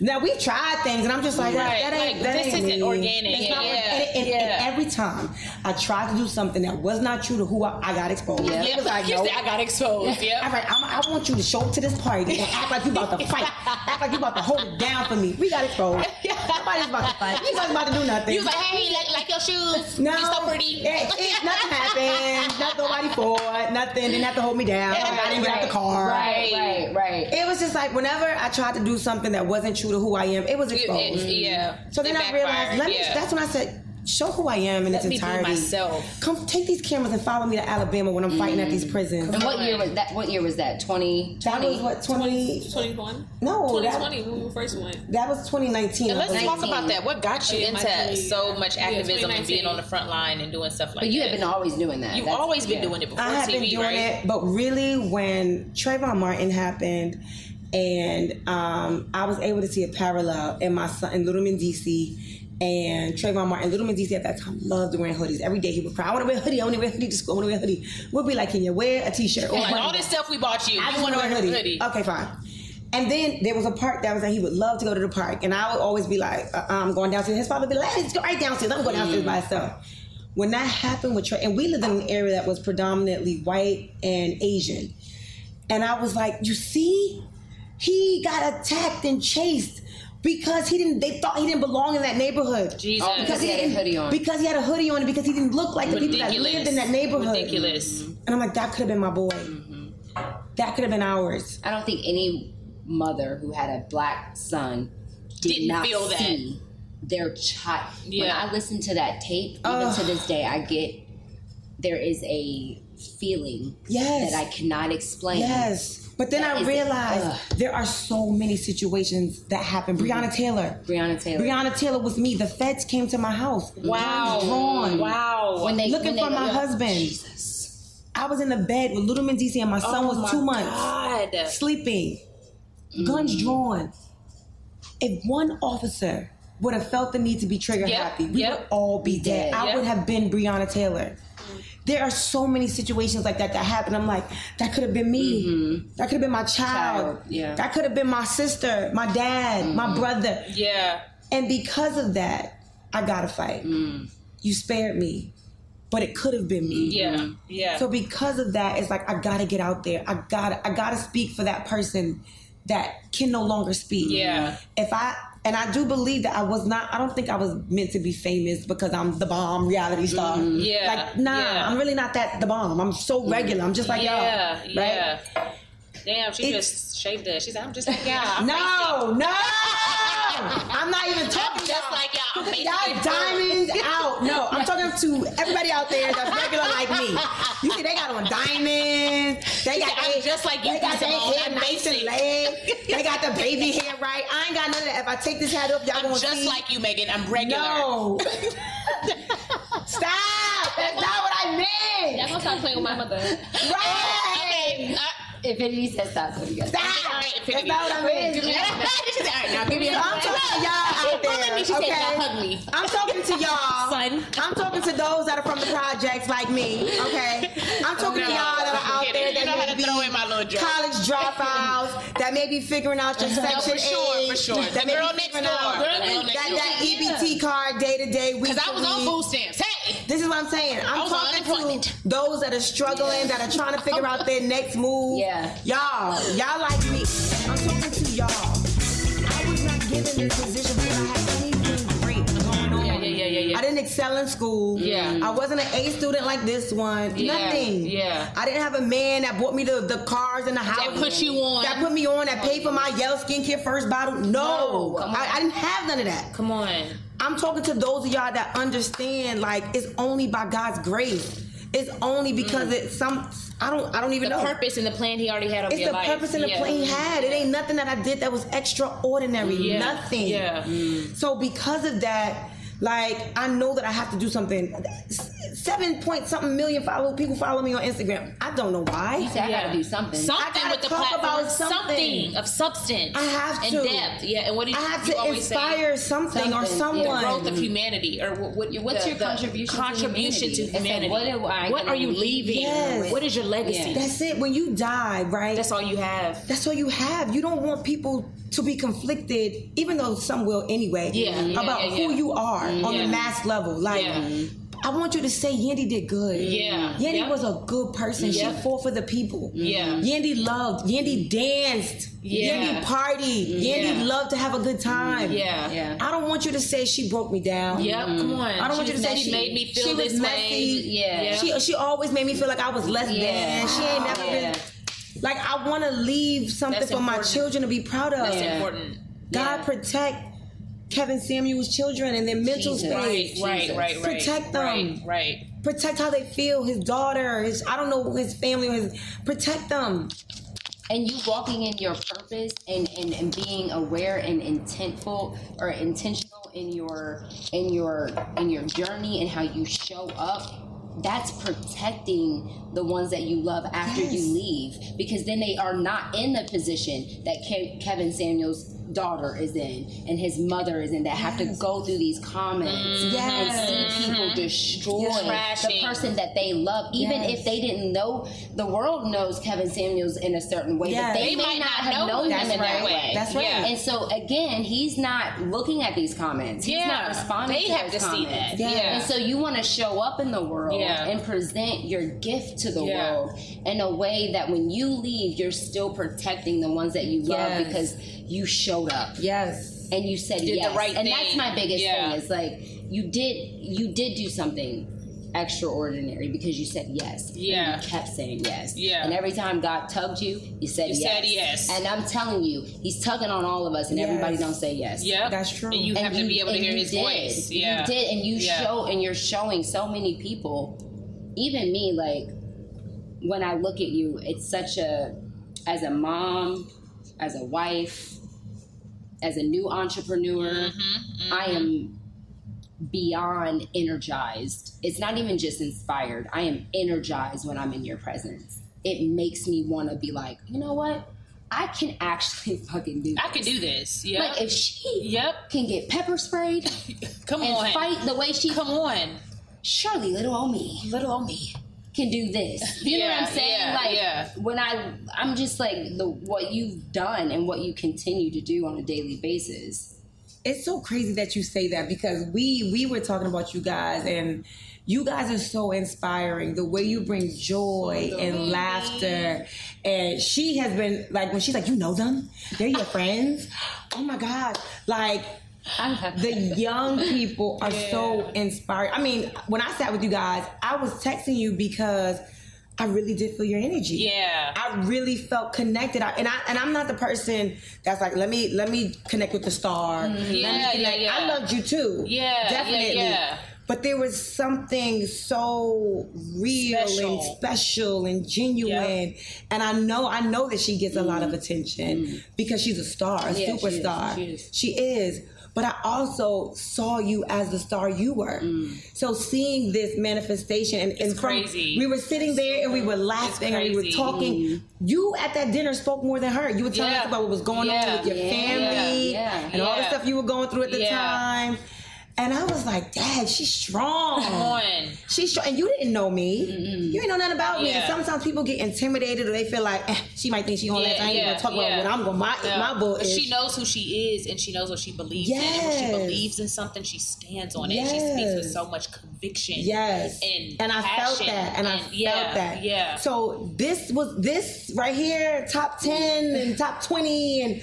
Now we've tried things, and I'm just like, Right, that ain't, like, that this ain't isn't me. organic. Yeah, and, and- yeah. and every time I tried to do something that was not true to who I, I got exposed. Yeah. Was like, no. I got exposed. Yeah. All right, I'm, I want you to show up to this party and act like you about to fight. act like you about to hold it down for me. We got exposed. Nobody's about to fight. Nobody's about to do nothing. You was like, hey, like, like your shoes. No, You so pretty. It, it, nothing happened. Not nobody fought. Nothing. Didn't have to hold me down. I didn't get out the car. Right, right, right. It was just like whenever I tried to do something that wasn't true to who I am, it was It- exposed. it- yeah. So then I realized, let me. yeah. That's when I said, show who I am in Let its me be entirety. myself. Come take these cameras and follow me to Alabama when I'm fighting at these mm-hmm. prisons. And what year was that? What year was that? Twenty. That was what twenty? 21? No, that, 2020 when we first went. that was 2019. And let's I believe. talk about that. What got you into so much yeah, activism and being on the front line and doing stuff like But you that? have been always doing that. You've That's- always been yeah. doing it before I have TV, been doing right? it, but really, when Trayvon Martin happened, and um, I was able to see a parallel in my son in Littleman, DC. And Trayvon Martin, Littleman DC at that time loved wearing hoodies. Every day he would cry, I want to wear a hoodie, I want to wear a hoodie to school, I want to wear a hoodie. We'll be like, can you wear a t-shirt? Or Like all this stuff we bought you. I you want to wear a hoodie. Okay, fine. And then there was a park that was like he would love to go to the park, and I would always be like, uh, "I'm going downstairs." His father would be like, "Let's go right downstairs. Let him go downstairs by himself." when that happened with Trey, and we lived in an area that was predominantly white and Asian, and I was like, you see, he got attacked and chased because he didn't. They thought he didn't belong in that neighborhood. Jesus. Oh, because he had a didn't- hoodie on. Because he had a hoodie on, and because he didn't look like the people that lived in that neighborhood. Ridiculous. Mm-hmm. And I'm like, that could have been my boy. Mm-hmm. That could have been ours. I don't think any mother who had a black son did Didn't not feel that. see their child. Yeah. When I listen to that tape, even Ugh. to this day, I get there is a feeling Yes. that I cannot explain. Yes. But then That I realized ugh. there are so many situations that happen. Mm-hmm. Breonna Taylor. Breonna Taylor. Breonna Taylor was me. The feds came to my house. Mm-hmm. Wow. Guns drawn. Wow. when they Looking when they, for my husband. Jesus. I was in the bed with little DC and my son Oh was my two months. God. Sleeping. Mm-hmm. Guns drawn. If one officer would have felt the need to be trigger Yep, happy, we yep. would all be dead. Dead, I yep. would have been Breonna Taylor. There are so many situations like that that happen. I'm like, that could have been me. Mm-hmm. That could have been my child. Child, yeah. That could have been my sister, my dad, my mm-hmm. brother. Yeah. And because of that, I gotta fight. Mm. You spared me, but it could have been me. Yeah. Mm-hmm. Yeah. So because of that, it's like I gotta get out there. I gotta I gotta speak for that person that can no longer speak. Yeah. If I and I do believe that I was not I don't think I was meant to be famous because I'm the bomb reality mm-hmm. star. Yeah. Like nah, Yeah. I'm really not that the bomb. I'm so mm-hmm. regular. I'm just like yeah. y'all. Yeah. Yeah. Damn, she It's- just shaved it. She's like, I'm just like y'all. I'm No, no. I'm not even talking just y'all. like y'all. I'm Y'all diamonds out. No, I'm talking to everybody out there that's regular like me. You see, they got on diamonds. They got I'm their- just like you, They got their Simone. hair nice and basic. laid. They got the baby hair right. I ain't got none of that. If I take this hat up, y'all I'm gonna just see. like you, Megan. I'm regular. no. Stop. That's not what I Y'all meant. gonna stop playing with my mother. Right. Uh, Infinity says stop. So you guys. Stop. That's not what I meant. Give me that. She's like, all right, now give me I'm that. talking to y'all out there. She said, okay? "Now hug me." I'm talking to y'all. Son. I'm talking to those that are from the projects like me. Okay. I'm oh, talking to no. y'all that are out there it. You that know how may to be throw in my little joke. college dropouts that may be figuring out your section for sure, eight, for sure. That The may girl be next figuring door. out Girl that, next that, door. EBT card day to day, week Because I was on week. food stamps. Hey. This is what I'm saying. I'm talking to those that are struggling, that are trying to figure out their next move. Yeah. Y'all, y'all like me. I'm talking to y'all. I was not given this position because I had anything great going on. Yeah, yeah, yeah, yeah, yeah. I didn't excel in school. Yeah. I wasn't an A student like this one. Yeah, Nothing. yeah. I didn't have a man that bought me the, the cars and the house. That put you on. That put me on, that paid for my Yellow skincare first bottle. No. come on. I, I didn't have none of that. Come on. I'm talking to those of y'all that understand like it's only by God's grace. It's only because mm. it's some I don't I don't even know The know. purpose and the plan he already had It's your the purpose and the Yeah. plan he had. It ain't nothing that I did that was extraordinary. Yeah. Nothing. Yeah. So because of that, like I know that I have to do something. Seven point something million follow people follow me on Instagram. I don't know why. You said I gotta do something. Something I with the talk platform. about something. of substance. I have and to. depth. Yeah. And what do you, I have you to always inspire say? something, or Something, yeah. someone. The growth of humanity, or what? what What's the- your the contribution to contribution to humanity? It's like, humanity? what I What are you leaving? Yes. What is your legacy? Yeah. That's it. When you die, right? That's all you have. That's all you have. You don't want people to be conflicted, even though some will anyway. Yeah, yeah, about yeah, who you are mm-hmm. on Yeah. the mass level. Like, Yeah. I want you to say Yandy did good. Yeah. Yandy Yep. was a good person. Yep. She fought for the people. Yeah. Yandy loved. Yandy mm. danced. Yeah. Yandy partied. Mm. Yeah. Yandy loved to have a good time. Yeah. Yeah. I don't want you to say she broke me down. Yep. Come mm. on. I don't want you to say she she made me feel she was this messy. way. Yeah. She she always made me feel like I was less Yeah. than. She ain't never Yeah. been. Like I want to leave something That's for my children to be proud of. That's Yeah. important. God Yeah. protect Kevin Samuels' children and their mental Jesus. Space. right, Jesus. right, right. Protect them. Right, right. Protect how they feel. His daughter, his I don't know his family his protect them. and you walking in your purpose and, and, and being aware and intentful or intentional in your in your in your journey and how you show up that's protecting the ones that you love after Yes. you leave because then they are not in the position that Ke- Kevin Samuels daughter is in and his mother is in that have to go through these comments and see mm-hmm. people destroy the person that they love, even Yes. if they didn't know. The world knows Kevin Samuels in a certain way, Yes. but they, They may might not not have know known him in that that way. That's right. Yeah. And so again, he's not looking at these comments. He's not Yeah. responding. They to have to see comments. that. Yeah. And so you want to show up in the world Yeah. and present your gift to the Yeah. world in a way that when you leave, you're still protecting the ones that you love Yes. because you showed up Yes. and you said Did the yes. right and that's my biggest Yeah. thing. Is like you did you did do something extraordinary because you said yes. And Yeah. you kept saying yes. Yeah. And every time God tugged you, you said You yes. said yes. And I'm telling you, He's tugging on all of us, and Yes. everybody don't say yes. Yeah. That's true. And you And have to be able to hear his did. voice. Yeah. You did, and you Yeah. show, and you're showing so many people, even me, like when I look at you, it's such a, as a mom, as a wife, as a new entrepreneur, Mm-hmm, I am beyond energized. It's not even just inspired. I am energized when I'm in your presence. It makes me want to be like, you know what? I can actually fucking do this. I can do this. Yeah. Like if she Yep. can get pepper sprayed Come and on. fight the way she Come on. surely little old me Little on me. Can do this. You know what I'm saying? yeah, like yeah. when I I'm just like the what you've done and what you continue to do on a daily basis. it's so crazy that you say that because we we were talking about you guys and you guys are so inspiring the way you bring joy and laughter and she has been like when she's like you know them they're your friends oh my god like the young people are so inspired i mean when i sat with you guys i was texting you because I really did feel your energy. Yeah. I really felt connected. I, and I and I'm not the person that's like, let me let me connect with the star. Mm-hmm. Yeah, connect. yeah, I loved you too. Yeah, yeah, definitely. yeah. But there was something so real Special. and special and genuine, and I know I know that she gets a lot of attention because she's a star, a Mm-hmm. Yeah, she is. superstar. She is. She is. But I also saw you as the star you were. So seeing this manifestation and, and from crazy. we were sitting there and we were laughing and we were talking. You at that dinner spoke more than her. You were telling Yeah. us about what was going on with your Yeah. family Yeah. and all the stuff you were going through at the Yeah. time. And I was like, Dad, she's strong. Come on. She's strong. And you didn't know me. You didn't know nothing about me. And sometimes people get intimidated or they feel like, eh, she might think she on that. Yeah, I ain't yeah, gonna talk yeah. about what I'm gonna my Yeah. my book is. she knows who she is and she knows what she believes in. And when she believes in something, she stands on it. She speaks with so much conviction. Yes. And, I felt that. And, I yeah, felt that. Yeah. So this was this right here, top ten and top twenty, and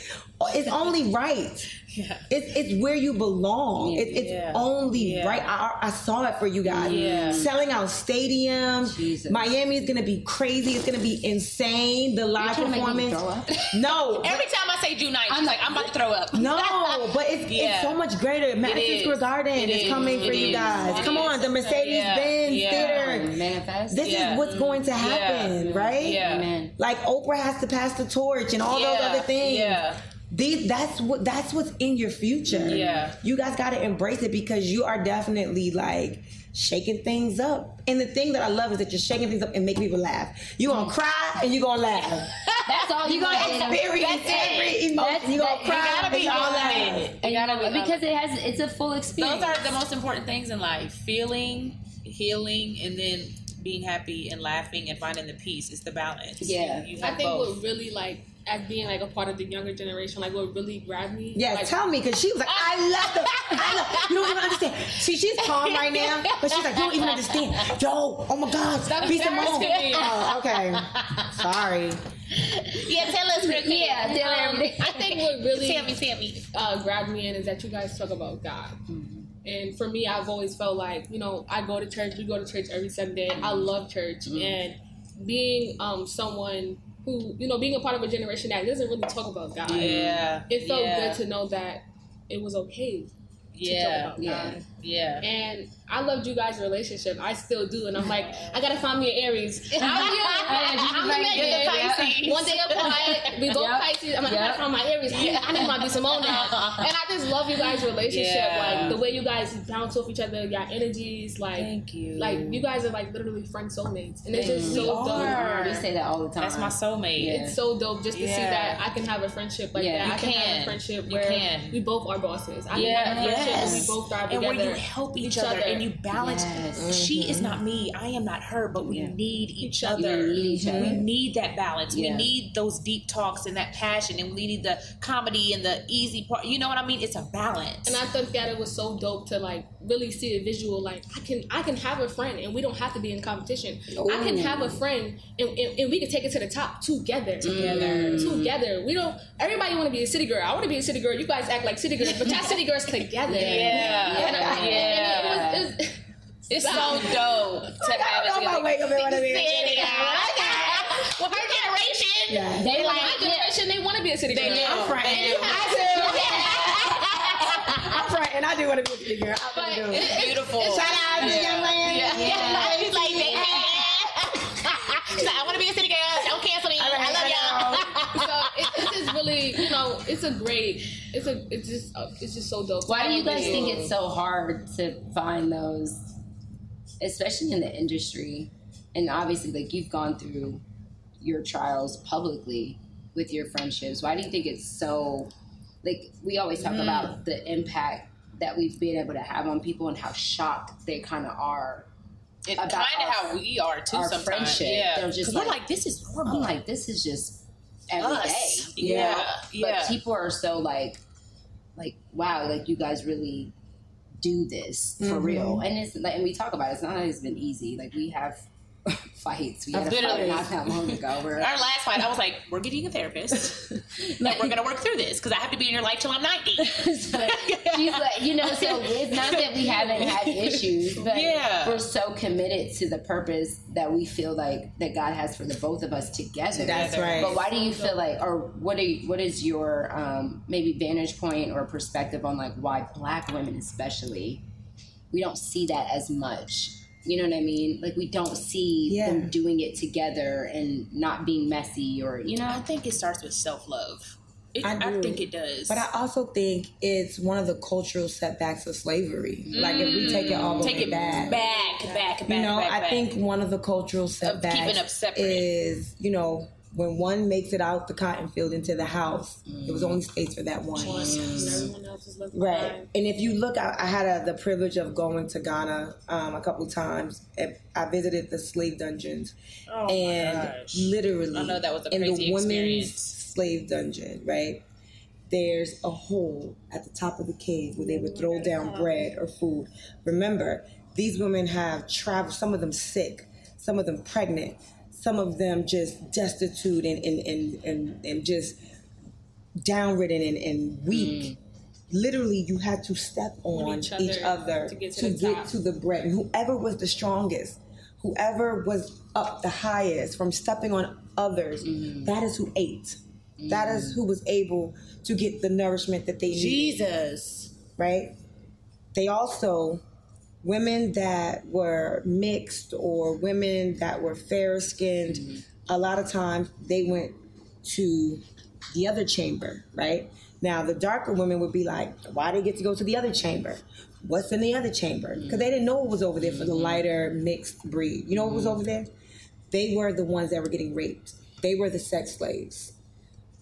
it's only right. Yeah. It's, it's where you belong. It, it's Yeah. only Yeah. right. I, I saw it for you guys. Yeah. Selling out stadiums. Jesus. Miami is gonna be crazy. It's gonna be insane. The live trying to make me performance. throw up? No. Every time I say June 9th, she's like, I'm about to throw up. No, but it's, Yeah. it's so much greater. Madison. Square Garden It is is. coming for It you guys. It Come is. on, the Mercedes Yeah. Benz Yeah. Theater. Manifest. This Yeah. is what's going to happen, right? Yeah. Amen. Like Oprah has to pass the torch and all those other things. Yeah. These that's what that's what's in your future. Yeah. You guys gotta embrace it because you are definitely like shaking things up. And the thing that I love is that you're shaking things up and making people laugh. You gonna cry and you're gonna laugh. That's all You you gonna want. experience every emotion. you're gonna that- cry. You gotta be all laugh. in it. You gotta be because it has it's a full experience. Those are the most important things in life: feeling, healing, and then being happy and laughing and finding the peace. It's the balance. Yeah. you, you I think both. what really like as being like a part of the younger generation, like what really grabbed me. Yeah, like, tell me, because she was like, I love the, I love, you don't even understand. See, she's calm right now, but she's like, you don't even understand. Yo, oh my God, Stop B.Simone. embarrassing. Oh, okay. Sorry. Yeah, tell us, Rick. Yeah, tell Um, everything. I think what really Tell me, tell me. uh, grabbed me in is that you guys talk about God. And for me, I've always felt like, you know, I go to church, we go to church every Sunday. I love church. And being um, someone who, you know, being a part of a generation that doesn't really talk about God, Yeah. it felt yeah. good to know that it was okay to Yeah. talk about Yeah. God. Yeah. And I loved you guys' relationship. I still do. And I'm like, I gotta find me an Aries. I'm you. I'm like, Megan. you're the Pisces. One day apart, we go Yep. Pisces. I'm like, I gotta find my Aries. I need, I need my B.Simone now. And I just love you guys' relationship. Yeah. Like the way you guys bounce off each other, your energies. Like, Thank you. like you guys are like literally friend soulmates. And it's just so are. dope. We say that all the time. That's my soulmate. Yeah. It's so dope just to see that I can have a friendship like Yeah. that. You I can, have a friendship You where can. we both are bosses. I Yeah, can have a friendship yes. where we both thrive together. Where you help each, other, and you balance. Yes. She mm-hmm. is not me. I am not her. But we Yeah. need each other. need each other. We need that balance. We need those deep talks and that passion, and we need the comedy and the easy part. You know what I mean? It's a balance. And I think that it was so dope to like really see a visual. Like I can I can have a friend and we don't have to be in competition. I can have a friend and, and, and we can take it to the top together. Together. Mm. Together. We don't. Everybody want to be a city girl. I want to be a city girl. You guys act like city girls, but y'all city girls together. Yeah. And, I- and it was- it's- it's so dope to oh have it I together. wake up and want to be. City girl. Well, her generation, Yeah. they like my generation. They want to be a city girl. I'm do. I'm friend, and I do want to be a city girl. I really do. it- it- Beautiful. Shout out to young man. Yeah. Yeah. She's like, baby. She's like, I want to be a city girl. Don't cancel me. Know, it's a great, it's a, it's just, uh, it's just so dope. Why do you guys Really. think it's so hard to find those, especially in the industry? And obviously, like you've gone through your trials publicly with your friendships. Why do you think it's so? Like we always talk about the impact that we've been able to have on people and how shocked they kind of are. It's About kind of how we are too. our sometimes. friendship. Yeah. They're just 'Cause like- we're like, this is I'm like, this is just every day. Us. you Yeah, know? yeah. But people are so like, like, wow, like you guys really do this for Mm-hmm. real. And it's like, and we talk about it. It's not always been easy. Like we have fights. We had a fight Literally. not that long ago. Where Our last fight, I was like, "We're getting a therapist, and we're gonna work through this because I have to be in your life till I'm 90." so she's like, you know, so it's not that we haven't had issues, but Yeah. we're so committed to the purpose that we feel like that God has for the both of us together. That's right. But why do you feel like, or what are you, what is your um, maybe vantage point or perspective on like why Black women especially we don't see that as much? You know what I mean? Like we don't see Yeah. them doing it together and not being messy, or you know. I think it starts with self love. I I, think it does. But I also think it's one of the cultural setbacks of slavery. Like if we take it all the take way it back, back, back, back. you know, back, I back. think one of the cultural setbacks keeping up separate. is, you know, when one makes it out the cotton field into the house, there was only space for that one. And everyone else is left Right. And if you look, I, I had a, the privilege of going to Ghana um, a couple times. And I visited the slave dungeons. Oh my and gosh. literally, I know that was a in the crazy women's experience. slave dungeon, right? There's a hole at the top of the cave where they would throw down bread or food. Remember, these women have traveled, some of them sick, some of them pregnant, some of them just destitute and, and, and, and, and just downridden and, and weak. Mm. Literally, you had to step on each each other other, to get to to the get to the bread. And whoever was the strongest, whoever was up the highest from stepping on others, mm. that is who ate. That is mm. who was able to get the nourishment that they needed Jesus. right? They also, women that were mixed or women that were fair skinned, mm-hmm. a lot of times they went to the other chamber, right? Now, the darker women would be like, why they get to go to the other chamber? What's in the other chamber? Mm-hmm. Because they didn't know what was over there for the mm-hmm. lighter mixed breed. You know what was over there? They were the ones that were getting raped. They were the sex slaves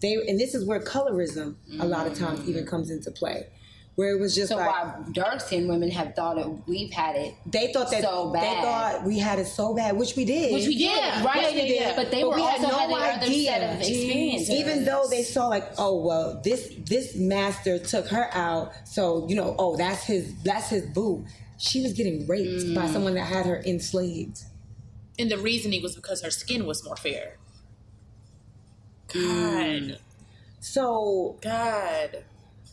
they and this is where colorism a lot of times even comes into play where it was just So like why dark skinned women have thought it, we've had it they thought that so they thought we had it so bad which we did Which we did, right? Yes, we did. But they were we had also no had idea. set of experiences. even though they saw like oh well this this master took her out so you know oh that's his that's his boo she was getting raped Mm. by someone that had her enslaved And the reasoning was because her skin was more fair. God. Mm. so God.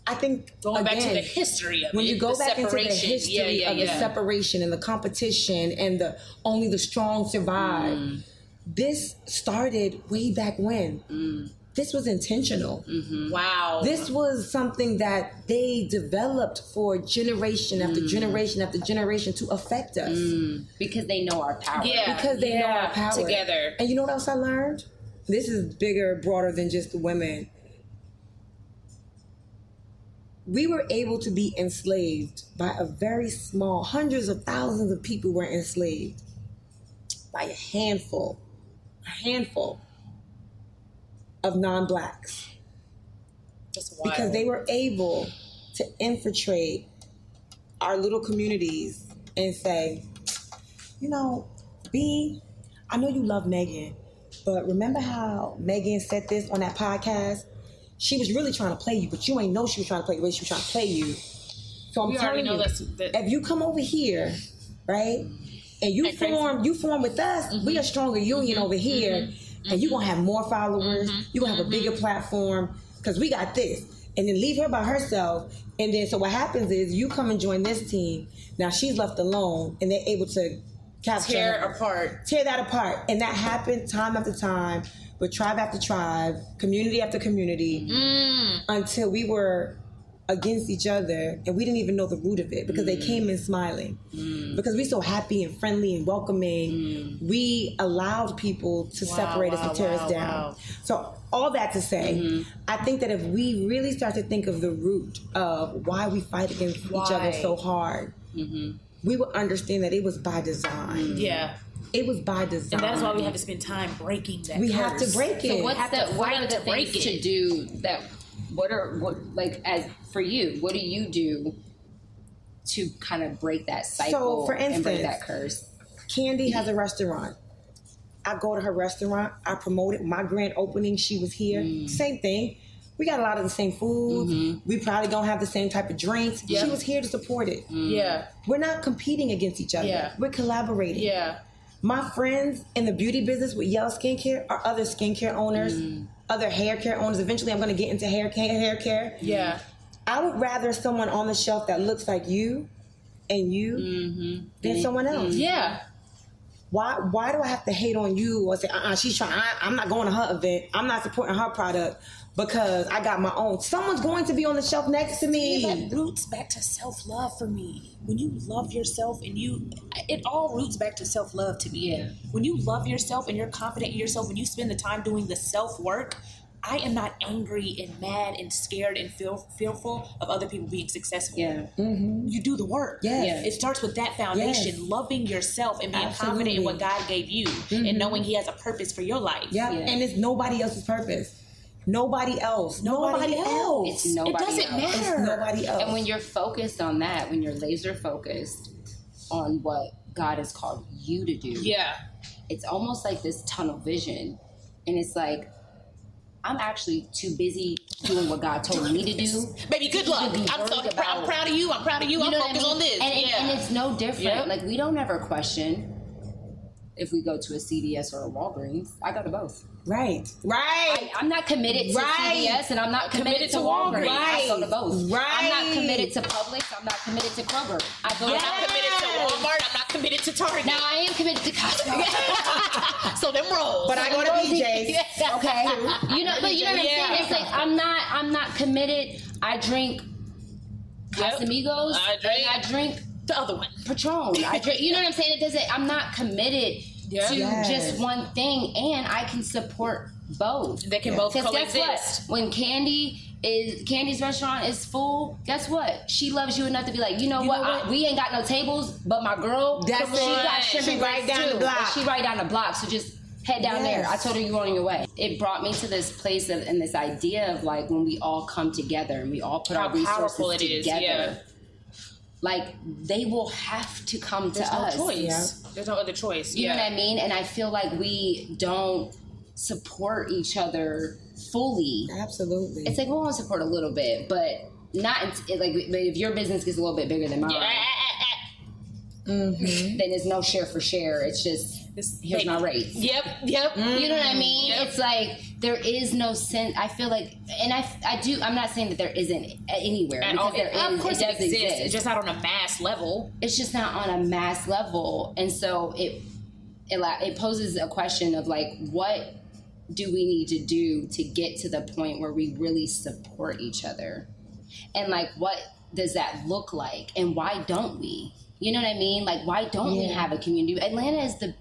I think Going back to the history of when it. you go the back into the separation. history yeah, yeah, of yeah. the separation and the competition and the only the strong survive Mm. this started way back when mm. this was intentional. Mm-hmm. Wow. This was something that they developed for generation after mm. generation after generation to affect us mm. because they know our power. yeah. because they know our power. Together. And you know what else I learned? This is bigger, broader than just the women. We were able to be enslaved by a very small, hundreds of thousands of people were enslaved by a handful, a handful of non blacks because they were able to infiltrate our little communities and say, you know, B, I know you love Megan, but remember how Megan said this on that podcast? She was really trying to play you, but you ain't know she was trying to play you. She was trying to play you. So I'm We telling you, that- if you come over here, right, and you Ain't crazy. form, you form with us, we mm-hmm. a stronger union mm-hmm. over here, mm-hmm. and you gonna have more followers. You gonna have a bigger platform because we got this. And then leave her by herself, and then so what happens is you come and join this team. Now she's left alone, and they're able to capture tear her apart. tear that apart. And that happened time after time with tribe after tribe, community after community, mm. until we were against each other and we didn't even know the root of it because they mm. came in smiling. Mm. Because we're so happy and friendly and welcoming, we allowed people to separate us wow, and tear wow, us down. wow. So all that to say, mm-hmm. I think that if we really start to think of the root of why we fight against each other so hard, mm-hmm. we will understand that it was by design. Yeah. It was by design. And that's why we have to spend time breaking that. We have to break it. So what's have the to what are the to break things to do that what are what like as for you, what do you do to kind of break that cycle for and break instance, that curse? Kandi has a restaurant. I go to her restaurant. I promote it. My grand opening, she was here. Mm. Same thing. We got a lot of the same food. Mm-hmm. We probably don't have the same type of drinks. She was here to support it. Yeah. We're not competing against each other. Yeah. We're collaborating. Yeah. My friends in the beauty business with Yell Skincare are other skincare owners, Mm. other hair care owners. Eventually, I'm going to get into hair care. Hair care. Yeah. I would rather someone on the shelf that looks like you and you Mm-hmm. than someone else. Yeah. Why why do I have to hate on you or say, uh-uh, she's trying, I, I'm not going to her event. I'm not supporting her product because I got my own. Someone's going to be on the shelf next to me. That roots back to self love for me. When you love yourself and you, it all roots back to self love to me. Yeah. When you love yourself and you're confident in yourself, when you spend the time doing the self work, I am not angry and mad and scared and feel fearful of other people being successful. Yeah. Mm-hmm. You do the work. Yes. Yeah. It starts with that foundation, Yes. loving yourself and being confident in what God gave you and mm-hmm. knowing He has a purpose for your life. Yeah. and it's nobody else's purpose. Nobody else. Nobody, Nobody else. else. It's nobody it doesn't else. It's matter. nobody else. And when you're focused on that, when you're laser focused on what God has called you to do, Yeah. it's almost like this tunnel vision. And it's like, I'm actually too busy doing what God told me to do. Baby, good luck. be I'm, so, worried I'm proud of you. I'm proud of you. You I'm know what I focused mean? on this. And, it- yeah. and it's no different. Yep. Like, we don't ever question if we go to a CVS or a Walgreens. I go to both. Right. Right. I, I'm not committed to Right. CVS and I'm not committed, Committed to to Walgreens. Walgreens. I go to both. Right. I'm not committed to Publix. I'm not committed to Kroger. I go I'm to not committed to Walmart. I'm not committed to Target. Now I am committed to Costco. so them rolls. but I go to BJ's. okay. You know, but you know what I'm Yeah. saying? It's like I'm not I'm not committed. I drink Yep. Casamigos I drink- and I drink the other one. Patron. I drink, you know what I'm saying? It doesn't. I'm not committed Yeah. to Yes. just one thing, and I can support both. They can both coexist. guess what? When Kandi is Kandi's restaurant is full, guess what? She loves you enough to be like, you know, You what? know what? I, we ain't got no tables, but my girl, That's she it. got shrimp She right grits down the block. She right down the block. So just head down there. I told her you were on your way. It brought me to this place of and this idea of like when we all come together and we all put How our resources powerful it is, together. yeah. Like they will have to come There's to no us. choice. Yeah. There's no other choice. You yeah. know what I mean? And I feel like we don't support each other fully. Absolutely. It's like we want to support a little bit, but not it, like but if your business gets a little bit bigger than mine, Yeah. then it's no share for share. It's just It's here's like- my rate. Yep. Yep. You know what I mm. mean? Yep. It's like there is no sense. I feel like, and I, I do. I'm not saying that there isn't anywhere because all, there is. of course it it, exists. exist. It's just not on a mass level. it's just not on a mass level and so it it, it poses a question of like what do we need to do to get to the point where we really support each other? And like, what does that look like? And why don't we? You know what I mean? Like, why don't we have a community? Atlanta is the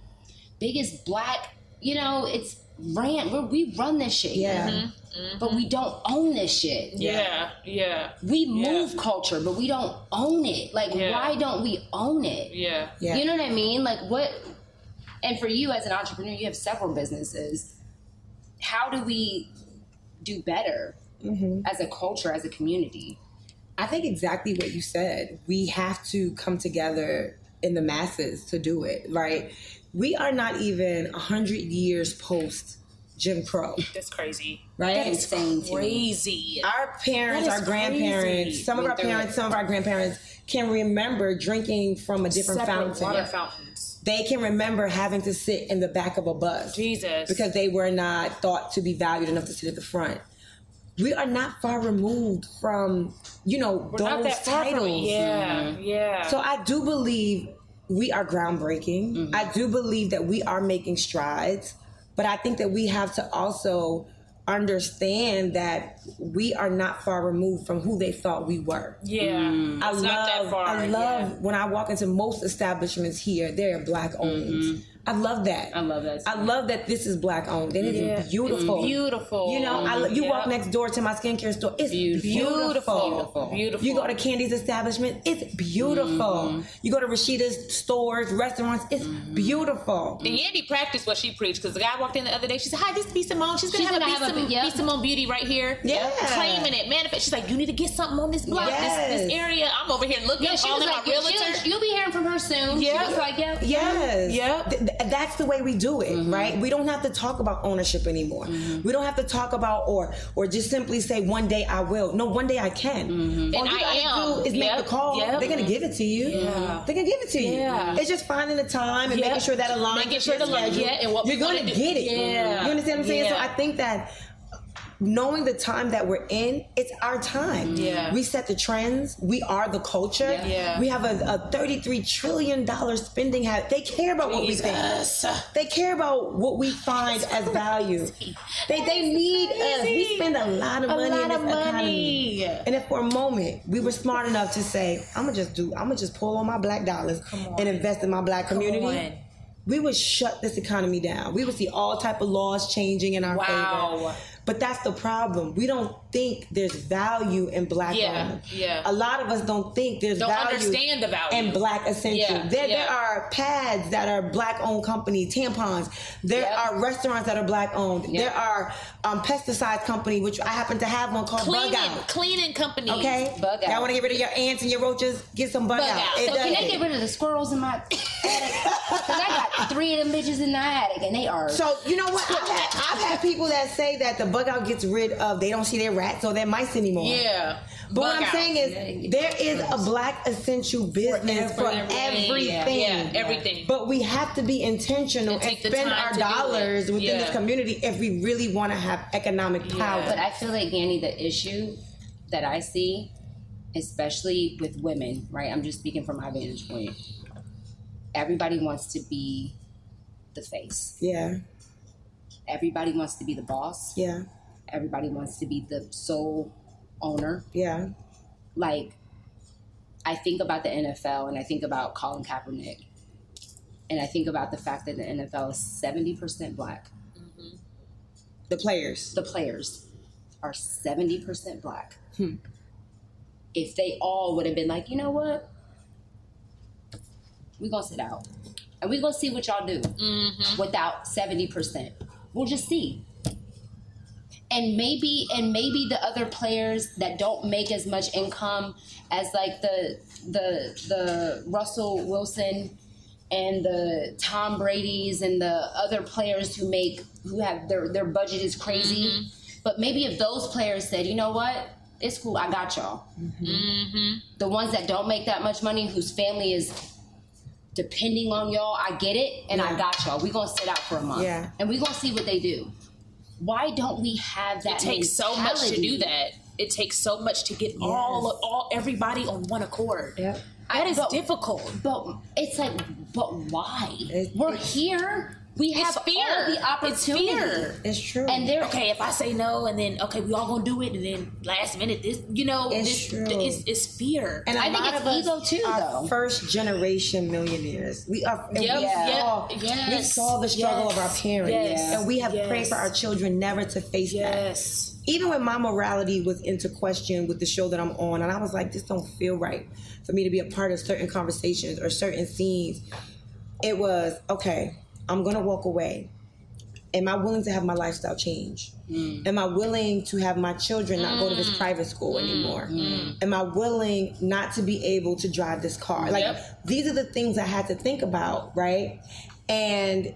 biggest black, you know, it's ran, we're, we run this shit. Yeah. But we don't own this shit. Yeah, yeah, We move culture, but we don't own it. Like, Yeah. why don't we own it? yeah. Yeah. You know what I mean? Like what and for you as an entrepreneur, you have several businesses. How do we do better Mm-hmm. as a culture, as a community? I think exactly what you said. We have to come together in the masses to do it, right? We are not even 100 years post Jim Crow, That's crazy. right? That is insane. Crazy. our parents, our grandparents, crazy. some of our Went through parents, it. some of our grandparents can remember drinking from a different Separate fountain. water fountains. They can remember having to sit in the back of a bus Jesus. because they were not thought to be valued enough to sit at the front. We are not far removed from, you know, We're those not that far from titles. it. Yeah, mm-hmm. yeah. So I do believe we are groundbreaking. Mm-hmm. I do believe that we are making strides, but I think that we have to also understand that we are not far removed from who they thought we were. yeah. I It's love, not that far. I love yeah. when I walk into most establishments here, they're black owned. I love that. I love that. I love that this is black owned and it is Yeah. beautiful. Beautiful. You know, I, you walk next door to my skincare store. It's beautiful. Beautiful. Beautiful. You go to Kandi's establishment. It's beautiful. Mm-hmm. You go to Rashida's stores, restaurants. It's mm-hmm. beautiful. And Yandy practiced what she preached because the guy walked in the other day. She said, "Hi, this is B Simone. She's gonna She's have gonna a B have a- Simone, yep. B Simone Beauty right here. Yeah. claiming it, manifest. She's like, you need to get something on this block, Yes. this, this area. I'm over here looking, yeah, she was calling like, my you, realtor. will be hearing from her soon. Yeah. She was like, yeah. Yes. Yep. Th- th- that's the way we do it, mm-hmm. right? We don't have to talk about ownership anymore. Mm-hmm. We don't have to talk about or or just simply say one day I will. No, one day I can. Mm-hmm. All And you I gotta am. do is make the call. Yep. They're gonna give it to you. Yeah. They're gonna give it to you. Yeah. It's just finding the time and Yep. making sure that aligns. Making sure the schedule. yeah, and what you're gonna get it. Yeah. You understand what I'm saying? So I think that knowing the time that we're in, it's our time. Mm. Yeah. We set the trends. We are the culture. Yeah. We have a, a $33 trillion spending habit. They care about what we think. They care about what we find as value. They, they need us. We spend a lot of A money in lot this of economy. money. And if for a moment we were smart enough to say, I'm gonna just do, I'm gonna just pull all my black dollars and invest in my black community, on. we would shut this economy down. We would see all type of laws changing in our Wow. favor. But that's the problem. We don't think there's value in black Yeah, owned. yeah. A lot of us don't think there's Don't value understand the value. in black essential. Yeah, There, there are pads that are black owned companies, tampons. There Yep. are restaurants that are black owned. Yep. There are um, pesticide company, which I happen to have one called Cleaning, Bug Out. cleaning company. Okay, Bug Out. Y'all want to get rid of your ants and your roaches? Get some bug, Bug out. Out. It So can they it. get rid of the squirrels in my attic? Because I got three of them bitches in the attic and they are. So you know what? I've had, I've had people that say that the bug out gets rid of. They don't see their rats or their mice anymore. Yeah. But what I'm out. saying is, there is a black essential business for, everything. Yeah, everything. But we have to be intentional And and, spend our to do dollars it. within this community if we really want to have economic power. But I feel like Yandy, the issue that I see, especially with women, right? I'm just speaking from my vantage point. Everybody wants to be the face. yeah, Everybody wants to be the boss. yeah, Everybody wants to be the sole owner. yeah, Like, I think about the NFL and I think about Colin Kaepernick. And I think about the fact that the NFL is 70% black. the players. the players are 70% black. Hmm. If they all would have been like, you know what? We're going to sit out. And we're going to see what y'all do without 70%. We'll just see. And maybe and maybe the other players that don't make as much income as like the the the Russell Wilson and the Tom Brady's and the other players who make who have their their budget is crazy. Mm-hmm. But maybe if those players said, you know what, it's cool, I got y'all. Mm-hmm. Mm-hmm. The ones that don't make that much money, whose family is depending on y'all, I get it, and I got y'all. We're gonna sit out for a month, Yeah. and we're gonna see what they do. Why don't we have that? It takes so much to do that. It takes so much to get all all everybody on one accord. Yep. That is but- difficult. But it's like, but why? It- We're here. We have it's fear. all the opportunity. It's fear. It's true. And they're okay, if I say no, and then okay, we all gonna do it, and then last minute, this, you know, It's this, true. It's, it's fear. And I think it's ego too, are though. First generation millionaires. We are. And Yep, we yeah, saw, yes, we saw the struggle of our parents, yes, and we have yes. prayed for our children never to face that. yes. Even when my morality was into question with the show that I'm on, and I was like, this don't feel right for me to be a part of certain conversations or certain scenes. It was okay. I'm gonna walk away. Am I willing to have my lifestyle change? Mm. Am I willing to have my children not go to this private school Mm. anymore? Am I willing not to be able to drive this car? Like Yep. these are the things I had to think about, right? And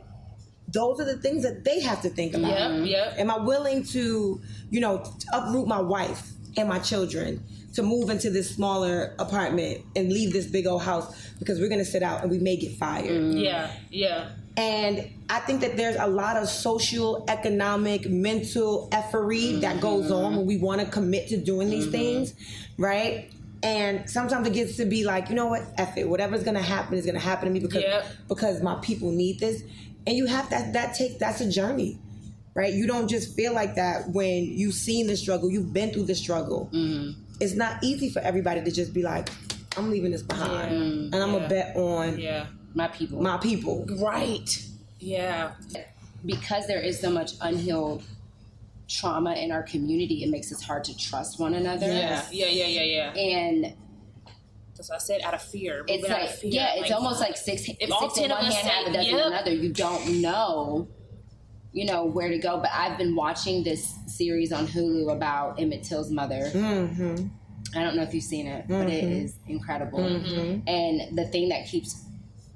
those are the things that they have to think about. Yep, yep. Am I willing to, you know, uproot my wife and my children to move into this smaller apartment and leave this big old house because we're gonna sit out and we may get fired? Yeah, yeah. And I think that there's a lot of social, economic, mental effery that goes on when we want to commit to doing these mm-hmm. things, right? And sometimes it gets to be like, you know what, F it. Whatever's gonna happen is gonna happen to me because Yep. because my people need this. And you have that that takes that's a journey. Right? You don't just feel like that when you've seen the struggle, you've been through the struggle. Mm-hmm. It's not easy for everybody to just be like, I'm leaving this behind. And I'm gonna bet on Yeah. My people, my people. Right. Yeah. because there is so much unhealed trauma in our community, it makes it hard to trust one another. Yeah. Yeah. Yeah. Yeah. Yeah. And That's what I said. Out of fear. it's like, fear. yeah, it's almost like six, if six all in 10 of one us hand, half a say, dozen yep. another. You don't know, you know, where to go. But I've been watching this series on Hulu about Emmett Till's mother. Mm-hmm. I don't know if you've seen it, but it is incredible. Hmm. And the thing that keeps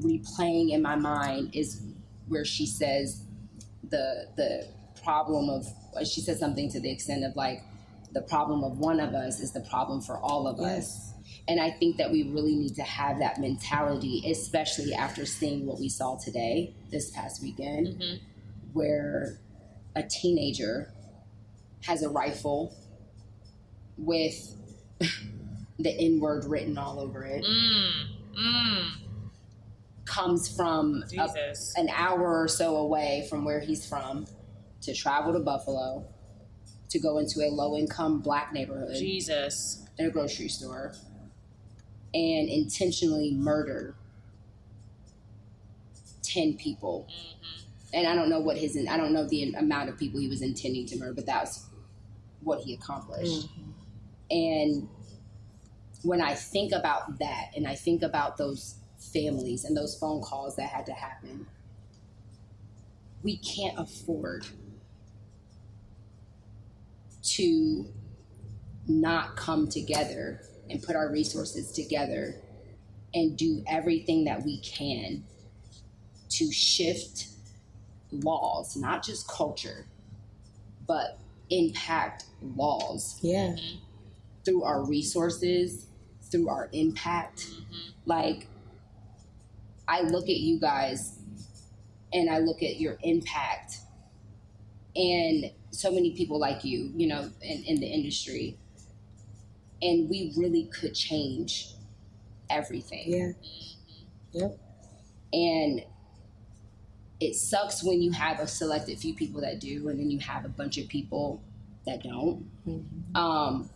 replaying in my mind is where she says the the problem of uh, she says something to the extent of like the problem of one of us is the problem for all of us. And I think that we really need to have that mentality, especially after seeing what we saw today, this past weekend, mm-hmm. where a teenager has a rifle with the N word written all over it. Mm, mm. Comes from a, an hour or so away from where he's from to travel to Buffalo to go into a low income black neighborhood Jesus. in a grocery store and intentionally murder 10 people. Mm-hmm. And I don't know what his, I don't know the amount of people he was intending to murder, but that's what he accomplished. Mm-hmm. And when I think about that and I think about those families and those phone calls that had to happen, we can't afford to not come together and put our resources together and do everything that we can to shift laws, not just culture, but impact laws Yeah. through our resources, through our impact. Mm-hmm. Like, I look at you guys and I look at your impact and so many people like you, you know, in, in the industry. And we really could change everything. Yeah. Yep. And it sucks when you have a selected few people that do, and then you have a bunch of people that don't. Um,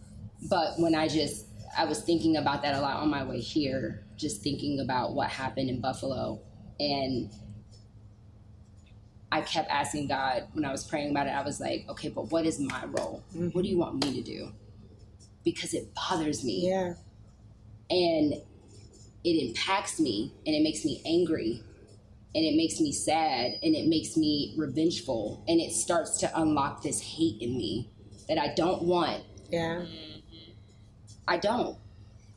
but when I just, I was thinking about that a lot on my way here, just thinking about what happened in Buffalo. And I kept asking God when I was praying about it, I was like, okay, but what is my role? What do you want me to do? Because it bothers me Yeah. and it impacts me and it makes me angry and it makes me sad and it makes me revengeful and it starts to unlock this hate in me that I don't want. Yeah. I don't.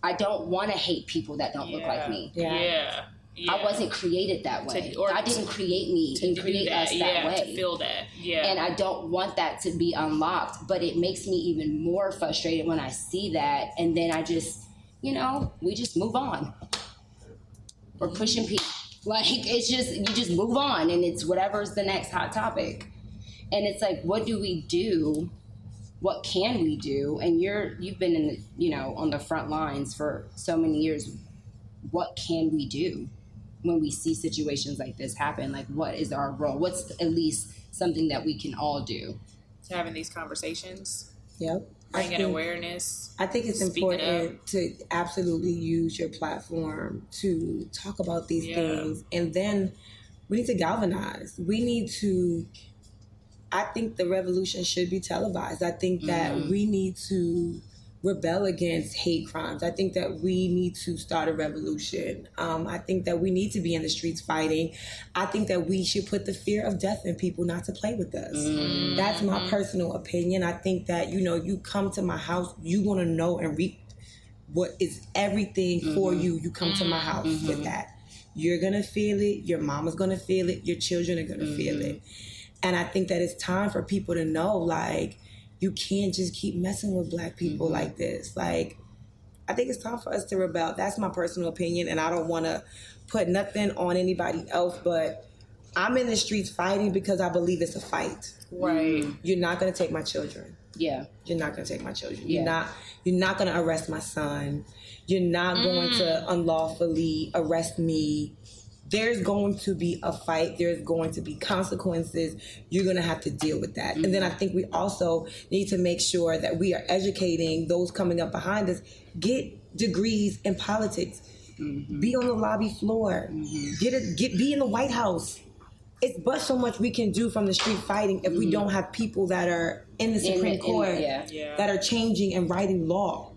I don't want to hate people that don't look like me. Yeah. Yeah. yeah. I wasn't created that way. or God didn't create me to and create that. us that yeah. way. To feel that. Yeah. And I don't want that to be unlocked, but it makes me even more frustrated when I see that. And then I just, you know, we just move on. We're pushing people. Like, it's just, you just move on and it's whatever's the next hot topic. And it's like, what do we do? What can we do? And you're, you've been in the, you know, on the front lines for so many years. What can we do? when we see situations like this happen? Like, what is our role? What's at least something that we can all do? To having these conversations. Yep. Bringing think, awareness. I think it's important up. to absolutely use your platform to talk about these yeah. things. And then we need to galvanize. We need to I think the revolution should be televised. I think that mm-hmm. we need to rebel against hate crimes. I think that we need to start a revolution. Um, I think that we need to be in the streets fighting. I think that we should put the fear of death in people not to play with us. Mm-hmm. That's my personal opinion. I think that, you know, you come to my house, you want to know and reap what is everything mm-hmm. for you. You come to my mm-hmm. house with mm-hmm. that. You're going to feel it. Your mama's going to feel it. Your children are going to feel mm-hmm. it. And I think that it's time for people to know, like, you can't just keep messing with black people mm-hmm. like this. Like, I think it's time for us to rebel. That's my personal opinion, and I don't want to put nothing on anybody else, but I'm in the streets fighting because I believe it's a fight. Right. You're not going to take my children. Yeah. You're not going to take my children. Yeah. You're not you're not going to arrest my son. You're not mm. going to mm. unlawfully arrest me there's going to be a fight. There's going to be consequences. You're going to have to deal with that. Mm-hmm. And then I think we also need to make sure that we are educating those coming up behind us. Get degrees in politics. Mm-hmm. Be on the lobby floor. Mm-hmm. Get it. Get be in the White House. It's but so much we can do from the street fighting if we mm-hmm. don't have people that are in the Supreme in, Court in, yeah. Yeah. that are changing and writing law.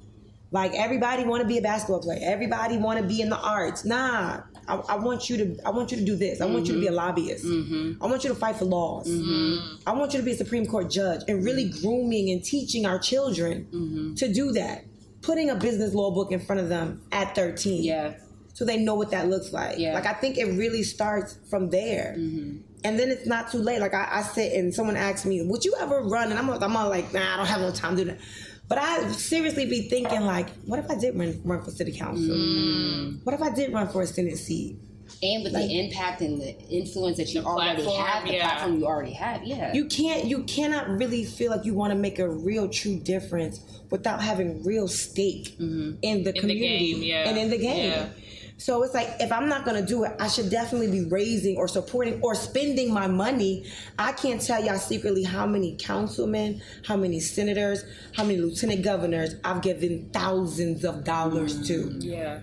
Like everybody want to be a basketball player. Everybody want to be in the arts. Nah, I, I, want you to. I want you to do this. I want you to be a mm-hmm. lobbyist. Mm-hmm. I want you to fight for laws. Mm-hmm. I want you to be a Supreme Court judge and really grooming and teaching our children to do that. Putting a business law book in front of them at thirteen. Yeah. So they know what that looks like. Yeah. Like I think it really starts from there. Mm-hmm. And then it's not too late. Like I, I sit and someone asks me, "Would you ever run?" And I'm, I'm all like, "Nah, I don't have no time to do that." But I seriously be thinking like, what if I did run, run for city council? Mm. What if I did run for a senate seat? And with like, the impact and the influence that you already platform, have, the yeah. platform you already have, yeah. You can't, you cannot really feel like you want to make a real, true difference without having real stake mm-hmm. in the in community the game, yeah. and in the game. Yeah. So it's like if I'm not gonna do it, I should definitely be raising or supporting or spending my money. I can't tell y'all secretly how many councilmen, how many senators, how many lieutenant governors I've given thousands of dollars mm, to. Yeah.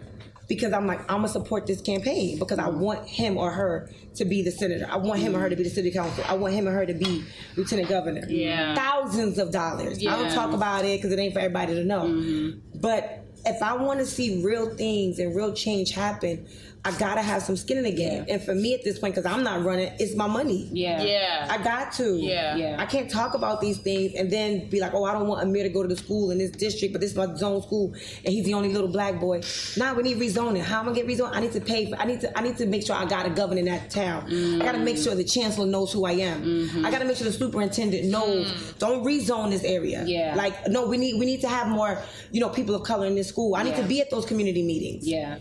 Because I'm like, I'm gonna support this campaign because I want him or her to be the senator. I want him mm. or her to be the city council. I want him or her to be lieutenant governor. Yeah. Thousands of dollars. Yeah. I don't talk about it because it ain't for everybody to know. Mm-hmm. But if I want to see real things and real change happen, I gotta have some skin in the game. Yeah. And for me at this point, because I'm not running, it's my money. Yeah. Yeah. I got to. Yeah. yeah. I can't talk about these things and then be like, oh, I don't want Omere to go to the school in this district, but this is my zone school and he's the only little black boy. Now nah, we need rezoning. How am I gonna get rezoned? I need to pay for I need to I need to make sure I got a governor in that town. Mm-hmm. I gotta make sure the chancellor knows who I am. Mm-hmm. I gotta make sure the superintendent knows. Mm. Don't rezone this area. Yeah. Like, no, we need we need to have more, you know, people of color in this school. I need yeah. to be at those community meetings. Yeah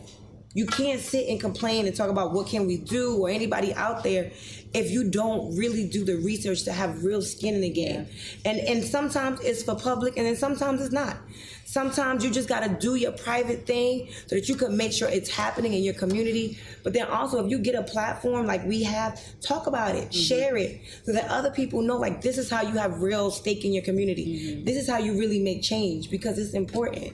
you can't sit and complain and talk about what can we do or anybody out there if you don't really do the research to have real skin in the game. Yeah. And and sometimes it's for public and then sometimes it's not. Sometimes you just gotta do your private thing so that you can make sure it's happening in your community. But then also if you get a platform like we have, talk about it, mm-hmm. share it, so that other people know like this is how you have real stake in your community. Mm-hmm. This is how you really make change because it's important.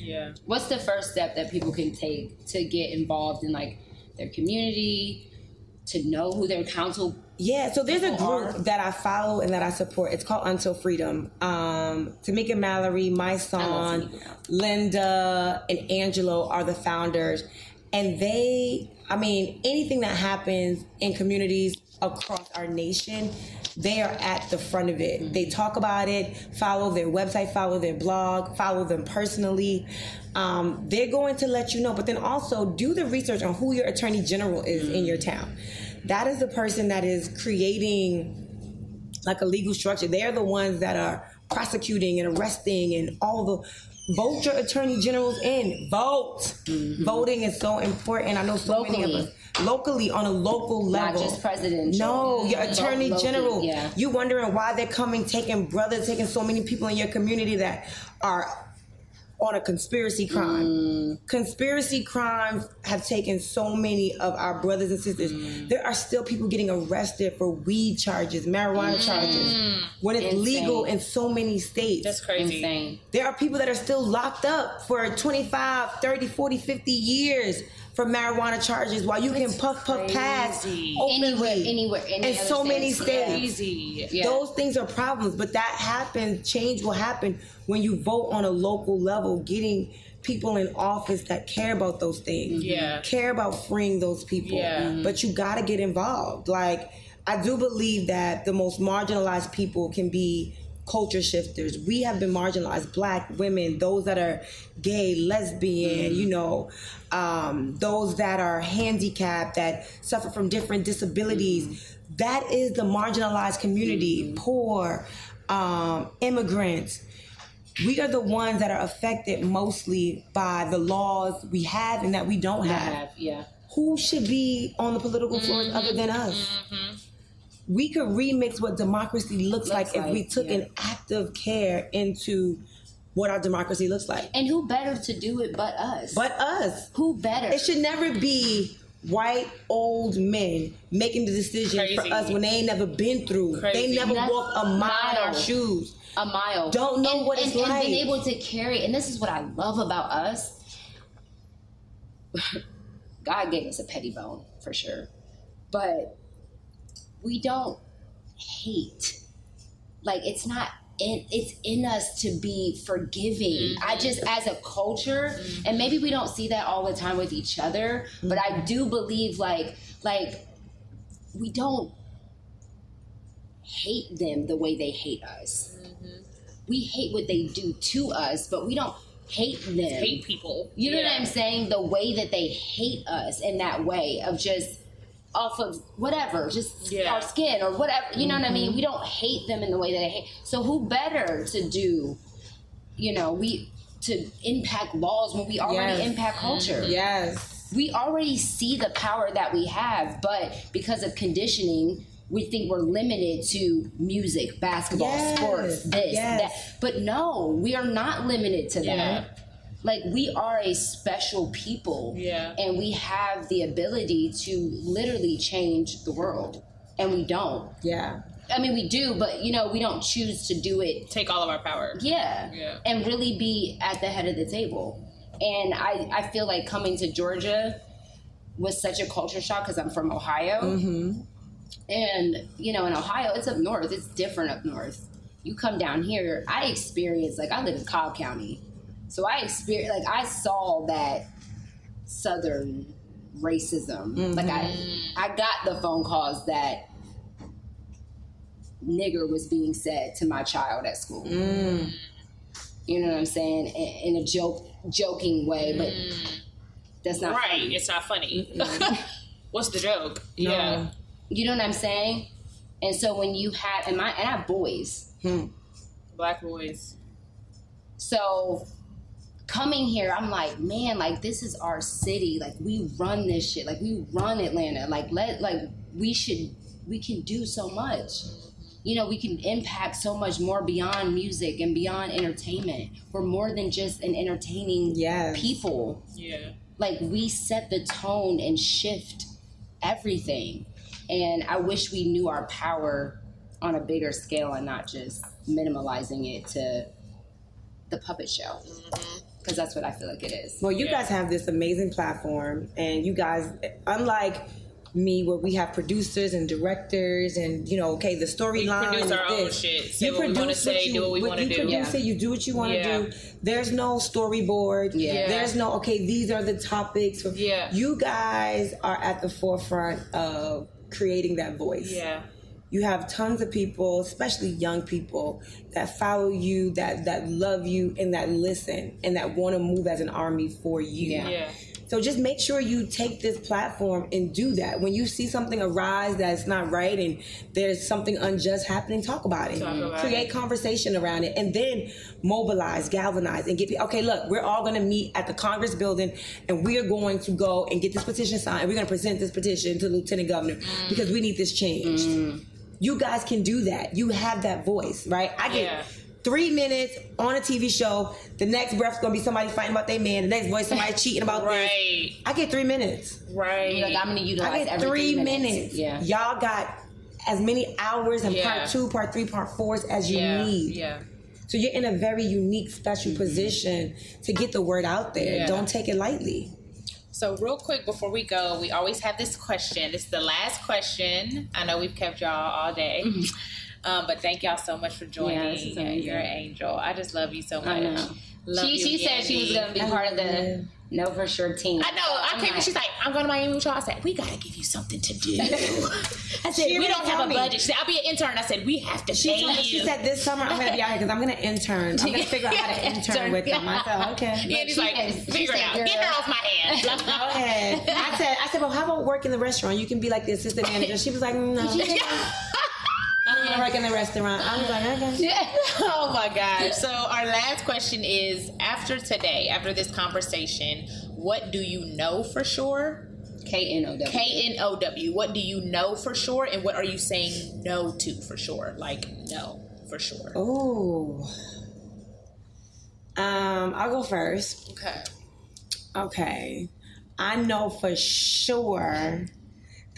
Yeah. What's the first step that people can take to get involved in like their community, to know who their council yeah, so there's a group are. that I follow and that I support. It's called Until Freedom. Um, Tamika Mallory, Mysonne, Linda, and Angelo are the founders. And they, I mean, anything that happens in communities across our nation, they are at the front of it. Mm-hmm. They talk about it, follow their website, follow their blog, follow them personally. Um, they're going to let you know, but then also do the research on who your attorney general is mm-hmm. in your mm-hmm. town. That is the person that is creating like a legal structure. They're the ones that are prosecuting and arresting and all the vote your attorney generals in. Vote. Mm-hmm. Voting is so important. I know so Locally. many of us locally on a local level. Not just president. No, your attorney general. Yeah. You wondering why they're coming, taking brothers, taking so many people in your community that are on a conspiracy crime. Mm. Conspiracy crimes have taken so many of our brothers and sisters. Mm. There are still people getting arrested for weed charges, marijuana Mm. charges, when it's Insane. legal in so many states. That's crazy. Insane. There are people that are still locked up for 25, 30, 40, 50 years for marijuana charges while you can puff, puff, pass crazy. openly Anywhere, anywhere, any in so many states, yeah. Yeah. Those things are problems, but that happens. Change will happen when you vote on a local level, getting people in office that care about those things. Yeah. Care about freeing those people. Yeah. Mhm. But you got to get involved. Like, I do believe that the most marginalized people can be culture shifters. We have been marginalized, black women, those that are gay, lesbian, you know, um, those that are handicapped, that suffer from different disabilities. That is the marginalized community, poor, um, immigrants. We are the ones that are affected mostly by the laws we have and that we don't have Have, yeah. who should be on the political floor Mm-hmm. other than us? We could remix what democracy looks, like, if we took yeah. an active care into what our democracy looks like. And who better to do it but us? But us. who better? It should never be white old men making the decision Crazy. for us when they ain't never been through. They never That's walked a mile in our shoes. a mile. Don't know and, what and, it's and like. being able to carry, and this is what I love about us. God gave us a petty bone for sure, but we don't hate. Like it's not in it's in us to be forgiving. Mm-hmm. I just as a culture, mm-hmm. and maybe we don't see that all the time with each other, but I do believe like like we don't hate them the way they hate us. Mm-hmm. We hate what they do to us, but we don't hate them. Hate people. You know Yeah. what I'm saying? The way that they hate us in that way of just off of whatever, just Yeah. our skin or whatever. You know what I mean? Mm-hmm. We don't hate them in the way that they hate. So who better to do, you know, we to impact laws when we already Yes. impact mm-hmm. culture? Yes. we already see the power that we have, but because of conditioning, we think we're limited to music, basketball, Yes, sports, this, yes. that. But no, we are not limited to Yeah. that. Like we are a special people. Yeah. And we have the ability to literally change the world. And we don't. Yeah. I mean we do, but you know, we don't choose to do it Take all of our power. yeah. Yeah. And really be at the head of the table. And I, I feel like coming to Georgia was such a culture shock because I'm from Ohio. Mm-hmm. And, you know, in Ohio, it's up north, it's different up north. You come down here, I experience like, I live in Cobb County. So I experienced, like, I saw that southern racism. Like, I, mm-hmm. I got the phone calls that nigger was being said to my child at school. Mm. You know what I'm saying? In, in a joke, joking way, but mm. that's not Right. funny. It's not funny. What's the joke? Yeah. You know what I'm saying? And so when you have, and my, and I have boys, hmm. Black boys. so coming here, I'm like, man, like this is our city. Like we run this shit. Like we run Atlanta. Like let, like we should, we can do so much. You know, we can impact so much more beyond music and beyond entertainment. We're more than just an entertaining Yes. people. Yeah. like we set the tone and shift everything and i wish we knew our power on a bigger scale and not just minimalizing it to the puppet show mm-hmm. Because that's what i feel like it is Well, you Yeah. guys have this amazing platform, and you guys, unlike me, where we have producers and directors, and you know, okay, the storyline. produce is our own shit, say what we wanna say, do what we wanna you do. produce Yeah. it, you do what you want to Yeah. do. There's no storyboard. Yeah. There's no okay. These are the topics. Yeah. You guys are at the forefront of creating that voice Yeah. You have tons of people especially young people that follow you that that love you and that listen and that want to move as an army for you. Yeah. so just make sure you take this platform and do that. When you see something arise that's not right and there's something unjust happening talk about it. Talk about create it. conversation around it and then mobilize galvanize and get people okay look we're all going to meet at the congress building and we are going to go and get this petition signed and we're going to present this petition to the lieutenant governor mm. because we need this changed mm. You guys can do that. You have that voice, right? I get Yeah. three minutes on a TV show. The next breath's gonna be somebody fighting about their man. The next voice somebody cheating about Right. this. I get three minutes. Right. You're like, I'm gonna utilize I get every three minutes. Yeah. Y'all got as many hours in Yeah. part two, part three, part fours as you yeah. need. Yeah. So you're in a very unique, special mm-hmm. position to get the word out there. Yeah. Don't take it lightly. So real quick before we go, we always have this question. This is the last question. I know we've kept y'all all day. Um, but thank y'all so much for joining. Mm-hmm. Yeah. You're an angel. I just love you so much. Love she you, she said she was gonna be part of the Know For Sure team. I know. I came and she's like, I'm going to Miami with y'all. I said, we got to give you something to do. I said, we don't have told a me. budget. She said, I'll be an intern. I said, we have to She, pay told, you. she said this summer I'm gonna be out here because I'm gonna intern. I'm gonna figure out how to intern with them. I said, okay. yeah, she's like, she figure it out. Get girl. her off my hands. Go ahead. I said, I said, well, how about work in the restaurant? You can be like the assistant manager. She was like, no. I'm gonna work in the restaurant. I was like, okay. oh my gosh. So our last question is after today, after this conversation, what do you know for sure? K N O W. K N O W. What do you know for sure? And what are you saying no to for sure? Like no for sure. Oh. Um, I'll go first. Okay. Okay. I know for sure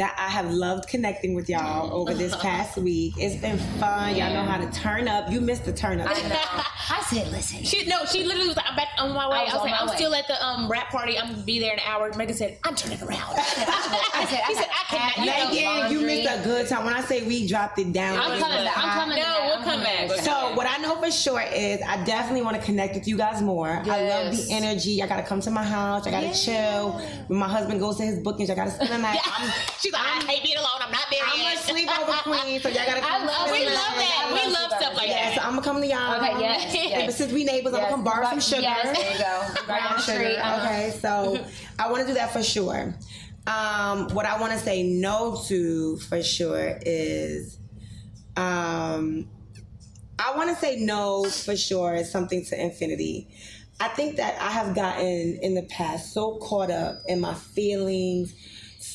that I have loved connecting with y'all over this past week. It's been fun. Y'all know how to turn up. You missed the turn up. I said, listen. She no, she literally was like, I'm back on my way. I I was was, like, I'm way. still at the um rap party. I'm gonna be there in an hour. Megan said, I'm turning around. I said, She said, I cannot. You know, Megan, you missed a good time. When I say we dropped it down, I'm coming was back. I'm hot. coming No, back. we'll I'm come coming back. So what I know for sure is I definitely want to connect with you guys more. I love the energy. I gotta come to my house. I gotta chill. When my husband goes to his bookings, I gotta spend the night. I'm, She's like, I hate being alone. I'm not there I'm a yet. sleepover queen, so y'all gotta come. love spend we love that. I We love love stuff like Yeah, that. so I'm gonna come to y'all. Okay, yes, And yes. since we neighbors, I'm gonna come borrow some sugar. yes, there you go. Right down Sugar. street, uh-huh. Okay, so I want to do that for sure. Um, what I want to say no to for sure is, um, I want to say no for sure is something to infinity. I think that I have gotten in the past so caught up in my feelings,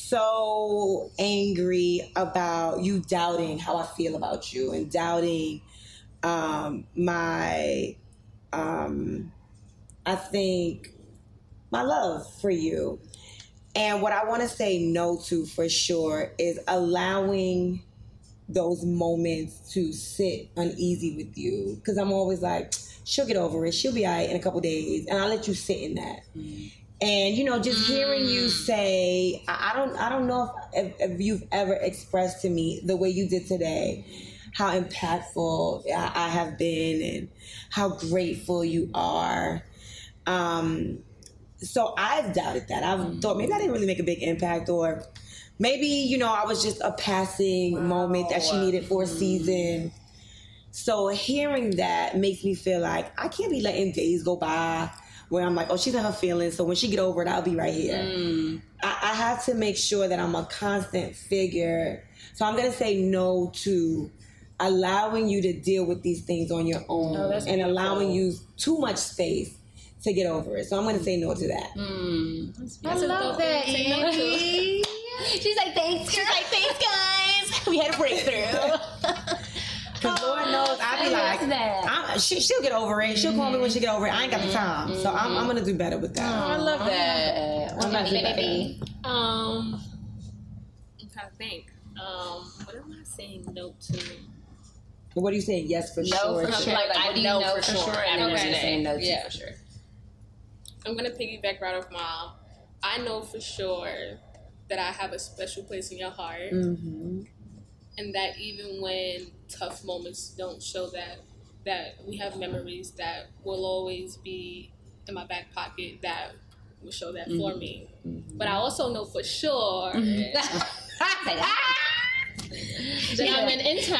so angry about you doubting how I feel about you and doubting um, my, um, I think, my love for you. And what I want to say no to for sure is allowing those moments to sit uneasy with you. Because I'm always like, she'll get over it. She'll be all right in a couple days. And I'll let you sit in that. And you know, just hearing you mm. say, I, don't, I don't know if, if, if you've ever expressed to me the way you did today, how impactful I, I have been, and how grateful you are. Um, so I've doubted that. I've mm. thought maybe I didn't really make a big impact, or maybe you know I was just a passing moment that she needed for a mm. season. So hearing that makes me feel like I can't be letting days go by where I'm like, oh, she's in her feelings. So when she get over it, I'll be right here. Mm. I, I have to make sure that I'm a constant figure. So I'm gonna say no to allowing you to deal with these things on your own Oh, and beautiful. allowing you too much space to get over it. So I'm gonna say no to that. Mm. I love that, Andy. She's like, thanks, She's like, thanks, guys. We had a breakthrough. Cause Lord knows I be like. I'm, she, she'll get over it. She'll call me when she get over it. I ain't got the time, so I'm, I'm gonna do better with that. I love that. What about you, baby? Um, I'm trying to think. Um, what am I saying no to? What are you saying? Yes, for sure. No, sure. for sure. Like, Like, I what do you know know for for sure sure? And then after what are you today. saying no to Yeah. for sure? I'm gonna piggyback right off mom. I know for sure that I have a special place in your heart, Mm-hmm. And that even when tough moments don't show that, that we have memories that will always be in my back pocket that will show that for mm-hmm. me. Mm-hmm. But I also know for sure mm-hmm. that I'm an intern.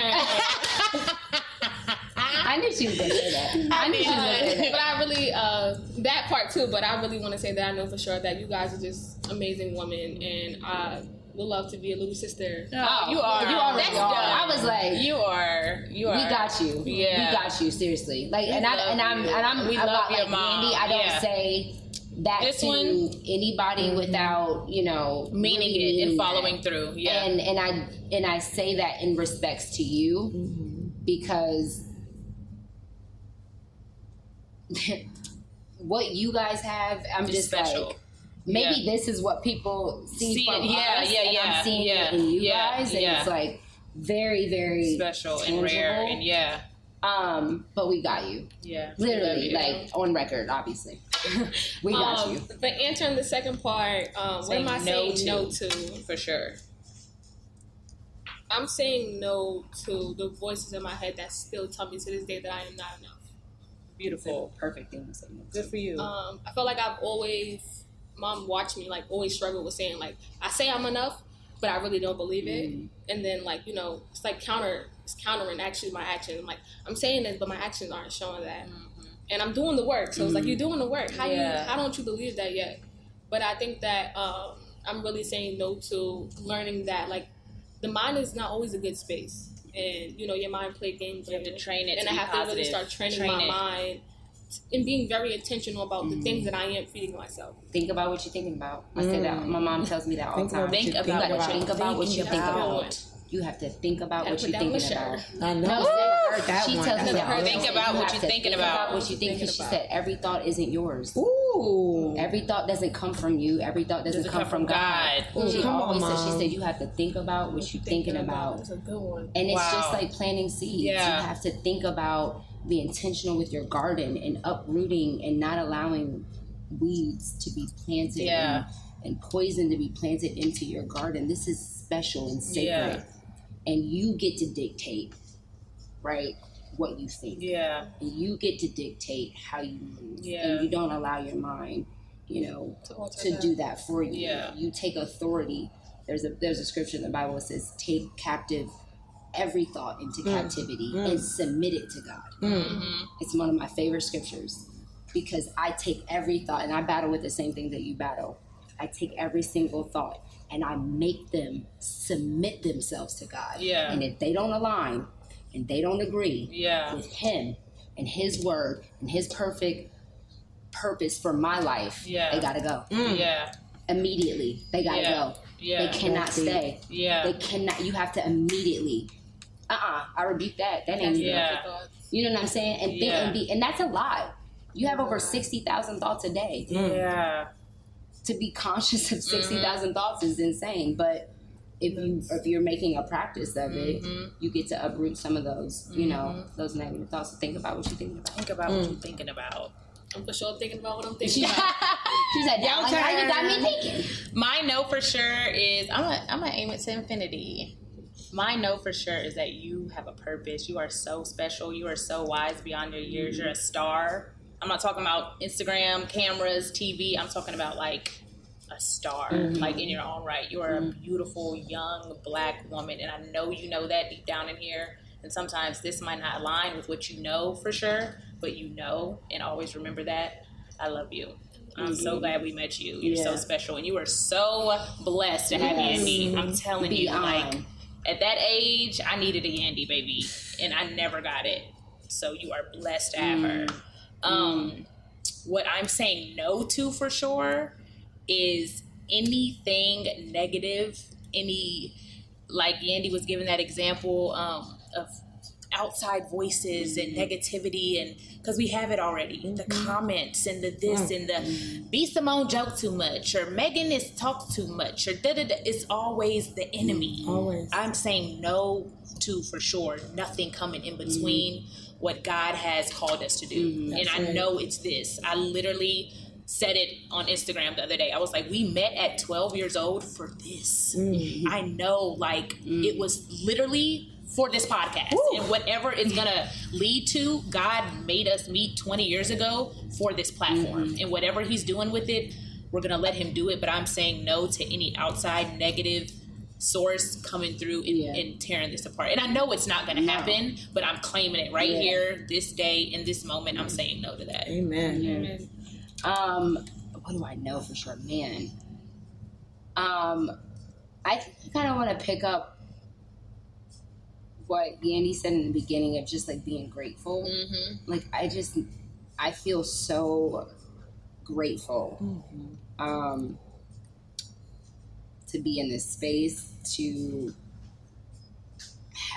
I knew she was gonna say that. I knew she was gonna say that. but I really uh, that part too. But I really want to say that I know for sure that you guys are just amazing women, and I would love to be a little sister. Oh, you are. You already That's are. dope. I was like, You are. You are. we got you. Yeah. we got you. Seriously, like, and I love and I'm you. and I'm We about love your like mom. Andy. I don't Yeah. say that This to one? Mm-hmm. anybody without you know Meaning really it and following that. through. Yeah. And and I and I say that in respects to you Mm-hmm. because what you guys have, I'm It's just special. like maybe this is what people see, See from it, yeah, us, yeah, and yeah, I'm seeing yeah, it in you yeah, guys, and yeah. it's like very, very special and rare and yeah, Um, but we got you, yeah. literally, you. like on record, obviously. we got Um, you. the answer in the second part, um, what am I no saying to. no to? for sure. I'm saying no to the voices in my head that still tell me to this day that I am not enough. Beautiful. Perfect thing to say. no to. Good for you. Um, I feel like I've always, mom watched me like always struggle with saying like I say I'm enough, but I really don't believe it. Mm-hmm. And then like you know it's like counter, it's countering actually my actions. I'm like I'm saying this, but my actions aren't showing that. And I'm doing the work, so it's like you're doing the work. How Yeah. you how don't you believe that yet? But I think that um, I'm really saying no to learning that like the mind is not always a good space. And you know your mind play games. You have to train it and I have to really start training Train my it. mind and being very intentional about the things mm-hmm. that I am feeding myself. Think about what you're thinking about. I say that. Mm. My mom tells me that all the time. Think you about you what you're think about what you thinking think about. about. You have to think about what you're thinking about. I know. No, I heard that she one. tells me That's that. all. Think about what you're thinking think about. What you think? Because she said every thought isn't yours. Ooh. Every thought doesn't come from you. Every thought doesn't, Doesn't come, come from from God. God. She Ooh, come on, always said, she said you have to think about what you're thinking about. That's a good one. And it's just like planting seeds. Yeah. You have to think about be intentional with your garden and uprooting and not allowing weeds to be planted Yeah. and, and poison to be planted into your garden. This is special and sacred. Yeah. And you get to dictate, right, what you think. Yeah. And you get to dictate how you move. Yeah. And you don't allow your mind, you know, to do that for you. Yeah. You take authority. There's a there's a scripture in the Bible that says, "Take captive every thought into mm. captivity mm. and submit it to God." Mm. Mm-hmm. It's one of my favorite scriptures because I take every thought and I battle with the same thing that you battle. I take every single thought and I make them submit themselves to God. Yeah. And if they don't align and they don't agree Yeah. with Him and His word and His perfect purpose for my life, Yeah. they gotta go Yeah. immediately. They gotta Yeah. go. Yeah. They cannot stay. Yeah. They cannot. You have to immediately. Uh uh I rebuke that. That ain't Yeah. You know what I'm saying? And think Yeah. and be and that's a lot. You have over sixty thousand thoughts a day. Yeah. To be conscious of sixty thousand Mm-hmm. thoughts is insane. But if you if you're making a practice of it, Mm-hmm. you get to uproot some of those, you know, those negative thoughts. So think about what you're thinking about. Think about what you're thinking about. I'm for sure thinking about what I'm thinking She, about. she said, "Now Your now you got me turn. thinking." My no for sure is I'm gonna I'm gonna aim it to Infinity. My know for sure is that you have a purpose. You are so special. You are so wise beyond your years. You're a mm-hmm. star. I'm not talking about Instagram, cameras, TV. I'm talking about like a star, mm-hmm. like in your own right. You are a mm-hmm. beautiful young black woman, and I know you know that deep down in here. And sometimes this might not align with what you know for sure, but you know, and always remember that. I love you. I'm so glad we met you. You're so special, and you are so blessed to have Yes. Yandy. I'm telling you, Beyond. like at that age, I needed a Yandy baby, and I never got it. So you are blessed to have her. Um, what I'm saying no to for sure is anything negative, any like Yandy was giving that example um, of outside voices and mm-hmm. negativity and because we have it already. The mm-hmm. comments and the this and the B Simone joke too much or Megan is talk too much or da da da. It's always the mm-hmm. enemy. Always. I'm saying no to for sure. Nothing coming in between what God has called us to do. And I know it's this. I literally said it on Instagram the other day. I was like we met at 12 years old for this. I know like it was literally for this podcast. And whatever it's gonna lead to god made us meet 20 years ago for this platform. And whatever he's doing with it we're gonna let him do it. But i'm saying no to any outside negative source coming through and, Yeah. and tearing this apart. And i know it's not gonna happen but i'm claiming it right Yeah. here this day in this moment. I'm saying no to that. Amen. Um, what do I know for sure, man? Um, I kind of want to pick up what Yandy said in the beginning of just like being grateful. mm-hmm. Like I just, I feel so grateful um, to be in this space to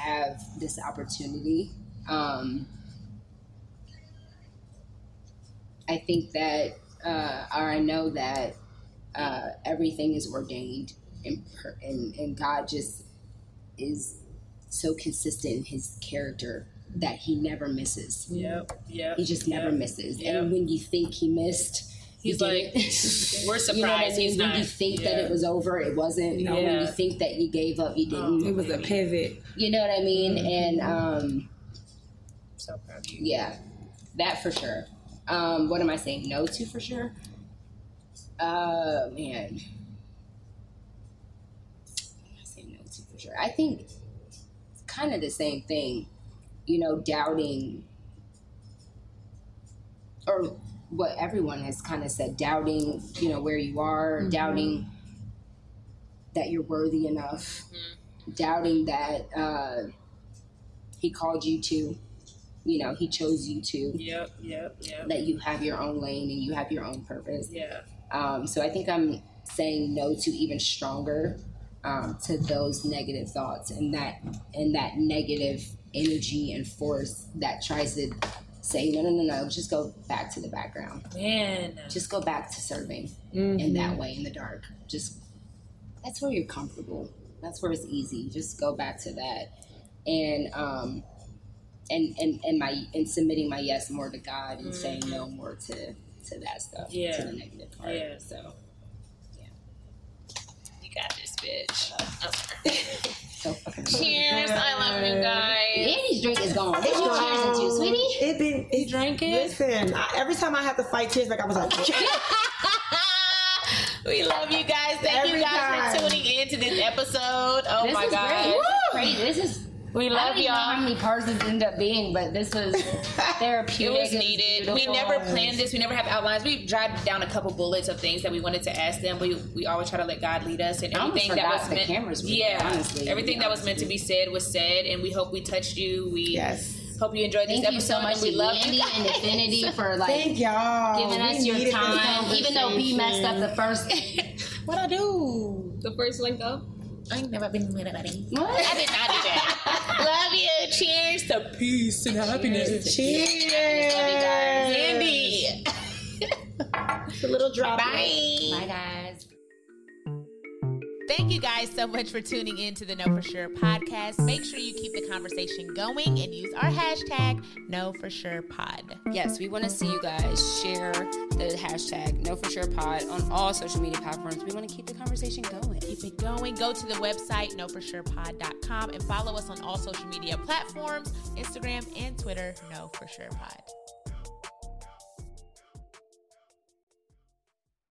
have this opportunity. Um, I think that, uh, or I know that uh, everything is ordained, and, per- and and God just is so consistent in His character that He never misses. Yep. Yep. He just never misses. Yep. And when you think He missed. he He's like, we're surprised. You know what I mean? he's when not. you think that it was over, it wasn't. You know, when you think that you gave up, you didn't. It was a pivot. You know what I mean? And um, so proud of you. yeah, that for sure. Um, what am I saying no to for sure? Uh, man. What am I saying no to for sure? I think it's kind of the same thing, you know, doubting, or what everyone has kind of said, doubting, you know, where you are, doubting that you're worthy enough, doubting that uh, he called you to, you know, he chose you to, Yep. Yep. Yep. that you have your own lane and you have your own purpose. Yeah. Um, so I think I'm saying no to even stronger um, to those negative thoughts and that and that negative energy and force that tries to say no no no no just go back to the background. Man. just go back to serving in that way in the dark. Just that's where you're comfortable. That's where it's easy. Just go back to that. And um and and and my and submitting my yes more to god and saying no more to to that stuff Yeah. to the negative part. Yeah. so You got this, bitch. Okay. so fucking Cheers. I love you guys. Andy's drink is gone. Did you cheers into, sweetie? Um, it been it drank it? Listen, I, every time I have to fight tears, like I was like, we love you guys. Thank you Every guys for tuning in to this episode. Oh This my god. This is great. This is. We I love don't even know how many parts this ended up being, but this was therapeutic. It was needed. We never planned this. We never have outlines. We jotted down a couple bullets of things that we wanted to ask them. We we always try to let God lead us, and I everything that was the meant. cameras were yeah, honestly, everything that was meant to be said was said, and we hope we touched you. We yes. hope you enjoyed this Thank you so much, we love Yandy you. and Infinity, for like Thank y'all. giving us We your time. Even though B messed up the first. What I do? The first link up. I ain't never been with anybody. What? I did not do that. love you. Cheers to peace and happiness. Cheers. to you guys Andy. It's a little drop. Bye. Bye, guys. Thank you guys so much for tuning in to the Know For Sure podcast. Make sure you keep the conversation going and use our hashtag Know For Sure Pod. Yes, we want to see you guys share the hashtag Know For Sure Pod on all social media platforms. We want to keep the conversation going. Keep it going. Go to the website knowforsurepod.com and follow us on all social media platforms Instagram and Twitter, Know For Sure Pod.